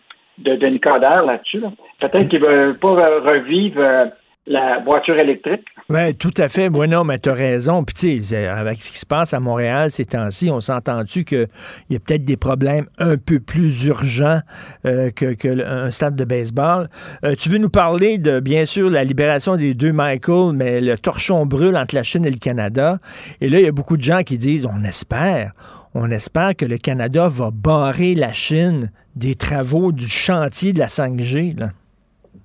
de Denis là-dessus. là. Peut-être qu'il ne veut pas re- revivre euh, la voiture électrique. Oui, tout à fait. Oui, non, mais tu as raison. Puis, avec ce qui se passe à Montréal ces temps-ci, on s'est entendu qu'il y a peut-être des problèmes un peu plus urgents euh, que, que le- un stade de baseball? Euh, tu veux nous parler de, bien sûr, la libération des deux Michael, mais le torchon brûle entre la Chine et le Canada. Et là, il y a beaucoup de gens qui disent on espère, on espère que le Canada va barrer la Chine des travaux du chantier de la 5G. Là.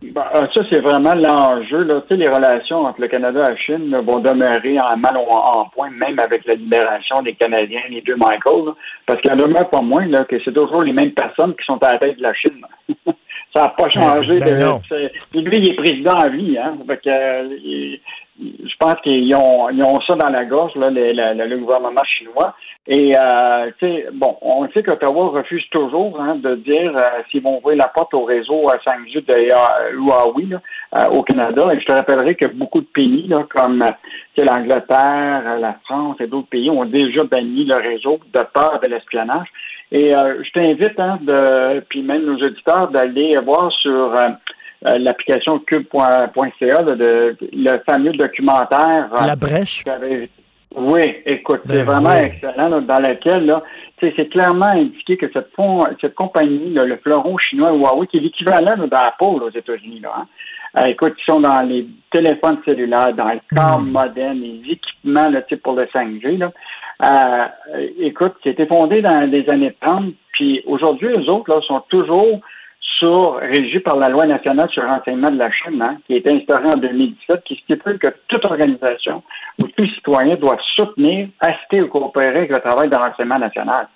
Ben, euh, ça, c'est vraiment l'enjeu. Les relations entre le Canada et la Chine vont demeurer en mal ou en, point, même avec la libération des Canadiens, les deux Michael. parce qu'il en demeure pas moins là, que c'est toujours les mêmes personnes qui sont à la tête de la Chine. Ça n'a pas changé. Ben de, non. c'est- lui, il est président à vie. Hein? Fait que, euh, je pense qu'ils ont, ils ont ça dans la gorge, là, le, le- le gouvernement chinois. Et, euh, tu sais, bon, on sait qu'Ottawa refuse toujours hein, de dire euh, s'ils vont ouvrir la porte au réseau à 5G de euh, Huawei là, euh, au Canada. Et je te rappellerai que beaucoup de pays, là, comme l'Angleterre, la France et d'autres pays, ont déjà banni le réseau de peur de l'espionnage. Et euh, je t'invite, hein, de, puis même nos auditeurs, d'aller voir sur euh, euh, l'application cube.ca là, de, le fameux documentaire. euh, La brèche? Oui, écoute, c'est Ben vraiment oui. excellent, là, dans lequel, là, tu sais, c'est clairement indiqué que cette, compagnie, là, le fleuron chinois Huawei, qui est l'équivalent d'Apple aux États-Unis, là, hein, euh, écoute, ils sont dans les téléphones cellulaires, dans les câbles modernes, les équipements là, tu sais, pour le 5G. Là. Euh, écoute, c'était fondé dans les années 30, puis aujourd'hui, eux autres là, sont toujours sur, régis par la loi nationale sur le renseignement de la Chine, hein, qui a été instaurée en 2017, qui stipule que toute organisation ou tout citoyen doit soutenir, assister ou coopérer avec le travail de renseignement national.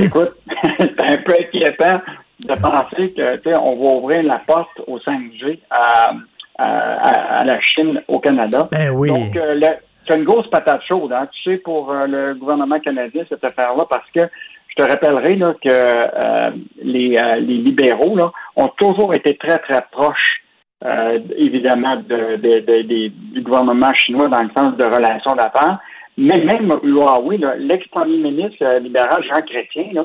Écoute, c'est un peu inquiétant de penser que, tu sais, on va ouvrir la porte au 5G à, à, à- à la Chine, au Canada. Ben oui. Donc, euh, le- c'est une grosse patate chaude, hein, tu sais, pour euh, le gouvernement canadien, cette affaire-là, parce que je te rappellerai là, que euh, les, euh, les libéraux là, ont toujours été très, très proches, euh, évidemment, de, de- du gouvernement chinois dans le sens de relations d'affaires. Mais même Huawei, l'ex-premier ministre euh, libéral Jean Chrétien, là,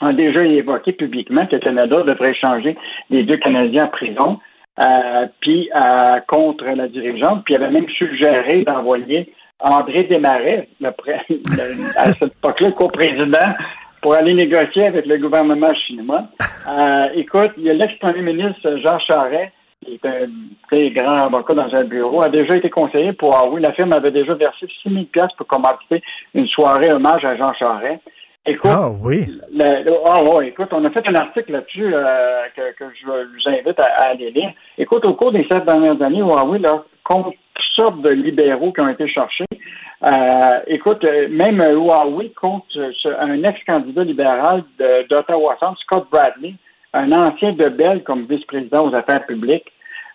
a déjà évoqué publiquement que le Canada devrait échanger les deux Canadiens en prison, euh, puis euh, contre la dirigeante, puis il avait même suggéré d'envoyer André Desmarais, le, à cette époque-là, co-président, pour aller négocier avec le gouvernement chinois. Euh, écoute, il y a l'ex-premier ministre Jean Charest, qui est un très grand avocat dans un bureau, a déjà été conseiller pour Huawei. La firme avait déjà versé 6 000 piastres pour commencer une soirée hommage à Jean Charest. Écoute, Ah oui. le- le- ah écoute, on a fait un article là-dessus euh, que, que je vous invite à, à aller lire. Écoute, au cours des sept dernières années, Huawei, là, contre toutes sortes de libéraux qui ont été cherchés, euh, écoute, euh, même Huawei compte un ex-candidat libéral d'Ottawa Centre, Scott Bradley, un ancien de Bell comme vice-président aux affaires publiques.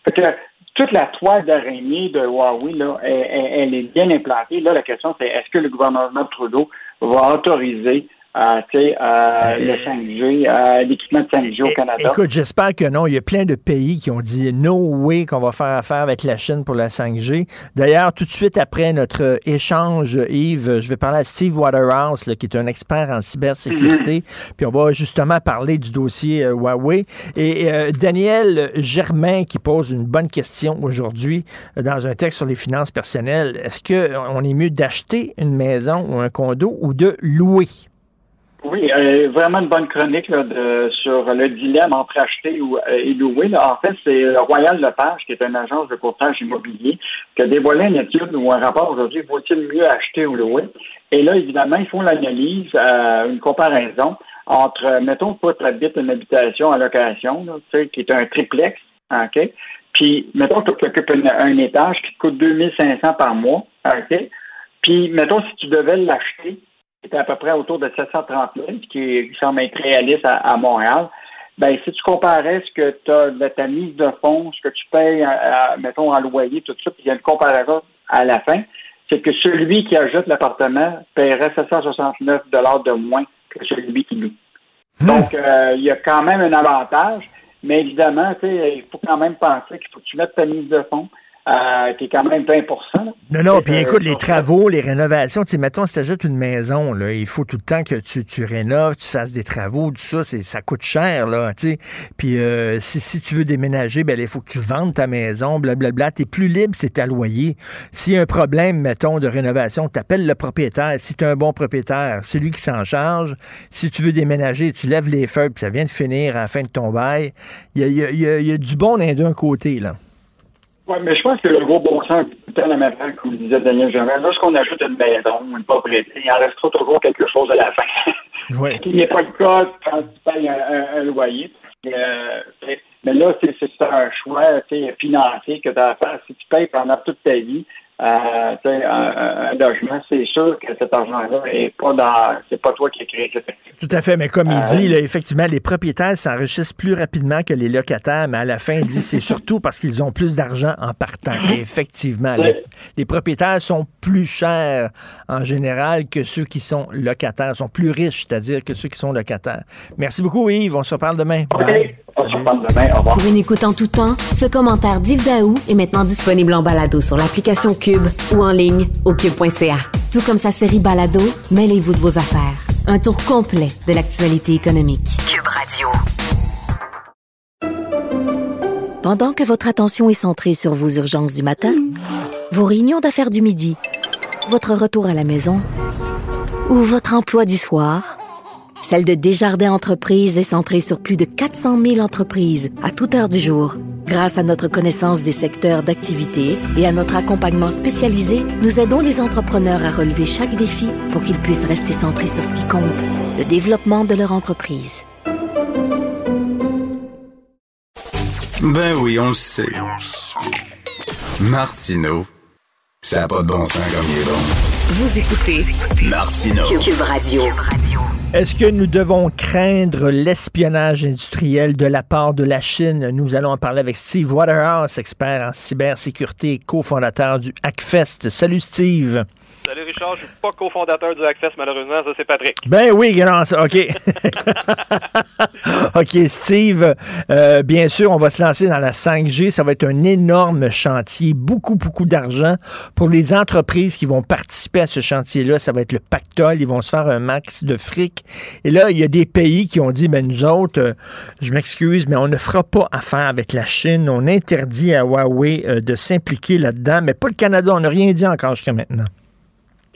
Fait que toute la toile d'araignée de Huawei, là, elle, elle- elle est bien implantée. Là, la question, c'est est-ce que le gouvernement Trudeau va autoriser euh, sais, euh, le 5G, euh, l'équipement de 5G au Canada? Écoute, j'espère que non. Il y a plein de pays qui ont dit no way qu'on va faire affaire avec la Chine pour la 5G. D'ailleurs, tout de suite après notre échange, Yves, je vais parler à Steve Waterhouse, là, qui est un expert en cybersécurité. Puis on va justement parler du dossier euh, Huawei. Et euh, Daniel Germain qui pose une bonne question aujourd'hui euh, dans un texte sur les finances personnelles. Est-ce qu'on est mieux d'acheter une maison ou un condo ou de louer? Oui, euh, vraiment une bonne chronique là, de, sur le dilemme entre acheter ou, euh, et louer. là. En fait, c'est Royal Lepage, qui est une agence de courtage immobilier, qui a dévoilé une étude ou un rapport aujourd'hui, vaut-il mieux acheter ou louer? Et là, évidemment, ils font l'analyse, euh, une comparaison entre, euh, mettons que tu habites une habitation en location, là, tu sais, qui est un triplex, OK? Puis, mettons tu occupes un, un étage qui te coûte 2500 par mois, OK? Puis, mettons, si tu devais l'acheter, c'était à peu près autour de 730 000, ce qui, semble être réaliste à, à Montréal. Ben, si tu comparais ce que tu as de ta mise de fonds, ce que tu payes, à- à- mettons, en loyer, tout ça, puis il y a une comparaison à la fin, c'est que celui qui ajoute l'appartement paierait 769 de moins que celui qui loue. Donc, euh, il y a quand même un avantage, mais évidemment, tu sais, il faut quand même penser qu'il faut que tu mettes ta mise de fonds, euh, qui est quand même 20 Non, non, Fait puis écoute, les travaux, les rénovations, tu sais, mettons, si tu achètes une maison, là, il faut tout le temps que tu, tu rénoves, tu fasses des travaux, tout ça, c'est, ça coûte cher, là, tu sais. Puis euh, si, si tu veux déménager, ben, il faut que tu vendes ta maison, blablabla. Tu es plus libre, c'est ta loyer. S'il y a un problème, mettons, de rénovation, tu appelles le propriétaire. Si tu es un bon propriétaire, c'est lui qui s'en charge. Si tu veux déménager, tu lèves les feuilles, puis ça vient de finir à la fin de ton bail. Il y a, y a- y a- il y a du bon d'un côté, là. Oui, mais je pense que le gros bon sens, tout à la même comme disait Daniel Germain, lorsqu'on ajoute une maison, une propriété, il en restera toujours quelque chose à la fin. Oui. Ce qui n'est pas le cas quand tu payes un, un- un loyer. Euh, mais là, c'est un choix financier que tu as à faire. Si tu payes pendant toute ta vie euh, un, un- un logement, c'est sûr que cet argent-là est pas dans. C'est pas toi qui as créé cet actif. Tout à fait, mais comme il Euh, dit, là, effectivement, les propriétaires s'enrichissent plus rapidement que les locataires, mais à la fin, il dit c'est surtout parce qu'ils ont plus d'argent en partant. Et effectivement, les, les propriétaires sont plus chers en général que ceux qui sont locataires, sont plus riches, c'est-à-dire que ceux qui sont locataires. Merci beaucoup, Yves. On se reparle demain. Bye. On se reparle demain. Au revoir. Pour une écoute en tout temps, ce commentaire d'Yves Daou est maintenant disponible en balado sur l'application Cube ou en ligne au cube.ca. Tout comme sa série Balado, mêlez-vous de vos affaires. Un tour complet de l'actualité économique. Cube Radio. Pendant que votre attention est centrée sur vos urgences du matin, vos réunions d'affaires du midi, votre retour à la maison ou votre emploi du soir, celle de Desjardins Entreprises est centrée sur plus de 400 000 entreprises à toute heure du jour. Grâce à notre connaissance des secteurs d'activité et à notre accompagnement spécialisé, nous aidons les entrepreneurs à relever chaque défi pour qu'ils puissent rester centrés sur ce qui compte, le développement de leur entreprise. Ben oui, on le sait. Martineau, ça a pas de bon sens comme il est bon. Vous écoutez Martineau. Cube Radio. Est-ce que nous devons craindre l'espionnage industriel de la part de la Chine? Nous allons en parler avec Steve Waterhouse, expert en cybersécurité et cofondateur du Hackfest. Salut Steve. Salut Richard, je suis pas cofondateur du Hackfest malheureusement, ça c'est Patrick. Ben oui, grand, OK. OK, Steve, euh, bien sûr, on va se lancer dans la 5G. Ça va être un énorme chantier, beaucoup, beaucoup d'argent pour les entreprises qui vont participer à ce chantier-là. Ça va être le pactole, ils vont se faire un max de fric. Et là, il y a des pays qui ont dit, ben nous autres, euh, je m'excuse, mais on ne fera pas affaire avec la Chine. On interdit à Huawei euh, de s'impliquer là-dedans, mais pas le Canada. On n'a rien dit encore jusqu'à maintenant.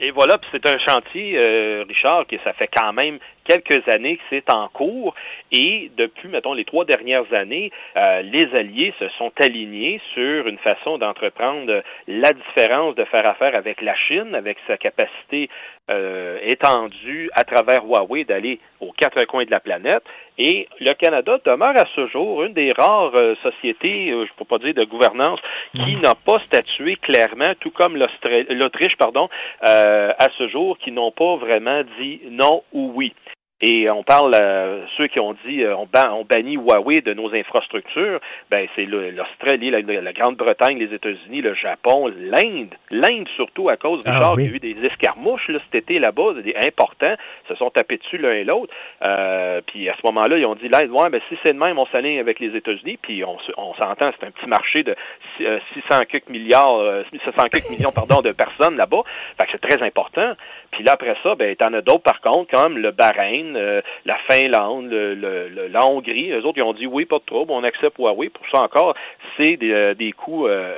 Et voilà, puis c'est un chantier, euh, Richard, que ça fait quand même quelques années que c'est en cours. Et depuis, mettons, les trois dernières années, euh, les alliés se sont alignés sur une façon d'entreprendre la différence de faire affaire avec la Chine, avec sa capacité euh, étendue à travers Huawei d'aller aux quatre coins de la planète. Et le Canada demeure à ce jour une des rares euh, sociétés, euh, je ne peux pas dire de gouvernance, qui n'a pas statué clairement, tout comme l'Autriche, pardon, euh, à ce jour, qui n'ont pas vraiment dit non ou oui. Et on parle, euh, ceux qui ont dit euh, on, ban- on bannit Huawei de nos infrastructures, ben c'est l'Australie, la, la Grande-Bretagne, les États-Unis, le Japon, l'Inde, l'Inde surtout à cause, Ah, Richard, oui. il y a eu des escarmouches là, cet été là-bas, des importants, se sont tapés dessus l'un et l'autre. Euh, puis à ce moment-là, ils ont dit l'Inde, ouais, ben si c'est de même, on s'aligne avec les États-Unis, puis on, se- on s'entend, c'est un petit marché de six- euh, 600 quelques milliards, euh, 600 quelques millions, pardon, de personnes là-bas. Fait que c'est très important. Puis là, après ça, ben, t'en as d'autres, par contre, comme le Bahreïn, euh, la Finlande, le, le- le- la Hongrie. Eux autres, ils ont dit oui, pas de trouble, on accepte Huawei. Pour ça encore, c'est des, euh, des coûts euh,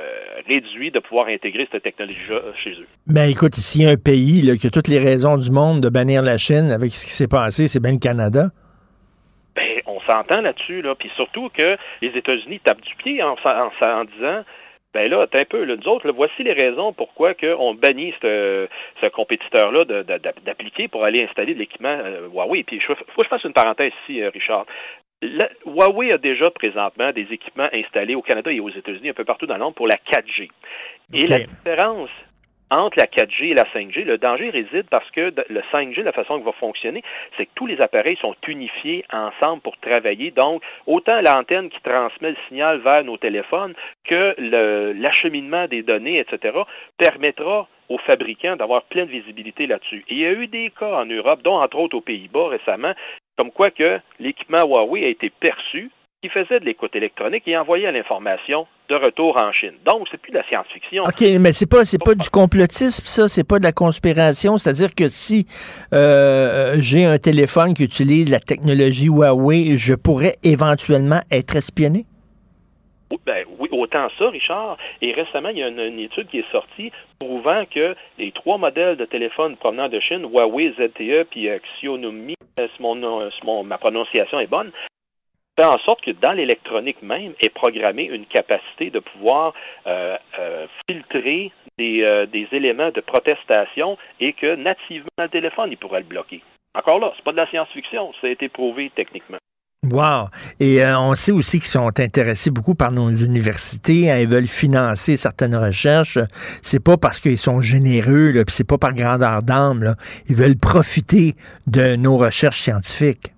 réduits de pouvoir intégrer cette technologie-là chez eux. Ben écoute, s'il y a un pays là, qui a toutes les raisons du monde de bannir la Chine avec ce qui s'est passé, c'est bien le Canada. Ben, on s'entend là-dessus, là. Puis surtout que les États-Unis tapent du pied en, en, en disant ben là, t'es un peu, là, nous autres, là, voici les raisons pourquoi que on bannit ce, ce compétiteur-là d'appliquer pour aller installer de l'équipement euh, Huawei. Puis, il faut que je fasse une parenthèse ici, euh, Richard. La- Huawei a déjà présentement des équipements installés au Canada et aux États-Unis, un peu partout dans le monde, pour la 4G. Et la différence entre la 4G et la 5G, le danger réside parce que le 5G, la façon qu'il va fonctionner, c'est que tous les appareils sont unifiés ensemble pour travailler. Donc, autant l'antenne qui transmet le signal vers nos téléphones que l'acheminement des données, etc., permettra aux fabricants d'avoir pleine visibilité là-dessus. Et il y a eu des cas en Europe, dont entre autres aux Pays-Bas récemment, comme quoi que l'équipement Huawei a été perçu qui faisait de l'écoute électronique et envoyait l'information de retour en Chine. Donc, c'est plus de la science-fiction. OK, mais c'est pas c'est pas du complotisme, ça, c'est pas de la conspiration. C'est-à-dire que si euh, j'ai un téléphone qui utilise la technologie Huawei, je pourrais éventuellement être espionné? Oui, ben, oui, autant ça, Richard. Et récemment, il y a une, une étude qui est sortie prouvant que les trois modèles de téléphone provenant de Chine, Huawei, ZTE puis euh, Xiaomi, euh, si mon, nom- si mon- ma prononciation est bonne, fait en sorte que dans l'électronique même est programmée une capacité de pouvoir euh, euh, filtrer des, euh, des éléments de protestation et que nativement le téléphone, il pourrait le bloquer. Encore là, c'est pas de la science-fiction, ça a été prouvé techniquement. Wow. Et on sait aussi qu'ils sont intéressés beaucoup par nos universités. hein, ils veulent financer certaines recherches. C'est pas parce qu'ils sont généreux, puis c'est pas par grandeur d'âme. Ils veulent profiter de nos recherches scientifiques.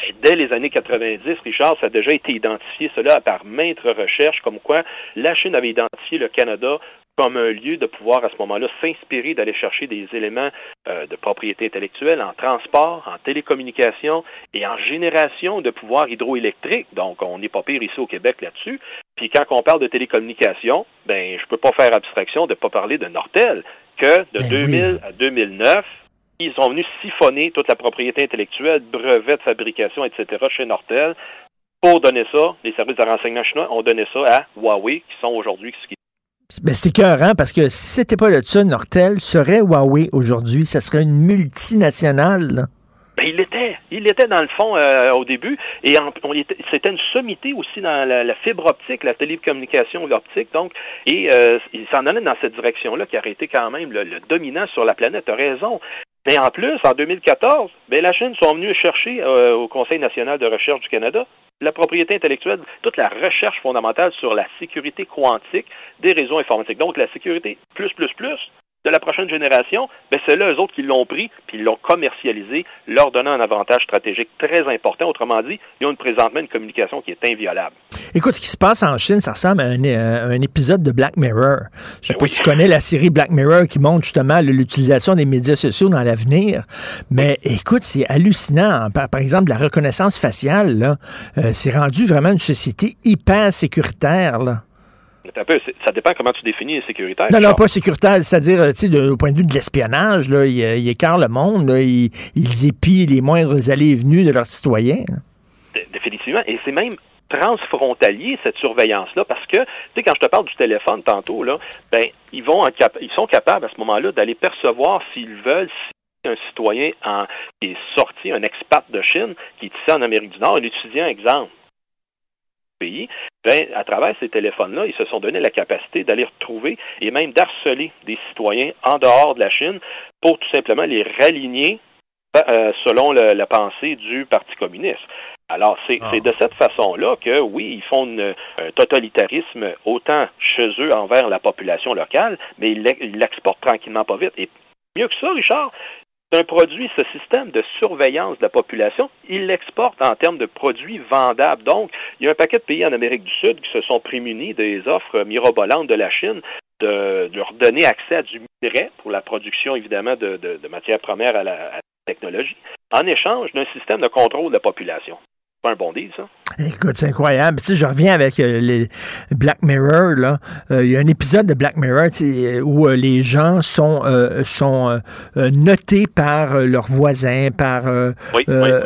Ben, dès les années 90, Richard, ça a déjà été identifié, cela par maintes recherches, comme quoi la Chine avait identifié le Canada comme un lieu de pouvoir à ce moment-là s'inspirer d'aller chercher des éléments euh, de propriété intellectuelle en transport, en télécommunication et en génération de pouvoir hydroélectrique. Donc, on n'est pas pire ici au Québec là-dessus. Puis quand on parle de télécommunication, ben je peux pas faire abstraction de pas parler de Nortel, que de 2000 à 2009, ils sont venus siphonner toute la propriété intellectuelle, brevets de fabrication, etc. chez Nortel. Pour donner ça, les services de renseignement chinois ont donné ça à Huawei, qui sont aujourd'hui ce qui Ben, c'est écœurant parce que si c'était pas de ça, Nortel serait Huawei aujourd'hui. Ça serait une multinationale. Ben, il l'était. Il l'était dans le fond euh, au début. Et c'était une sommité aussi dans la, fibre optique, la télécommunication optique. Donc, et euh, il s'en allait dans cette direction-là qui aurait été quand même le, dominant sur la planète. T'as raison. Mais en plus, en 2014, ben, la Chine sont venus chercher euh, au Conseil national de recherche du Canada la propriété intellectuelle, toute la recherche fondamentale sur la sécurité quantique des réseaux informatiques. Donc, la sécurité plus, plus, plus de la prochaine génération, ben c'est là eux autres qui l'ont pris, puis ils l'ont commercialisé, leur donnant un avantage stratégique très important. Autrement dit, ils ont une, présentement une communication qui est inviolable. Écoute, ce qui se passe en Chine, ça ressemble à un, un épisode de Black Mirror. Je sais pas si tu connais la série Black Mirror qui montre justement l'utilisation des médias sociaux dans l'avenir. Mais écoute, c'est hallucinant. Par, par exemple, la reconnaissance faciale, euh, c'est rendu vraiment une société hyper sécuritaire. Là. Un peu, c'est- ça dépend comment tu définis les sécuritaires. Non, non, pas sécuritaire, c'est-à-dire, tu sais, au point de vue de l'espionnage, là, ils, euh, ils écartent le monde, là, ils, ils épient les moindres allées et venues de leurs citoyens. Dé- Définitivement. Et c'est même transfrontalier cette surveillance-là parce que, tu sais, quand je te parle du téléphone tantôt, là, ben, ils vont ils sont capables à ce moment-là d'aller percevoir s'ils veulent si un citoyen en, qui est sorti, un expat de Chine, qui est ici en Amérique du Nord, un étudiant, exemple, pays, ben, à travers ces téléphones-là, ils se sont donné la capacité d'aller retrouver et même d'harceler des citoyens en dehors de la Chine pour tout simplement les raligner euh, selon la pensée du Parti communiste. Alors, c'est de cette façon-là que, oui, ils font un totalitarisme autant chez eux envers la population locale, mais ils l'exportent tranquillement pas vite. Et mieux que ça, Richard, c'est un produit, ce système de surveillance de la population, il l'exporte en termes de produits vendables. Donc, il y a un paquet de pays en Amérique du Sud qui se sont prémunis des offres mirobolantes de la Chine de, leur donner accès à du minerai pour la production, évidemment, de, matières premières à la, à la technologie, en échange d'un système de contrôle de la population pas un bon deal, ça. Écoute, c'est incroyable. Tu sais, je reviens avec euh, les Black Mirror, là. Euh, il y a un épisode de Black Mirror où euh, les gens sont, sont notés par leurs voisins, par...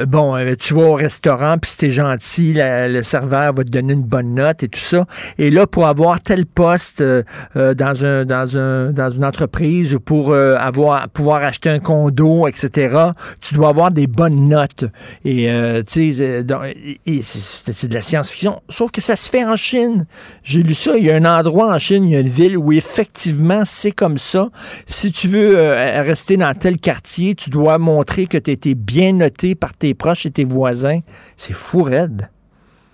Bon, tu vas au restaurant, puis si t'es gentil, le serveur va te donner une bonne note et tout ça. Et là, pour avoir tel poste dans, un, dans, un, dans une entreprise ou pour avoir pouvoir acheter un condo, etc., tu dois avoir des bonnes notes. Et, tu sais, c'est de la science-fiction, sauf que ça se fait en Chine. J'ai lu ça, il y a un endroit en Chine, il y a une ville où effectivement c'est comme ça. Si tu veux euh, rester dans tel quartier, tu dois montrer que tu été bien noté par tes proches et tes voisins. C'est fou raide.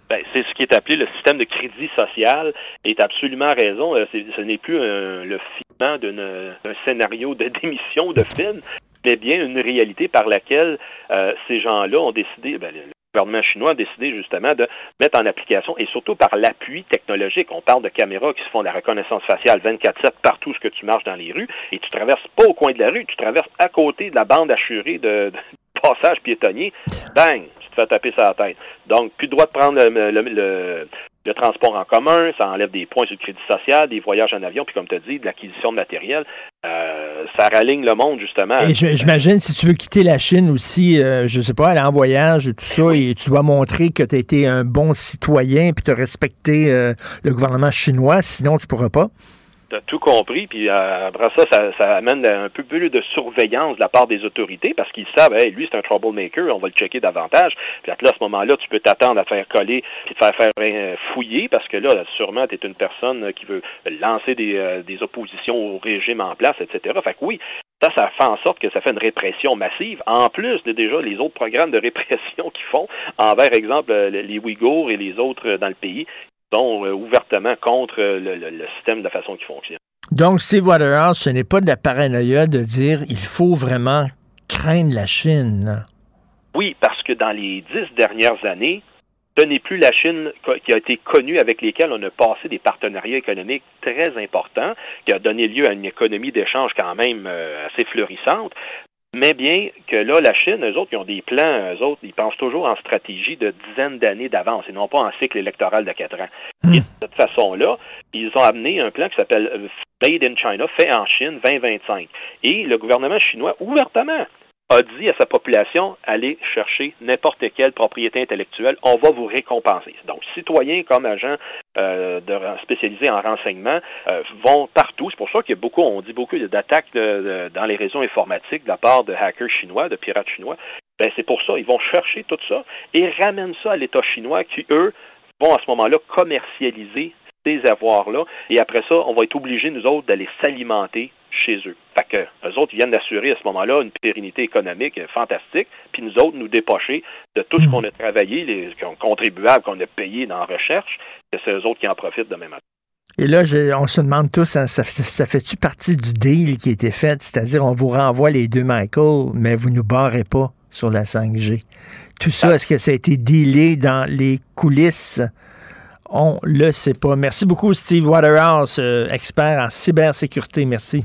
Ben, c'est ce qui est appelé le système de crédit social est absolument raison. Euh, ce n'est plus le filament d'un scénario de démission de film, mais bien une réalité par laquelle euh, ces gens-là ont décidé, ben, gouvernement chinois a décidé justement de mettre en application et surtout par l'appui technologique. On parle de caméras qui se font de la reconnaissance faciale 24-7 partout ce que tu marches dans les rues et tu traverses pas au coin de la rue, tu traverses à côté de la bande assurée de, passage piétonnier. Bang! Tu te fais taper sur la tête. Donc, plus le droit de prendre le, le transport en commun, ça enlève des points sur le crédit social, des voyages en avion, puis comme tu as dit, de l'acquisition de matériel. Euh, ça raligne le monde, justement. Et j'imagine, si tu veux quitter la Chine aussi, euh, je sais pas, aller en voyage et tout ça, et tu dois montrer que tu as été un bon citoyen, puis tu as respecté euh, le gouvernement chinois, sinon tu pourras pas. Tout compris, puis euh, après ça, ça, amène un peu plus de surveillance de la part des autorités parce qu'ils savent, hey, lui, c'est un troublemaker, on va le checker davantage. Puis à ce moment-là, tu peux t'attendre à te faire coller puis te faire euh, fouiller parce que là, sûrement, tu es une personne qui veut lancer des, euh, des oppositions au régime en place, etc. Fait que oui, ça, ça fait en sorte que ça fait une répression massive, en plus de déjà les autres programmes de répression qu'ils font envers, exemple, les Ouïghours et les autres dans le pays sont euh, ouvertement contre le, système de la façon qu'il fonctionne. Donc, Steve Waterhouse, ce n'est pas de la paranoïa de dire il faut vraiment craindre la Chine. Oui, parce que dans les dix dernières années, ce n'est plus la Chine qui a été connue avec lesquelles on a passé des partenariats économiques très importants, qui a donné lieu à une économie d'échange quand même euh, assez florissante mais bien que là, la Chine, eux autres, ils ont des plans, eux autres, ils pensent toujours en stratégie de dizaines d'années d'avance et non pas en cycle électoral de quatre ans. Et de cette façon-là, ils ont amené un plan qui s'appelle Made in China, fait en Chine 2025. Et le gouvernement chinois, ouvertement, a dit à sa population allez chercher n'importe quelle propriété intellectuelle, on va vous récompenser. Donc, citoyens comme agents euh, spécialisés en renseignement euh, vont partout. C'est pour ça qu'il y a beaucoup, on dit beaucoup d'attaques dans les réseaux informatiques de la part de hackers chinois, de pirates chinois. Ben, c'est pour ça, ils vont chercher tout ça et ramènent ça à l'État chinois qui, eux, vont à ce moment-là commercialiser ces avoirs-là. Et après ça, on va être obligés, nous autres, d'aller s'alimenter chez eux. Fait que eux autres, ils viennent d'assurer à ce moment-là une pérennité économique fantastique, puis nous autres, nous dépocher de tout ce hmm. qu'on a travaillé, les contribuables qu'on a payés dans la recherche, que c'est eux autres qui en profitent de même et là, on se demande tous, hein, ça, fait-tu partie du deal qui a été fait? C'est-à-dire, on vous renvoie les deux Michael, mais vous nous barrez pas sur la 5G. Tout ça, ah. est-ce que ça a été dealé dans les coulisses? On le sait pas. Merci beaucoup, Steve Waterhouse, euh, expert en cybersécurité. Merci.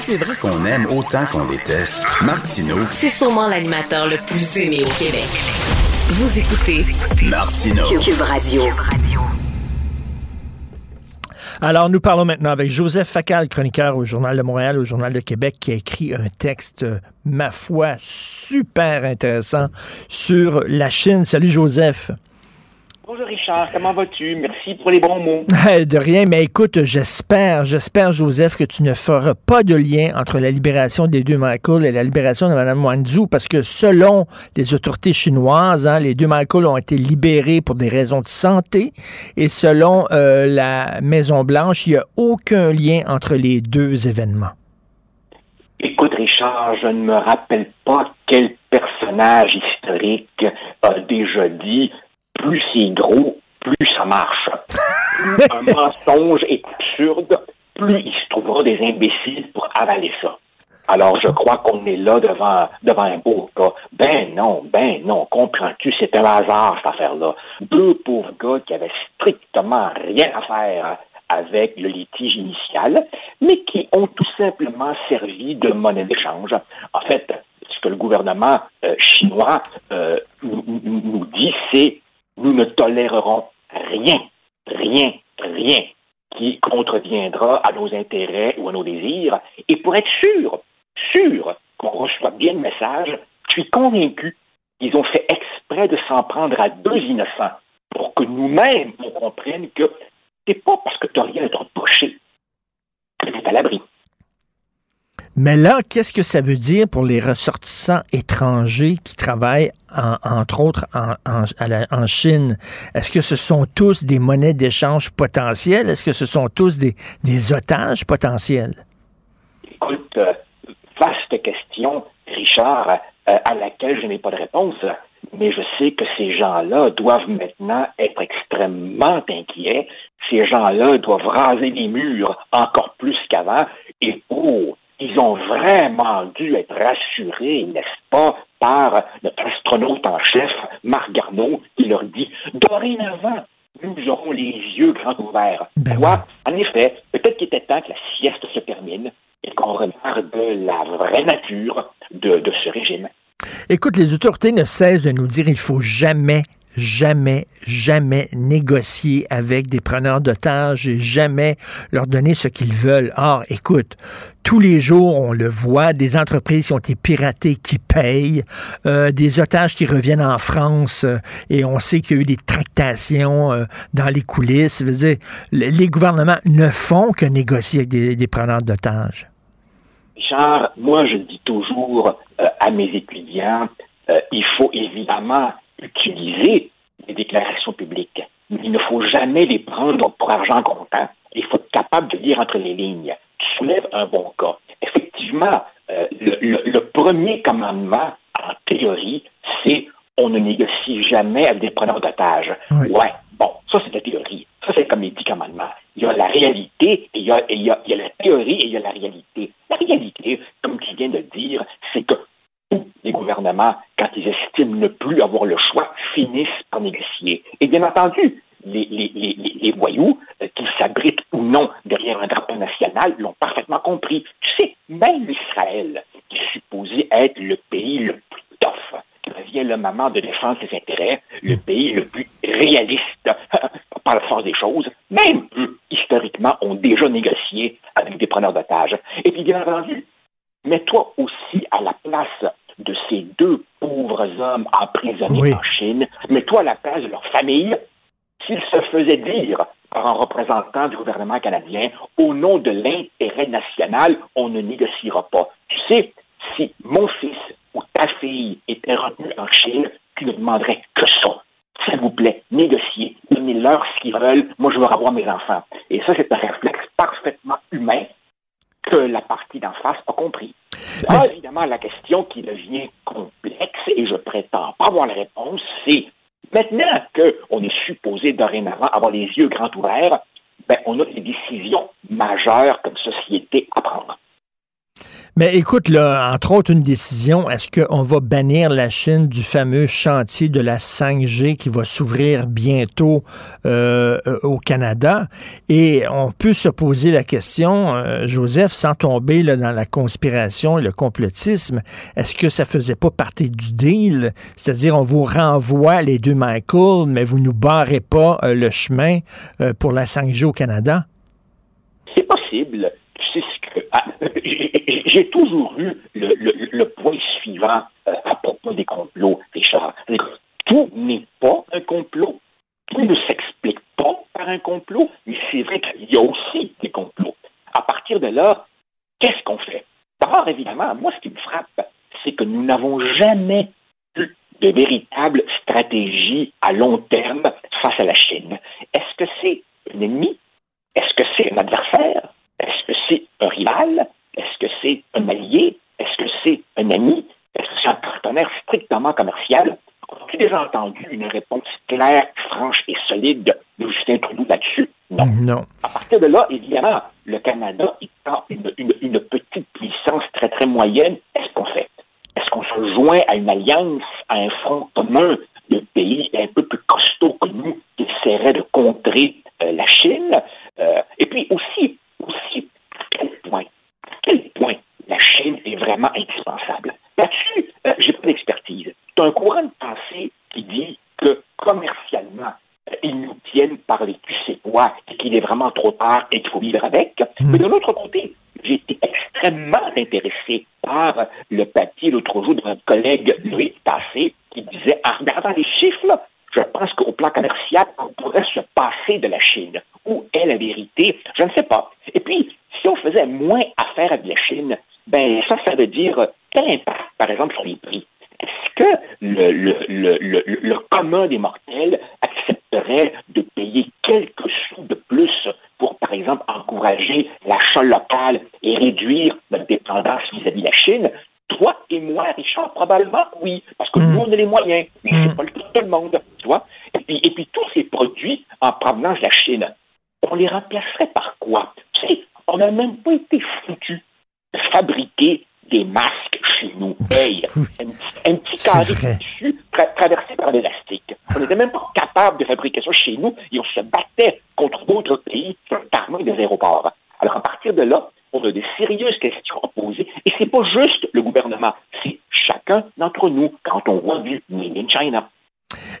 C'est vrai qu'on aime autant qu'on déteste, Martineau, C'est sûrement l'animateur le plus aimé au Québec. Vous écoutez Martineau. Cube Radio. Alors, nous parlons maintenant avec Joseph Facal, chroniqueur au Journal de Montréal, au Journal de Québec, qui a écrit un texte, ma foi, super intéressant sur la Chine. Salut, Joseph. Bonjour Richard, comment vas-tu? Merci pour les bons mots. Hey, De rien, mais écoute, j'espère, j'espère, Joseph, que tu ne feras pas de lien entre la libération des deux Michael et la libération de Mme Wanzhou, parce que selon les autorités chinoises, hein, les deux Michael ont été libérés pour des raisons de santé, et selon euh, la Maison-Blanche, il n'y a aucun lien entre les deux événements. Écoute Richard, je ne me rappelle pas quel personnage historique a déjà dit plus c'est gros, plus ça marche. Plus un mensonge est absurde, plus il se trouvera des imbéciles pour avaler ça. Alors, je crois qu'on est là devant, devant un beau cas. Ben non, ben non, comprends-tu, c'est un hasard, cette affaire-là. Deux pauvres gars qui avaient strictement rien à faire avec le litige initial, mais qui ont tout simplement servi de monnaie d'échange. En fait, ce que le gouvernement euh, chinois euh, nous dit, c'est nous ne tolérerons rien, rien, rien qui contreviendra à nos intérêts ou à nos désirs. Et pour être sûr, sûr qu'on reçoit bien le message, je suis convaincu qu'ils ont fait exprès de s'en prendre à deux innocents pour que nous-mêmes, on comprenne que c'est pas parce que tu n'as rien à te reprocher que tu es à l'abri. Mais là, qu'est-ce que ça veut dire pour les ressortissants étrangers qui travaillent, en- entre autres, en, Chine? Est-ce que ce sont tous des monnaies d'échange potentielles? Est-ce que ce sont tous des, otages potentiels? Écoute, euh, vaste question, Richard, euh, à laquelle je n'ai pas de réponse, mais je sais que ces gens-là doivent maintenant être extrêmement inquiets. Ces gens-là doivent raser les murs encore plus qu'avant. Et oh, ils ont vraiment dû être rassurés, n'est-ce pas, par notre astronaute en chef, Marc Garneau, qui leur dit dorénavant, nous aurons les yeux grands ouverts. Quoi? En effet, peut-être qu'il était temps que la sieste se termine et qu'on regarde la vraie nature de, de ce régime. Écoute, les autorités ne cessent de nous dire il faut jamais, jamais, jamais négocier avec des preneurs d'otages et jamais leur donner ce qu'ils veulent. Or, écoute, tous les jours, on le voit, des entreprises qui ont été piratées qui payent, euh, des otages qui reviennent en France euh, et on sait qu'il y a eu des tractations euh, dans les coulisses. Veut dire, le- les gouvernements ne font que négocier avec des, des preneurs d'otages. Richard, moi, je dis toujours à mes étudiants, il faut évidemment utiliser les déclarations publiques, mais il ne faut jamais les prendre pour argent comptant. Il faut être capable de lire entre les lignes. Tu soulèves un bon cas. Effectivement, euh, le, le- le premier commandement, en théorie, c'est on ne négocie jamais avec des preneurs d'otages. Ouais, bon, ça c'est la théorie. Ça c'est comme les dix commandements. Il y a la réalité et il y a, et il y a- il y a la théorie et il y a la réalité. La réalité, comme tu viens de le dire, c'est que les gouvernements, quand ils estiment ne plus avoir le choix, finissent par négocier. Et bien entendu, les, voyous, euh, qu'ils s'abritent ou non derrière un drapeau national, l'ont parfaitement compris. Tu sais, même Israël, qui est supposé être le pays le plus tough, qui devient le moment de défense des intérêts, le pays le plus réaliste par la force des choses, même eux, historiquement, ont déjà négocié avec des preneurs d'otages. Et puis, bien entendu, mets-toi aussi à la place de ces deux pauvres hommes emprisonnés Oui. en Chine, mets-toi à la place de leur famille, s'ils se faisaient dire par un représentant du gouvernement canadien, au nom de l'intérêt national, on ne négociera pas. Tu sais, si mon fils ou ta fille était retenu en Chine, tu ne demanderais que ça. S'il vous plaît, négociez, donnez-leur ce qu'ils veulent, moi je veux avoir mes enfants. Et ça, c'est un réflexe parfaitement humain que la partie d'en face a compris. Là, évidemment, la question qui devient complexe, et je prétends pas avoir la réponse, c'est maintenant qu'on est supposé dorénavant avoir les yeux grands ouverts, ben, on a des décisions majeures comme société à prendre. Mais écoute, là, entre autres, une décision, est-ce qu'on va bannir la Chine du fameux chantier de la 5G qui va s'ouvrir bientôt euh, au Canada? Et on peut se poser la question, euh, Joseph, sans tomber dans la conspiration et le complotisme, est-ce que ça faisait pas partie du deal? C'est-à-dire, on vous renvoie les deux Michael, mais vous nous barrez pas euh, le chemin pour la 5G au Canada? C'est possible. J'ai- J'ai toujours eu le, point suivant euh, à propos des complots, Richard. Tout n'est pas un complot. Tout ne s'explique pas par un complot, mais c'est vrai qu'il y a aussi des complots. À partir de là, qu'est-ce qu'on fait? D'abord, évidemment, moi, ce qui me frappe, c'est que nous n'avons jamais eu de véritable stratégie à long terme face à la Chine. Est-ce que c'est un ennemi? Est-ce que c'est un adversaire? Est-ce que un rival? Est-ce que c'est un allié? Est-ce que c'est un ami? Est-ce que c'est un partenaire strictement commercial? As-tu déjà entendu une réponse claire, franche et solide de Justin Trudeau là-dessus? Non. Non. À partir de là, évidemment, le Canada étant une, une- une petite puissance très, très moyenne, qu'est-ce qu'on fait? Est-ce qu'on se joint à une alliance, à un front commun de pays un peu plus costauds que nous qui essaieraient de contrer euh, la Chine? Euh, et puis aussi, aussi, à quel point, à quel point la Chine est vraiment indispensable? Là-dessus, euh, j'ai pas d'expertise. C'est un courant de pensée qui dit que commercialement, euh, ils nous tiennent par les tu sais quoi et qu'il est vraiment trop tard et qu'il faut vivre avec. Mais de l'autre côté, j'ai été extrêmement intéressé par le papier l'autre jour de notre collègue Louis Tassé qui disait, en regardant les chiffres, là, je pense qu'au plan commercial, on pourrait se passer de la Chine. Où est la vérité? Je ne sais pas. Et puis, si on faisait moins affaire avec la Chine, ben ça, ça veut dire euh, quel impact, par exemple, sur les prix? Est-ce que le, le, le, le, le commun des mortels accepterait de payer quelques sous de plus pour, par exemple, encourager l'achat local et réduire notre dépendance vis-à-vis de la Chine? Toi et moi, Richard, probablement oui, parce que nous, on a les moyens, mais c'est pas le cas de tout le monde, tu vois? Et puis, et puis tous ces produits en provenance de la Chine, on les remplacerait par quoi? Tu sais, on n'a même pas été foutus de fabriquer des masques chez nous. Hey, un, petit- un petit carré tra- traversé par l'élastique. On n'était même pas capable de fabriquer ça chez nous et on se battait contre d'autres pays tarmac des aéroports. Alors, à partir de là, on a des sérieuses questions à poser. Et c'est pas juste le gouvernement, c'est chacun d'entre nous quand on voit du Made in China.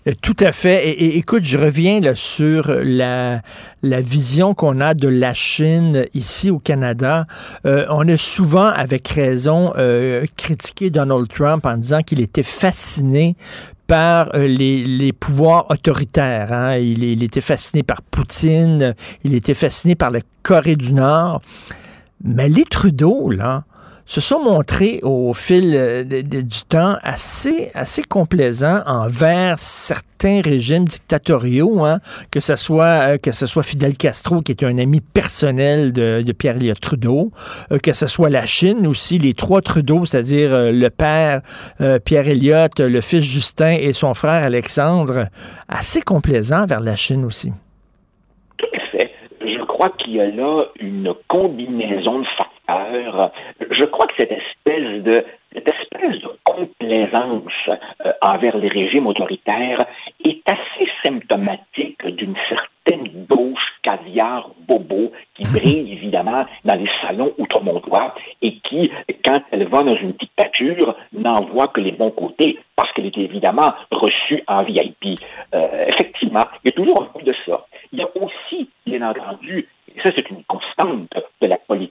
Euh, Tout à fait. Et, écoute, je reviens sur la, vision qu'on a de la Chine ici au Canada. Euh, on a souvent, avec raison, euh, critiqué Donald Trump en disant qu'il était fasciné par les, pouvoirs autoritaires. hein. Il, il était fasciné par Poutine, il était fasciné par la Corée du Nord. Mais les Trudeau, là, se sont montrés au fil euh, du temps assez, assez complaisants envers certains régimes dictatoriaux, hein, que ce soit euh, que ce soit Fidel Castro, qui est un ami personnel de, Pierre Elliott Trudeau, euh, que ce soit la Chine aussi, les trois Trudeau, c'est-à-dire le père Pierre Elliott, le fils Justin et son frère Alexandre, assez complaisants vers la Chine aussi. Tout à fait. Je crois qu'il y a là une combinaison de facteurs. Je crois que cette espèce de cette espèce de complaisance euh, envers les régimes autoritaires est assez symptomatique d'une certaine gauche caviar bobo qui brille évidemment dans les salons outre-montois et qui, quand elle va dans une dictature, n'en voit que les bons côtés parce qu'elle est évidemment reçue en VIP. Euh, effectivement, il y a toujours un peu de ça. Il y a aussi, bien entendu, et ça c'est une constante de la politique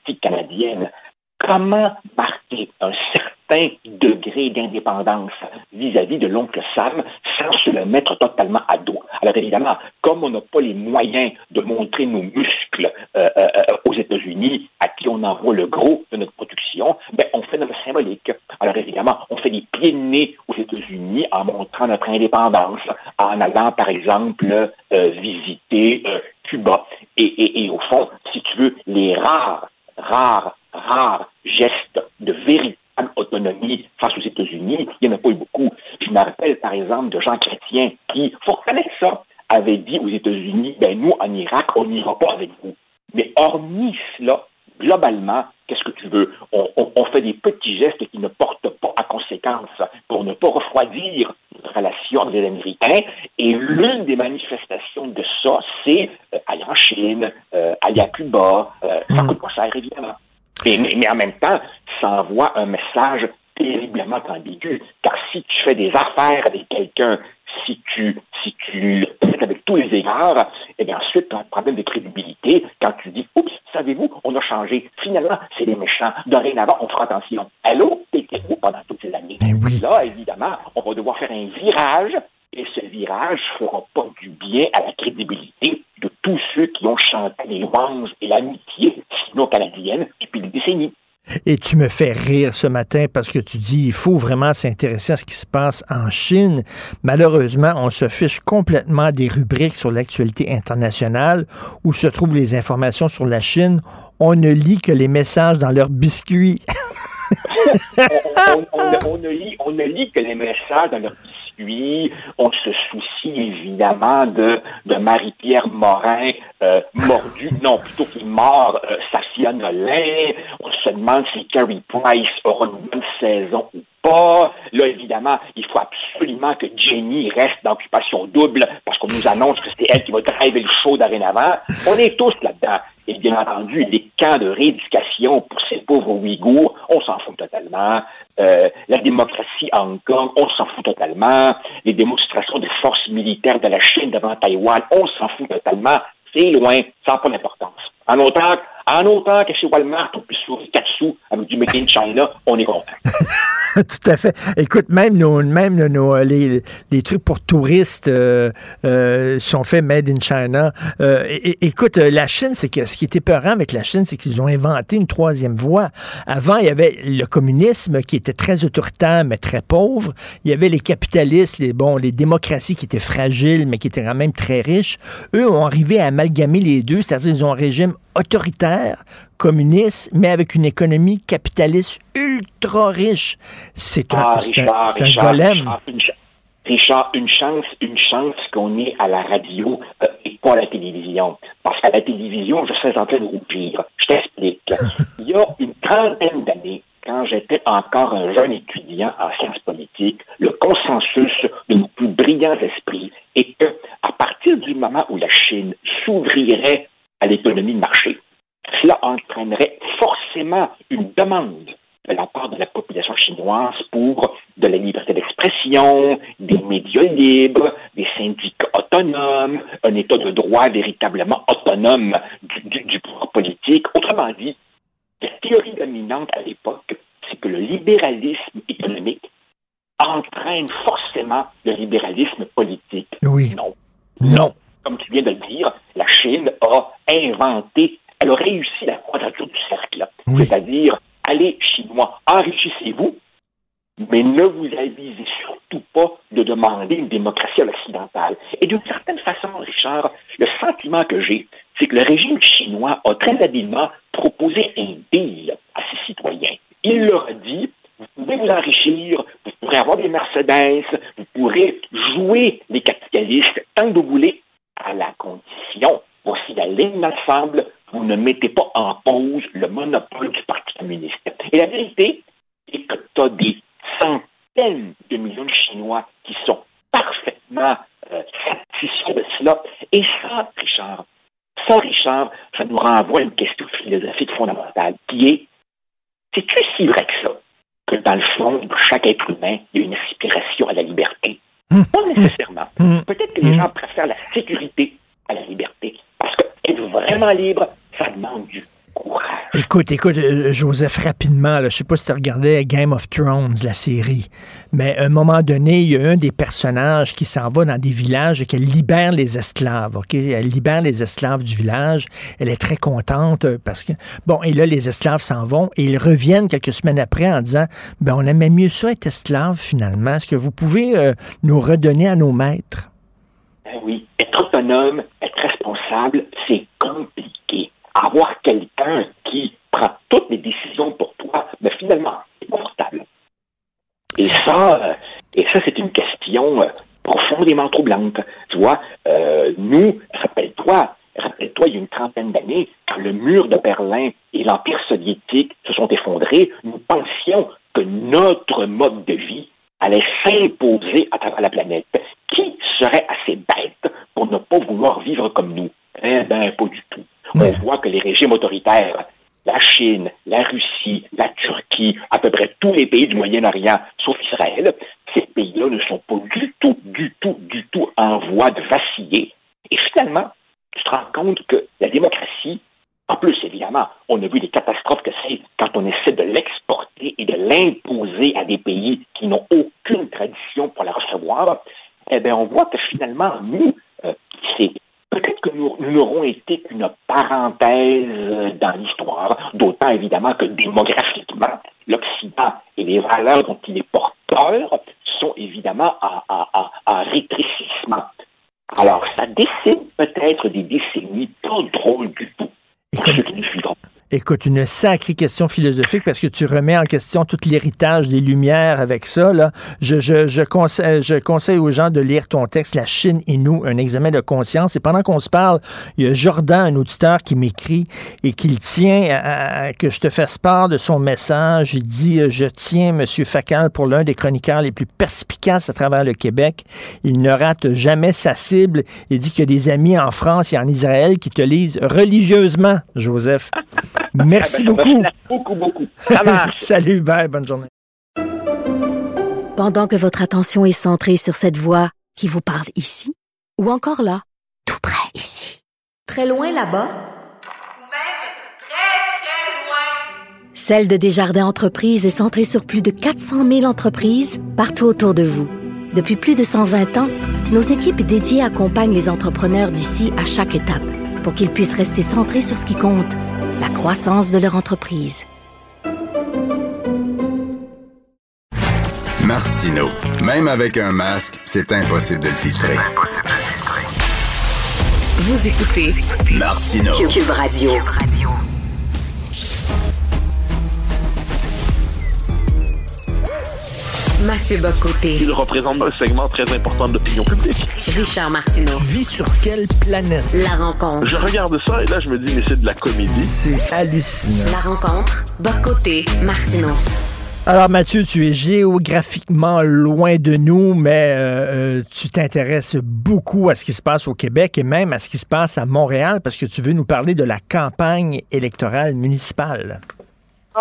comment marquer un certain degré d'indépendance vis-à-vis de l'oncle Sam sans se le mettre totalement à dos? Alors évidemment, comme on n'a pas les moyens de montrer nos muscles euh, euh, euh, aux États-Unis, à qui on envoie le gros de notre production, ben, on fait notre symbolique. Alors évidemment, on fait des pieds de nez aux États-Unis en montrant notre indépendance, en allant par exemple visiter Cuba. Et au fond, si tu veux, les rares, rares, rares gestes de véritable autonomie face aux États-Unis, il n'y en a pas eu beaucoup. Je me rappelle par exemple de gens chrétiens qui, faut reconnaître ça, avaient dit aux États-Unis, ben nous, en Irak, on n'ira pas avec vous. Mais hormis cela, globalement, qu'est-ce que tu veux? On fait des petits gestes qui ne portent pas à conséquence pour ne pas refroidir les Américains. Et l'une des manifestations de ça, c'est euh, aller en Chine, euh, aller à Cuba. Euh, ça coûte pas cher, évidemment. Et- mais, mais en même temps, ça envoie un message terriblement ambigu. Car si tu fais des affaires avec quelqu'un, si tu, si tu le traites avec tous les égards, et bien ensuite, tu as un problème de crédibilité quand tu dis, oups, savez-vous, on a changé. Finalement, c'est les méchants. Dorénavant, on fera attention. Allô, t'étais où pendant toutes ces années? Là, évidemment, on va devoir faire un virage, et ce virage ne fera pas du bien à la crédibilité de tous ceux qui ont chanté les louanges et l'amitié sino-canadienne depuis des décennies. Et tu me fais rire ce matin parce que tu dis il faut vraiment s'intéresser à ce qui se passe en Chine. Malheureusement, on se fiche complètement des rubriques sur l'actualité internationale où se trouvent les informations sur la Chine. On ne lit que les messages dans leurs biscuits. on, ne lit que les messages dans leurs biscuits. On se soucie évidemment de, de Marie-Pierre Morin, euh, mordu, non, plutôt qu'il mord euh. On se demande si Carrie Price aura une bonne saison ou pas. Là, évidemment, il faut absolument que Jenny reste d'occupation double parce qu'on nous annonce que c'est elle qui va driver le show dorénavant. On est tous là-dedans. Et bien entendu, les camps de rééducation pour ces pauvres Ouïghours, on s'en fout totalement. Euh, la démocratie à Hong Kong, on s'en fout totalement. Les démonstrations des forces militaires de la Chine devant Taïwan, on s'en fout totalement. C'est loin, ça n'a pas d'importance. En autant, en autant que chez Walmart, on puisse sourire 4 sous avec du Made in China, on est content. Tout à fait. Écoute, même même nos, les, trucs pour touristes euh, euh, sont faits made in China. Euh, écoute, euh, la Chine, c'est que ce qui était peurant avec la Chine, c'est qu'ils ont inventé une troisième voie. Avant, il y avait le communisme qui était très autoritaire mais très pauvre. Il y avait les capitalistes, les bon, les démocraties qui étaient fragiles mais qui étaient quand même très riches. Eux ont arrivé à amalgamer les deux, c'est-à-dire ils ont un régime autoritaire, communiste, mais avec une économie capitaliste ultra riche. C'est un, Ah, un- Richard, un Richard, golem. Richard, une, ch- Richard, une chance, une chance qu'on est à la radio euh, et pas à la télévision. Parce qu'à la télévision, je serais en train de rougir. Je t'explique. Il y a une trentaine d'années, quand j'étais encore un jeune étudiant en sciences politiques, le consensus de nos plus brillants esprits est que, à partir du moment où la Chine s'ouvrirait à l'économie de marché, cela entraînerait forcément une demande de la part de la population chinoise pour de la liberté d'expression, des médias libres, des syndicats autonomes, un État de droit véritablement autonome du, du- du pouvoir politique. Autrement dit, la théorie dominante à l'époque, c'est que le libéralisme économique entraîne forcément le libéralisme politique. Oui. Non. Non. Comme tu viens de le dire, la Chine a inventé, elle a réussi la quadrature du cercle. C'est-à-dire, allez, Chinois, enrichissez-vous, mais ne vous avisez surtout pas de demander une démocratie à l'occidentale. Et d'une certaine façon, Richard, le sentiment que j'ai, c'est que le régime chinois a très habilement proposé un deal à ses citoyens. Il leur a dit, vous pouvez vous enrichir, vous pourrez avoir des Mercedes, vous pourrez jouer les capitalistes tant que vous voulez, à la condition, voici la ligne d'ensemble, vous ne mettez pas en pause le monopole du Parti communiste. Et la vérité est que tu as des centaines de millions de Chinois qui sont parfaitement euh, satisfaits de cela. Et ça, Richard, ça, Richard, ça nous renvoie à une question philosophique fondamentale qui est c'est-tu si vrai que ça que dans le fond chaque être humain, il y a une aspiration à la liberté? Pas nécessairement. Peut-être que les gens préfèrent la sécurité à la liberté. Parce que être vraiment libre, ça demande du Écoute, écoute, euh, Joseph, rapidement, là, je sais pas si tu regardais Game of Thrones, la série, mais à un moment donné, il y a un des personnages qui s'en va dans des villages et qu'elle libère les esclaves, OK? Elle libère les esclaves du village. Elle est très contente euh, parce que, bon, et là, les esclaves s'en vont et ils reviennent quelques semaines après en disant, ben, on aimait mieux ça être esclave, finalement. Est-ce que vous pouvez euh, nous redonner à nos maîtres? Ben oui, être autonome, être responsable, c'est compliqué. Avoir quelqu'un qui prend toutes les décisions pour toi, mais finalement, c'est confortable. Et ça, euh, et ça, c'est une question euh, profondément troublante. Tu vois, euh, nous, rappelle-toi, rappelle-toi, il y a une trentaine d'années, quand le mur de Berlin et l'Empire soviétique se sont effondrés, nous pensions que notre mode de vie allait s'imposer à travers la planète. Qui serait assez bête pour ne pas vouloir vivre comme nous? Eh bien, pas du. On voit que les régimes autoritaires, la Chine, la Russie, la Turquie, à peu près tous les pays du Moyen-Orient, sauf Israël, ces pays-là ne sont pas du tout, du tout, du tout en voie de vaciller. Et finalement, tu te rends compte que la démocratie, en plus, évidemment, on a vu les catastrophes que c'est quand on essaie de l'exporter et de l'imposer à des pays qui n'ont aucune tradition pour la recevoir. Eh bien, on voit que finalement, nous, euh, c'est peut-être que nous, nous n'aurons été qu'une parenthèse dans l'histoire, d'autant évidemment que démographiquement, l'Occident et les valeurs dont il est porteur sont évidemment en, en, en, en rétrécissement. Alors, ça dessine peut-être des décennies pas drôles du tout pour ceux qui nous suivront. Écoute, une sacrée question philosophique parce que tu remets en question tout l'héritage des Lumières avec ça. Là. Je, je, je, conseille, je conseille aux gens de lire ton texte La Chine et nous, un examen de conscience. Et pendant qu'on se parle, il y a Jordan, un auditeur, qui m'écrit et qui tient à, à, que je te fasse part de son message. Il dit Je tiens M. Facal pour l'un des chroniqueurs les plus perspicaces à travers le Québec. Il ne rate jamais sa cible. Il dit qu'il y a des amis en France et en Israël qui te lisent religieusement, Joseph. Merci Ah ben, beaucoup. Beaucoup, beaucoup. Ça marche. Salut, bye, bonne journée. Pendant que votre attention est centrée sur cette voix qui vous parle ici, ou encore là, tout près ici, très loin là-bas, Ou même très, très loin. Celle de Desjardins Entreprises est centrée sur plus de 400 000 entreprises partout autour de vous. Depuis plus de 120 ans, nos équipes dédiées accompagnent les entrepreneurs d'ici à chaque étape pour qu'ils puissent rester centrés sur ce qui compte, la croissance de leur entreprise. Martino. Même avec un masque, c'est impossible de le filtrer. Vous écoutez Martino. Cube Radio. Mathieu Bocoté. Il représente un segment très important de l'opinion publique. Richard Martineau. Tu vis sur quelle planète? La rencontre. Je regarde ça et là, je me dis, mais c'est de la comédie. C'est hallucinant. La rencontre. Bocoté. Martineau. Alors Mathieu, tu es géographiquement loin de nous, mais euh, euh, tu t'intéresses beaucoup à ce qui se passe au Québec et même à ce qui se passe à Montréal parce que tu veux nous parler de la campagne électorale municipale.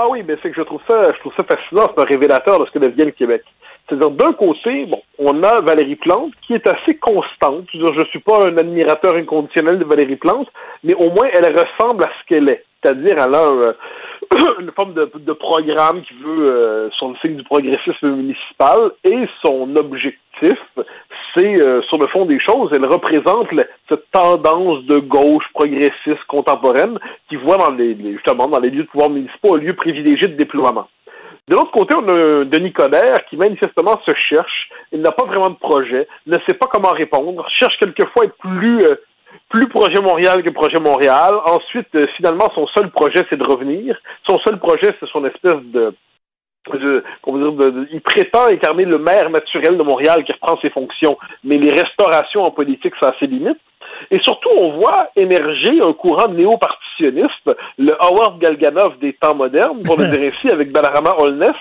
Ah oui, mais c'est que je trouve ça, je trouve ça fascinant, c'est un révélateur de ce que devient le Québec. C'est-à-dire, d'un côté, bon, on a Valérie Plante, qui est assez constante. Je ne suis pas un admirateur inconditionnel de Valérie Plante, mais au moins, elle ressemble à ce qu'elle est. C'est-à-dire, elle a un, une forme de, de, programme qui veut, euh, le signe du progressisme municipal, et son objectif, c'est, euh, sur le fond des choses, elle représente cette tendance de gauche progressiste contemporaine qui voit dans les, justement dans les lieux de pouvoir municipaux un lieu privilégié de déploiement. De l'autre côté, on a Denis Coderre qui manifestement se cherche, il n'a pas vraiment de projet, ne sait pas comment répondre, cherche quelquefois à être plus euh, projet Montréal que projet Montréal. Ensuite, euh, finalement, son seul projet, c'est de revenir. Son seul projet, c'est son espèce de de, comment dire, de, de, il prétend incarner le maire naturel de Montréal qui reprend ses fonctions, mais les restaurations en politique, ça a ses limites. Et surtout, on voit émerger un courant néo-partitionniste, le Howard Galganov des temps modernes, pour le dire ainsi, avec Balarama Holness,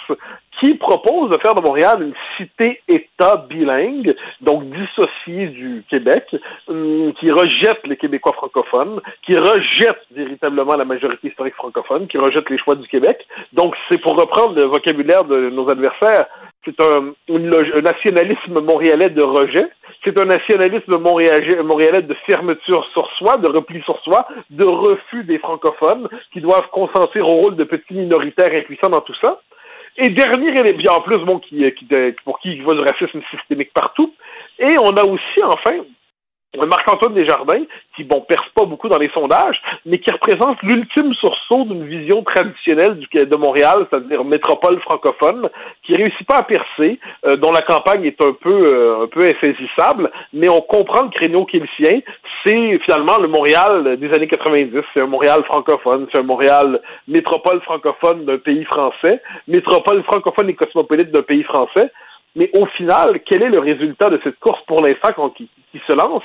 qui propose de faire de Montréal une cité-État bilingue, donc dissociée du Québec, hum, qui rejette les Québécois francophones, qui rejette véritablement la majorité historique francophone, qui rejette les choix du Québec. Donc, c'est pour reprendre le vocabulaire de nos adversaires, c'est un, nationalisme montréalais de rejet, c'est un nationalisme montréalais de fermeture sur soi, de repli sur soi, de refus des francophones qui doivent consentir au rôle de petits minoritaires impuissants dans tout ça. Et dernier élément, en plus, bon, qui, qui, pour qui il voit du racisme systémique partout. Et on a aussi, enfin, Marc-Antoine Desjardins, qui, bon, perce pas beaucoup dans les sondages, mais qui représente l'ultime sursaut d'une vision traditionnelle de Montréal, c'est-à-dire métropole francophone, qui réussit pas à percer, euh, dont la campagne est un peu, euh, un peu insaisissable, mais on comprend le créneau sien. C'est finalement le Montréal des années 90. C'est un Montréal francophone, c'est un Montréal métropole francophone d'un pays français, métropole francophone et cosmopolite d'un pays français. Mais au final, quel est le résultat de cette course pour l'instant qui, qui, se lance?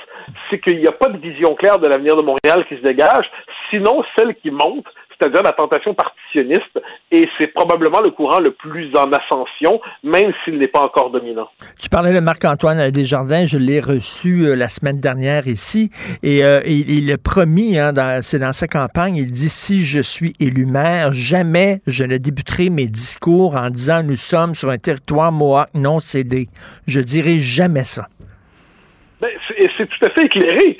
C'est qu'il n'y a pas de vision claire de l'avenir de Montréal qui se dégage, sinon celle qui monte, c'est-à-dire la tentation partitionniste, et c'est probablement le courant le plus en ascension, même s'il n'est pas encore dominant. Tu parlais de Marc-Antoine Desjardins, je l'ai reçu euh, la semaine dernière ici, et euh, il, il a promis, hein, c'est dans sa campagne, il dit, si je suis élu maire, jamais je ne débuterai mes discours en disant, nous sommes sur un territoire Mohawk non cédé. Je dirai jamais ça. Ben, c'est tout à fait éclairé.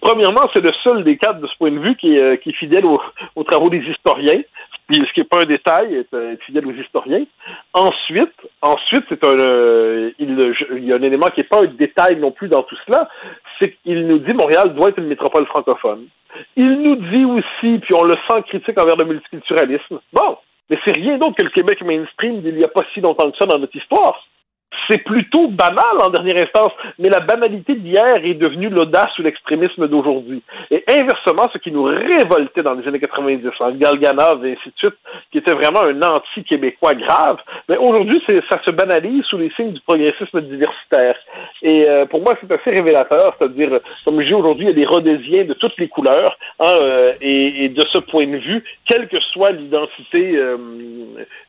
Premièrement, c'est le seul des cadres de ce point de vue qui est, euh, fidèle aux, aux travaux des historiens, puis ce qui n'est pas un détail, est, euh, est fidèle aux historiens. Ensuite, ensuite, c'est un, euh, il y a un élément qui n'est pas un détail non plus dans tout cela, c'est qu'il nous dit Montréal doit être une métropole francophone. Il nous dit aussi, puis on le sent critique envers le multiculturalisme. Bon, mais c'est rien d'autre que le Québec mainstream d'il n'y a pas si longtemps que ça dans notre histoire c'est plutôt banal en dernière instance, mais la banalité d'hier est devenue l'audace ou l'extrémisme d'aujourd'hui. Et inversement, ce qui nous révoltait dans les années 90, en Galganov et ainsi de suite, qui était vraiment un anti-québécois grave, mais aujourd'hui, ça se banalise sous les signes du progressisme diversitaire. Et euh, pour moi, c'est assez révélateur, c'est-à-dire, comme je dis aujourd'hui, il y a des rhodésiens de toutes les couleurs, hein, euh, et, de ce point de vue, quelle que soit l'identité euh,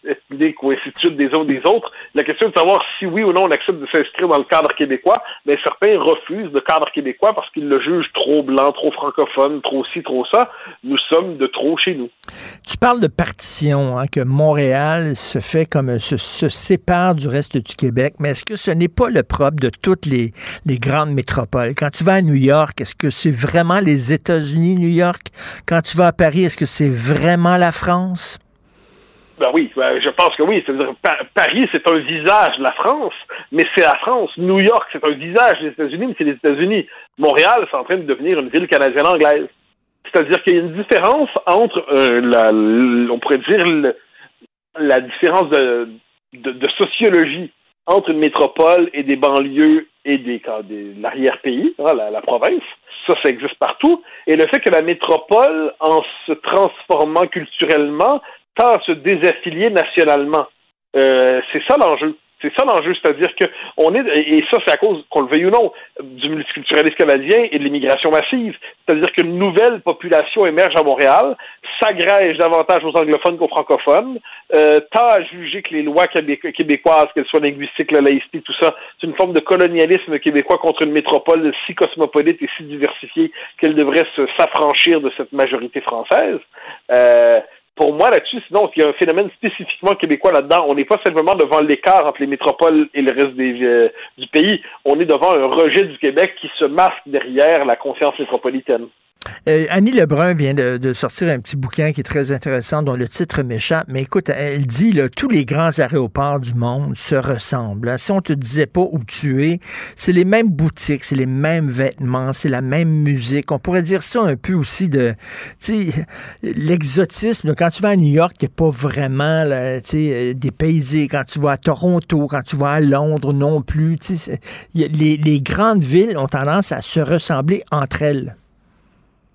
ethnique ou ainsi de suite des uns des autres, la question est de savoir si oui ou non on accepte de s'inscrire dans le cadre québécois, mais certains refusent le cadre québécois parce qu'ils le jugent trop blanc, trop francophone, trop ci, trop ça. Nous sommes de trop chez nous. Tu parles de partition, hein, que Montréal se fait comme se, sépare du reste du Québec, mais est-ce que ce n'est pas le propre de toutes les grandes métropoles? Quand tu vas à New York, est-ce que c'est vraiment les États-Unis, New York? Quand tu vas à Paris, est-ce que c'est vraiment la France? Ben oui, ben, je pense que oui. C'est-à-dire, Pa- Paris, c'est un visage de la France, mais c'est la France. New York, c'est un visage des États-Unis, mais c'est les États-Unis. Montréal, c'est en train de devenir une ville canadienne-anglaise. C'est-à-dire qu'il y a une différence entre, euh, la, on pourrait dire, la différence de, de, sociologie entre une métropole et des banlieues et des, des- de l'arrière-pays, hein, la, la province. Ça, ça existe partout. Et le fait que la métropole, en se transformant culturellement, à se désaffilier nationalement. Euh, c'est ça l'enjeu. C'est ça l'enjeu, c'est-à-dire que on est et ça c'est à cause qu'on le veuille ou non du multiculturalisme canadien et de l'immigration massive. C'est-à-dire qu'une nouvelle population émerge à Montréal, s'agrège davantage aux anglophones qu'aux francophones, euh, tend à juger que les lois québé- québécoises, qu'elles soient linguistiques, la laïcité, tout ça, c'est une forme de colonialisme québécois contre une métropole si cosmopolite et si diversifiée qu'elle devrait s'affranchir de cette majorité française. Euh, pour moi, là-dessus, sinon, il y a un phénomène spécifiquement québécois là-dedans. On n'est pas simplement devant l'écart entre les métropoles et le reste euh, du pays. On est devant un rejet du Québec qui se masque derrière la conscience métropolitaine. Euh, Annie Lebrun vient de, de sortir un petit bouquin qui est très intéressant, dont le titre m'échappe. Mais écoute, elle dit là, tous les grands aéroports du monde se ressemblent. hein. Si on te disait pas où tu es, c'est les mêmes boutiques, c'est les mêmes vêtements, c'est la même musique. On pourrait dire ça un peu aussi de, l'exotisme. Quand tu vas à New York, t'es pas vraiment là, euh, dépaysé. Quand tu vas à Toronto, quand tu vas à Londres non plus. Les, les grandes villes ont tendance à se ressembler entre elles.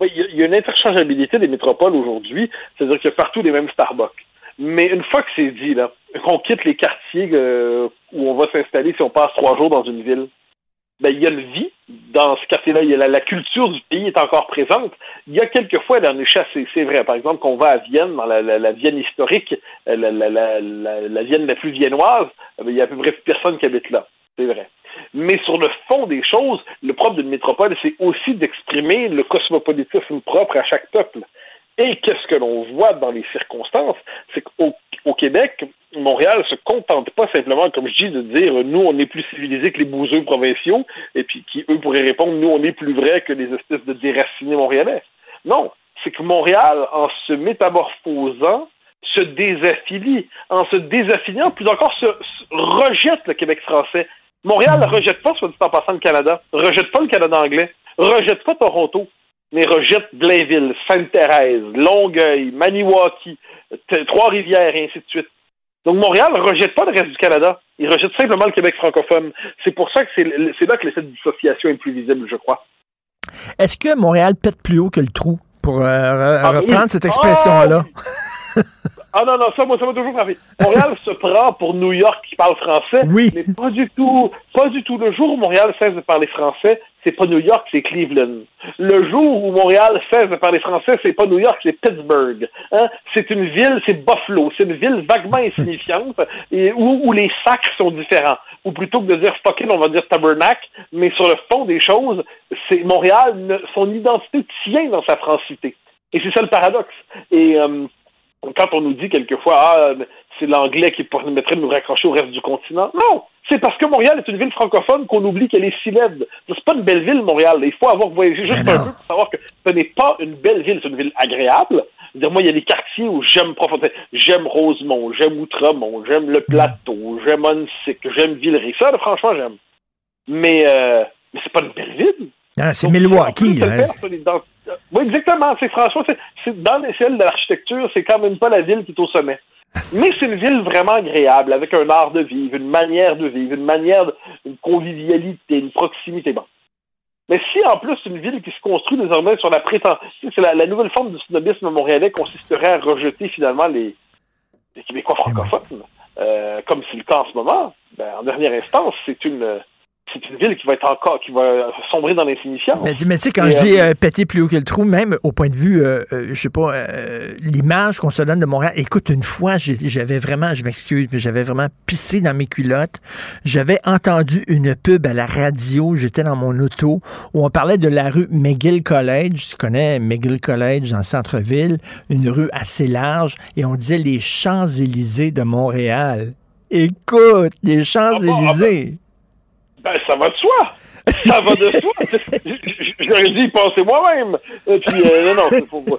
Il y a- une interchangeabilité des métropoles aujourd'hui, c'est-à-dire qu'il y a partout les mêmes Starbucks. Mais une fois que c'est dit, là, qu'on quitte les quartiers euh, où on va s'installer si on passe trois jours dans une ville, ben, il y a une vie dans ce quartier-là. Y a la, culture du pays est encore présente. Il y a quelquefois, elle en est chassée. C'est vrai. Par exemple, qu'on va à Vienne, dans la, Vienne historique, euh, la, Vienne la plus viennoise, euh, ben, il y a à peu près personne qui habite là. C'est vrai. Mais sur le fond des choses, le propre d'une métropole, c'est aussi d'exprimer le cosmopolitisme propre à chaque peuple. Et qu'est-ce que l'on voit dans les circonstances, c'est qu'au au Québec, Montréal se contente pas simplement, comme je dis, de dire nous on est plus civilisés que les bouseux provinciaux, et puis qui eux pourraient répondre nous on est plus vrai que les espèces de déracinés montréalais. Non, c'est que Montréal, en se métamorphosant, se désaffilie. En se désaffiliant, plus encore, se rejette le Québec français. Montréal ne rejette pas, soit dit en passant, le Canada, rejette pas le Canada anglais, rejette pas Toronto, mais rejette Blainville, Sainte-Thérèse, Longueuil, Maniwaki, Trois-Rivières, et ainsi de suite. Donc Montréal ne rejette pas le reste du Canada, il rejette simplement le Québec francophone. C'est pour ça que c'est là que cette dissociation est plus visible, je crois. Est-ce que Montréal pète plus haut que le trou, pour euh, re- Ah, oui. reprendre cette expression-là? Ah non, non, ça, moi, ça m'a toujours frappé. Montréal se prend pour New York qui parle français, Oui. mais pas du tout. Pas du tout. Le jour où Montréal cesse de parler français, c'est pas New York, c'est Cleveland. Le jour où Montréal cesse de parler français, c'est pas New York, c'est Pittsburgh. Hein? C'est une ville, c'est Buffalo. C'est une ville vaguement insignifiante et où, où les sacs sont différents. Ou plutôt que de dire fucking, on va dire tabernacle, mais sur le fond des choses, c'est Montréal, son identité tient dans sa francité. Et c'est ça le paradoxe. Et euh, quand on nous dit quelquefois, ah, c'est l'anglais qui permettrait de nous raccrocher au reste du continent. Non! C'est parce que Montréal est une ville francophone qu'on oublie qu'elle est si laide. C'est pas une belle ville, Montréal. Il faut avoir voyagé juste un peu pour savoir que ce n'est pas une belle ville. C'est une ville agréable. Dire, moi, il y a des quartiers où j'aime profondément. J'aime Rosemont, j'aime Outremont, j'aime le Plateau, j'aime Onsic, j'aime Villeray. Ça, là, franchement, j'aime. Mais, euh, mais c'est pas une belle ville. Ah, c'est Milwaukee. hein. ident- Oui, exactement. C'est François. C'est, dans l'échelle de l'architecture, c'est quand même pas la ville qui est au sommet. Mais c'est une ville vraiment agréable, avec un art de vivre, une manière de vivre, une manière, de, une convivialité, une proximité. Bon. Mais si en plus une ville qui se construit désormais sur la prétention, c'est la, la nouvelle forme du snobisme montréalais consisterait à rejeter finalement les, les Québécois francophones, euh, comme c'est le cas en ce moment, ben, en dernière instance, c'est une c'est une ville qui va être encore qui va sombrer dans l'insignifiance. Mais, mais tu sais, quand Et, je dis euh, euh, péter plus haut que le trou, même au point de vue, euh, euh, je sais pas, euh, l'image qu'on se donne de Montréal. Écoute, une fois, j'avais vraiment, je m'excuse, mais j'avais vraiment pissé dans mes culottes. J'avais entendu une pub à la radio, j'étais dans mon auto, où on parlait de la rue McGill College. Tu connais McGill College dans le centre-ville, une rue assez large, et on disait les Champs-Élysées de Montréal. Écoute, les Champs-Élysées. Ben, ça va de soi. Ça va de soi. je, je, je leur ai dit, pensez moi-même. Puis, euh, non, non, c'est pour moi.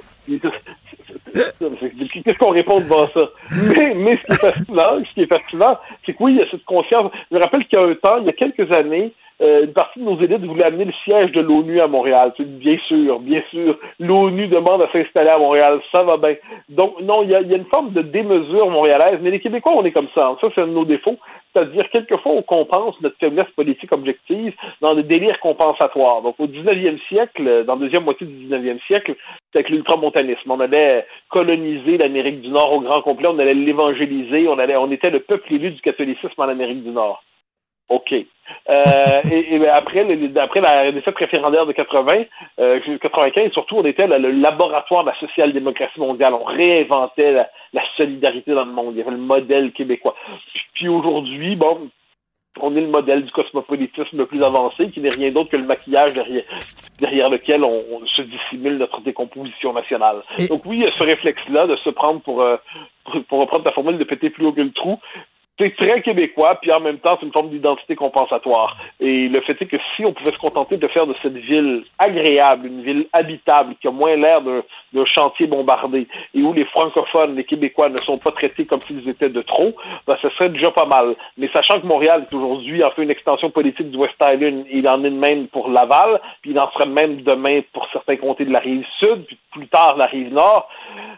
Qu'est-ce qu'on répond devant ça? Mais, mais ce qui est fascinant, ce qui est fascinant, c'est que oui, il y a cette conscience. Je me rappelle qu'il y a un temps, il y a quelques années, euh, une partie de nos élites voulait amener le siège de l'ONU à Montréal. Bien sûr, bien sûr. L'ONU demande à s'installer à Montréal. Ça va bien. Donc, non, il y a, une forme de démesure montréalaise. Mais les Québécois, on est comme ça. Ça, c'est un de nos défauts. C'est-à-dire, quelquefois, on compense notre faiblesse politique objective dans des délires compensatoires. Donc, au 19e siècle, dans la deuxième moitié du 19e siècle, c'était avec l'ultramontanisme. On allait coloniser l'Amérique du Nord au grand complet. On allait l'évangéliser. On allait, on était le peuple élu du catholicisme en Amérique du Nord. OK. Euh, et, et après, le- après la défaite référendaire de 80, euh, 95, surtout, on était le, laboratoire de la social-démocratie mondiale. On réinventait la, la solidarité dans le monde. Il y avait le modèle québécois. Puis, puis aujourd'hui, bon, on est le modèle du cosmopolitisme le plus avancé, qui n'est rien d'autre que le maquillage derrière, derrière lequel on, on se dissimule notre décomposition nationale. Donc oui, il y a ce réflexe-là de se prendre pour, euh, pour, pour reprendre ta formule de péter plus haut que le trou. C'est très québécois, puis en même temps, c'est une forme d'identité compensatoire. Et le fait est que si on pouvait se contenter de faire de cette ville agréable, une ville habitable, qui a moins l'air d'un chantier bombardé, et où les francophones, les Québécois ne sont pas traités comme s'ils étaient de trop, ben, ce serait déjà pas mal. Mais sachant que Montréal est aujourd'hui en fait une extension politique du West Island, il en est de même pour Laval, puis il en sera même demain pour certains comtés de la rive sud, puis plus tard la rive nord,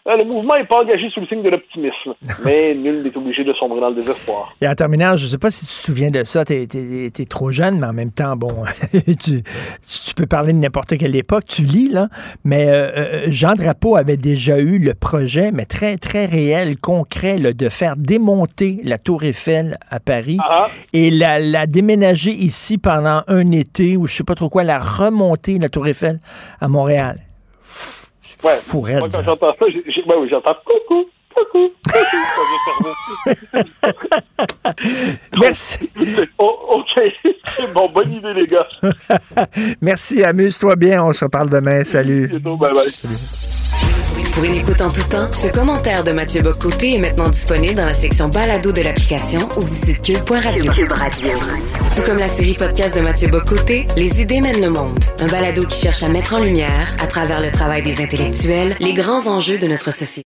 euh, le mouvement n'est pas engagé sous le signe de l'optimisme. Mais nul n'est obligé de sombrer dans le désespoir. Et en terminant, je ne sais pas si tu te souviens de ça, tu es, trop jeune, mais en même temps, bon, tu, tu peux parler de n'importe quelle époque, tu lis, là, mais euh, euh, Jean Drapeau avait déjà eu le projet, mais très, très réel, concret, là, de faire démonter la Tour Eiffel à Paris et la, la déménager ici pendant un été, ou je sais pas trop quoi, la remonter, la Tour Eiffel, à Montréal. Ouais. Moi, quand j'entends ça, j'entends coucou, coucou. Merci. Oh, OK. C'est bon, bonne idée, les gars. Merci, amuse-toi bien, on se reparle demain. Salut. Bientôt, bye bye. Pour une écoute en tout temps, ce commentaire de Mathieu Bocoté est maintenant disponible dans la section balado de l'application ou du site cube.radio. Tout comme la série podcast de Mathieu Bocoté, Les idées mènent le monde. Un balado qui cherche à mettre en lumière, à travers le travail des intellectuels, les grands enjeux de notre société.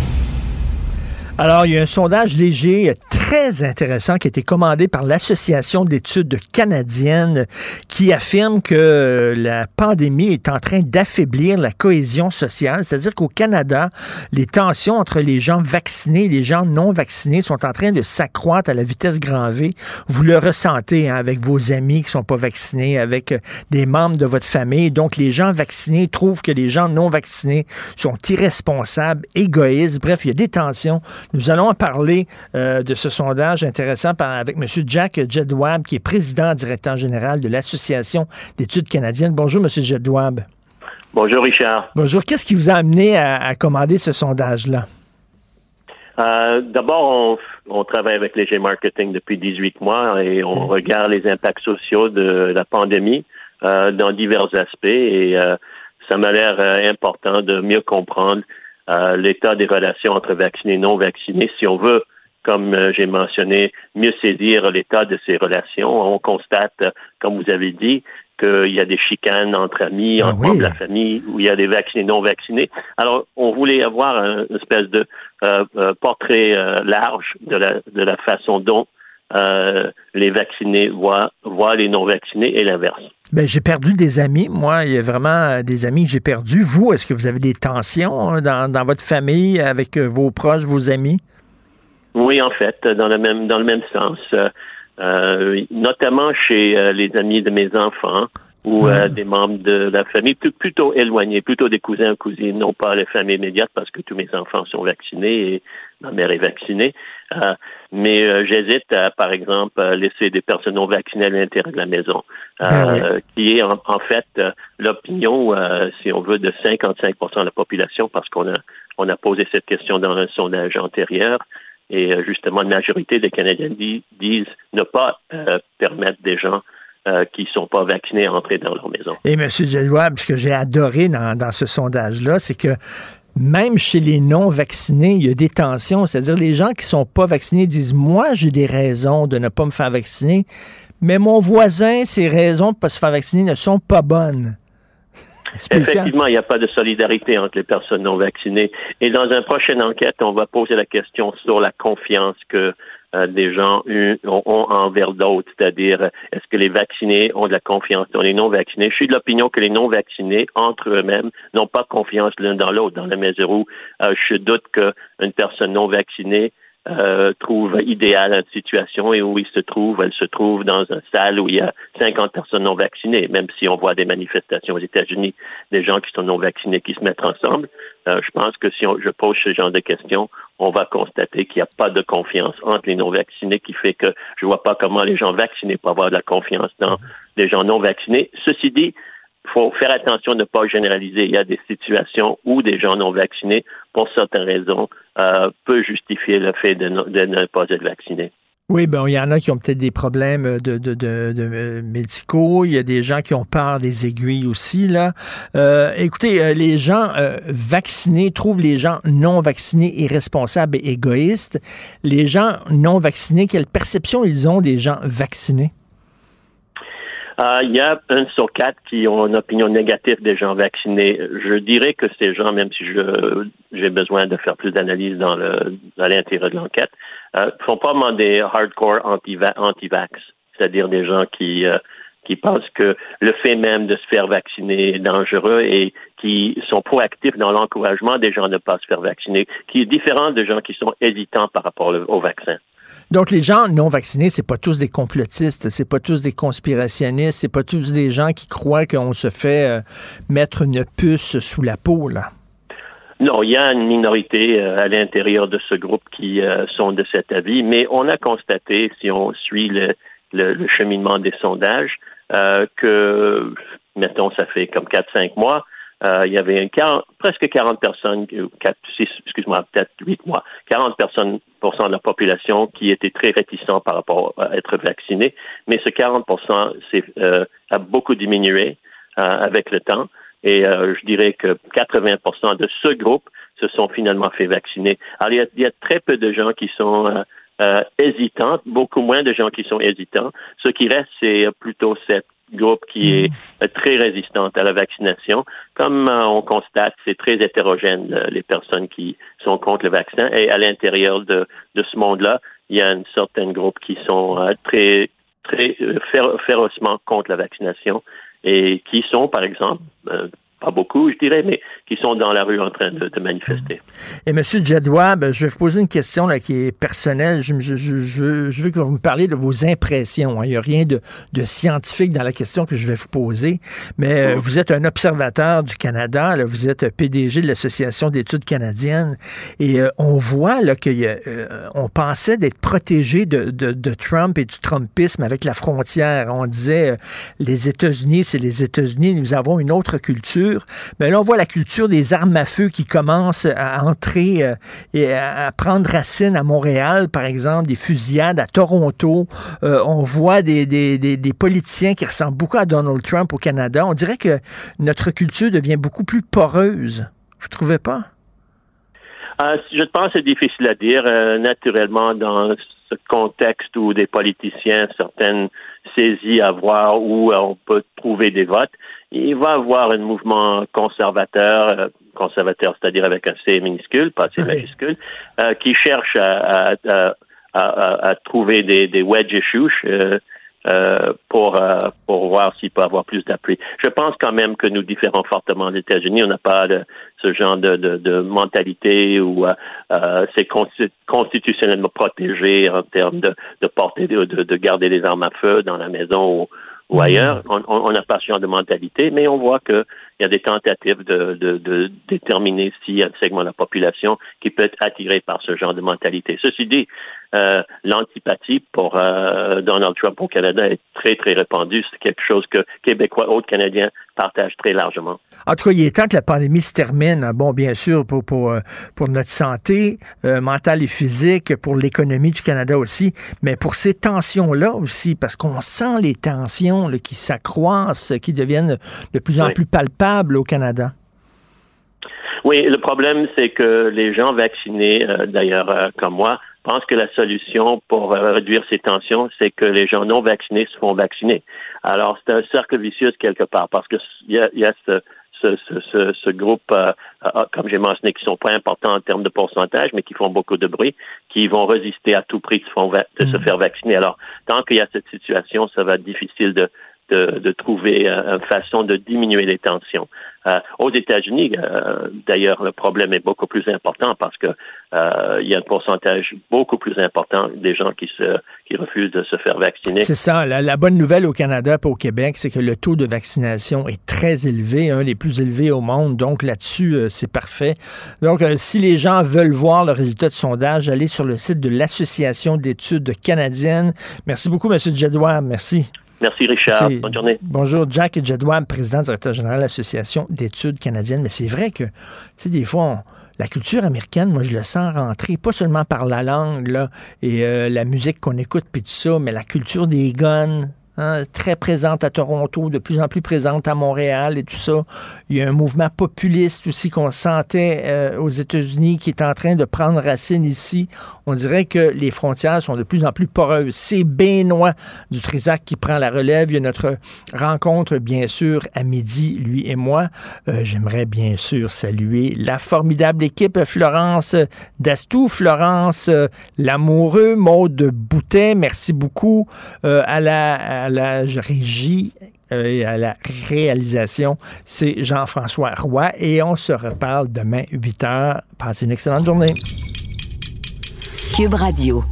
Alors, il y a un sondage léger très intéressant qui a été commandé par l'Association d'études canadiennes qui affirme que la pandémie est en train d'affaiblir la cohésion sociale. C'est-à-dire qu'au Canada, les tensions entre les gens vaccinés et les gens non vaccinés sont en train de s'accroître à la vitesse grand V. Vous le ressentez hein, avec vos amis qui sont pas vaccinés, avec euh, des membres de votre famille. Donc, les gens vaccinés trouvent que les gens non vaccinés sont irresponsables, égoïstes. Bref, il y a des tensions. Nous allons parler euh, de ce sondage intéressant par, avec M. Jack Jedwab, qui est président directeur général de l'Association d'études canadiennes. Bonjour, M. Jedwab. Bonjour, Richard. Bonjour. Qu'est-ce qui vous a amené à, à commander ce sondage-là? Euh, D'abord, on, on, travaille avec les G-Marketing depuis 18 mois et on mmh. regarde les impacts sociaux de la pandémie euh, dans divers aspects et ça m'a l'air important de mieux comprendre euh, l'état des relations entre vaccinés et non vaccinés. Si on veut, comme euh, j'ai mentionné, mieux saisir l'état de ces relations, on constate, comme vous avez dit, qu'il y a des chicanes entre amis, ah, entre oui. de la famille, où il y a des vaccinés non vaccinés. Alors, on voulait avoir un, une espèce de euh, euh, portrait euh, large de la, de la façon dont euh, les vaccinés voient, voient les non vaccinés et l'inverse. Ben, j'ai perdu des amis. Moi, il y a vraiment des amis que j'ai perdus. Vous, est-ce que vous avez des tensions hein, dans, dans votre famille avec vos proches, vos amis? Oui, en fait, dans le même dans le même sens. Euh, notamment chez euh, les amis de mes enfants ou euh, des membres de la famille plutôt éloignés, plutôt des cousins, cousines, non pas les familles immédiates parce que tous mes enfants sont vaccinés et ma mère est vaccinée. Euh, mais euh, j'hésite à, par exemple, à laisser des personnes non vaccinées à l'intérieur de la maison, ben oui. qui est en, en fait l'opinion, si on veut, de 55% de la population parce qu'on a on a posé cette question dans un sondage antérieur. Et justement, la majorité des Canadiens disent ne pas euh, permettre des gens euh, qui ne sont pas vaccinés à entrer dans leur maison. Et M. Gelouab, ce que j'ai adoré dans, dans ce sondage-là, c'est que même chez les non-vaccinés, il y a des tensions. C'est-à-dire, les gens qui ne sont pas vaccinés disent Moi, j'ai des raisons de ne pas me faire vacciner, mais mon voisin, ses raisons de ne pas se faire vacciner ne sont pas bonnes. Effectivement, il n'y a pas de solidarité entre les personnes non vaccinées. Et dans une prochaine enquête, on va poser la question sur la confiance que des gens ont, envers d'autres, c'est-à-dire est-ce que les vaccinés ont de la confiance dans les non vaccinés. Je suis de l'opinion que les non vaccinés, entre eux-mêmes, n'ont pas confiance l'un dans l'autre, dans la mesure où euh, je doute qu'une personne non vaccinée euh, trouve idéal une situation et où il se trouve, elle se trouve dans une salle où il y a 50 personnes non vaccinées, même si on voit des manifestations aux États-Unis, des gens qui sont non vaccinés qui se mettent ensemble. Euh, je pense que si on, je pose ce genre de questions, on va constater qu'il n'y a pas de confiance entre les non vaccinés qui fait que je vois pas comment les gens vaccinés peuvent avoir de la confiance dans les gens non vaccinés. Ceci dit, faut faire attention de ne pas généraliser. Il y a des situations où des gens non vaccinés, pour certaines raisons, euh, peut justifier le fait de, ne pas être vaccinés. Oui, ben il y en a qui ont peut-être des problèmes de, de, de, de, médicaux. Il y a des gens qui ont peur des aiguilles aussi là. Euh, écoutez, euh, les gens euh, vaccinés trouvent les gens non vaccinés irresponsables et égoïstes. Les gens non vaccinés, quelle perception ils ont des gens vaccinés? Euh, il y a un sur quatre qui ont une opinion négative des gens vaccinés. Je dirais que ces gens, même si je j'ai besoin de faire plus d'analyse dans le dans l'intérieur de l'enquête, euh, sont pas des hardcore anti-vax, anti c'est-à-dire des gens qui euh, qui pensent que le fait même de se faire vacciner est dangereux et qui sont proactifs dans l'encouragement des gens de ne pas se faire vacciner, qui est différent des gens qui sont hésitants par rapport au vaccin. Donc, les gens non vaccinés, c'est pas tous des complotistes, c'est pas tous des conspirationnistes, c'est pas tous des gens qui croient qu'on se fait euh, mettre une puce sous la peau, là. Non, il y a une minorité euh, à l'intérieur de ce groupe qui euh, sont de cet avis, mais on a constaté, si on suit le, le, le cheminement des sondages, euh, que, mettons, ça fait comme 4-5 mois, euh, il y avait 40, presque 40 personnes, 4, 6, excuse-moi, peut-être 8 mois, 40 personnes de la population qui étaient très réticents par rapport à être vaccinés, mais ce 40 c'est, euh, a beaucoup diminué euh, avec le temps. Et euh, je dirais que 80 de ce groupe se sont finalement fait vacciner. Alors, il y a, y a très peu de gens qui sont euh, hésitants, beaucoup moins de gens qui sont hésitants. Ce qui reste, c'est plutôt cette groupe qui est très résistante à la vaccination. Comme on constate, c'est très hétérogène les personnes qui sont contre le vaccin et à l'intérieur de, de ce monde-là, il y a un certain groupe qui sont très très férocement contre la vaccination et qui sont, par exemple, pas beaucoup, je dirais, mais qui sont dans la rue en train de, manifester. Et M. Jedwab, je vais vous poser une question là, qui est personnelle. Je, je, je, je veux que vous me parliez de vos impressions. Hein. Il n'y a rien de, de, scientifique dans la question que je vais vous poser, mais euh, vous êtes un observateur du Canada, là, vous êtes PDG de l'Association d'études canadiennes, et euh, on voit là, qu'on euh, on pensait d'être protégé de, de, de, Trump et du Trumpisme avec la frontière. On disait les États-Unis, c'est les États-Unis, nous avons une autre culture. Mais là, on voit la culture des armes à feu qui commence à entrer euh, et à, prendre racine à Montréal, par exemple, des fusillades à Toronto. Euh, on voit des, des, des, politiciens qui ressemblent beaucoup à Donald Trump au Canada. On dirait que notre culture devient beaucoup plus poreuse. Vous trouvez pas? Euh, je pense que c'est difficile à dire. naturellement, dans ce contexte où des politiciens, certaines saisies à voir où on peut trouver des votes, il va avoir un mouvement conservateur, euh, conservateur, c'est-à-dire avec un C minuscule, pas C majuscule, euh, qui cherche à, à, à, à, trouver des, des wedge issues euh, euh, pour pour voir s'il peut avoir plus d'appui. Je pense quand même que nous différons fortement des États-Unis. On n'a pas de, ce genre de, de, de mentalité où c'est constitutionnellement protégé en termes de, de porter, de, de, garder des armes à feu dans la maison ou, ou ailleurs. On n'a pas ce genre de mentalité, mais on voit qu'il y a des tentatives de, de, de déterminer s'il y a un segment de la population qui peut être attiré par ce genre de mentalité. Ceci dit, euh, l'antipathie pour euh, Donald Trump au Canada est très, très répandue. C'est quelque chose que Québécois, autres Canadiens partagent très largement. En tout cas, il est temps que la pandémie se termine. Bon, bien sûr, pour, pour, euh, pour notre santé mentale et physique, pour l'économie du Canada aussi, mais pour ces tensions-là aussi, parce qu'on sent les tensions qui s'accroissent, qui deviennent de plus en plus palpables au Canada. Oui, le problème, c'est que les gens vaccinés, d'ailleurs comme moi, pense que la solution pour réduire ces tensions, c'est que les gens non vaccinés se font vacciner. Alors, c'est un cercle vicieux quelque part, parce que il y a, ce, ce, ce, ce, groupe, euh, euh, comme j'ai mentionné, qui sont pas importants en termes de pourcentage, mais qui font beaucoup de bruit, qui vont résister à tout prix de se, de se mm. faire vacciner. Alors, tant qu'il y a cette situation, ça va être difficile de, de, de trouver une façon de diminuer les tensions. Euh, aux États-Unis, euh, d'ailleurs, le problème est beaucoup plus important parce que euh, il y a un pourcentage beaucoup plus important des gens qui se qui refusent de se faire vacciner. C'est ça. La, bonne nouvelle au Canada et au Québec, c'est que le taux de vaccination est très élevé, un des plus élevés au monde. Donc là-dessus, c'est parfait. Donc, si les gens veulent voir le résultat de sondage, allez sur le site de l'Association d'études canadiennes. Merci beaucoup, M. Jedouard. Merci. Merci, Richard. Bonne journée. Bonjour, Jack Jedwab, président directeur général de l'Association d'études canadiennes. Mais c'est vrai que, tu sais, des fois, la culture américaine, moi, je le sens rentrer, pas seulement par la langue, là, et euh, la musique qu'on écoute, puis tout ça, mais la culture des guns, Hein, très présente à Toronto, de plus en plus présente à Montréal et tout ça. Il y a un mouvement populiste aussi qu'on sentait euh, aux États-Unis qui est en train de prendre racine ici. On dirait que les frontières sont de plus en plus poreuses. C'est Benoît du Trisac qui prend la relève. Il y a notre rencontre, bien sûr, à midi, lui et moi. Euh, j'aimerais bien sûr saluer la formidable équipe Florence Dastou, Florence euh, Lamoureux, Maude Boutet, merci beaucoup à la la régie euh, et à la réalisation, c'est Jean-François Roy. Et on se reparle demain 8 h. Passez une excellente journée. Cube Radio.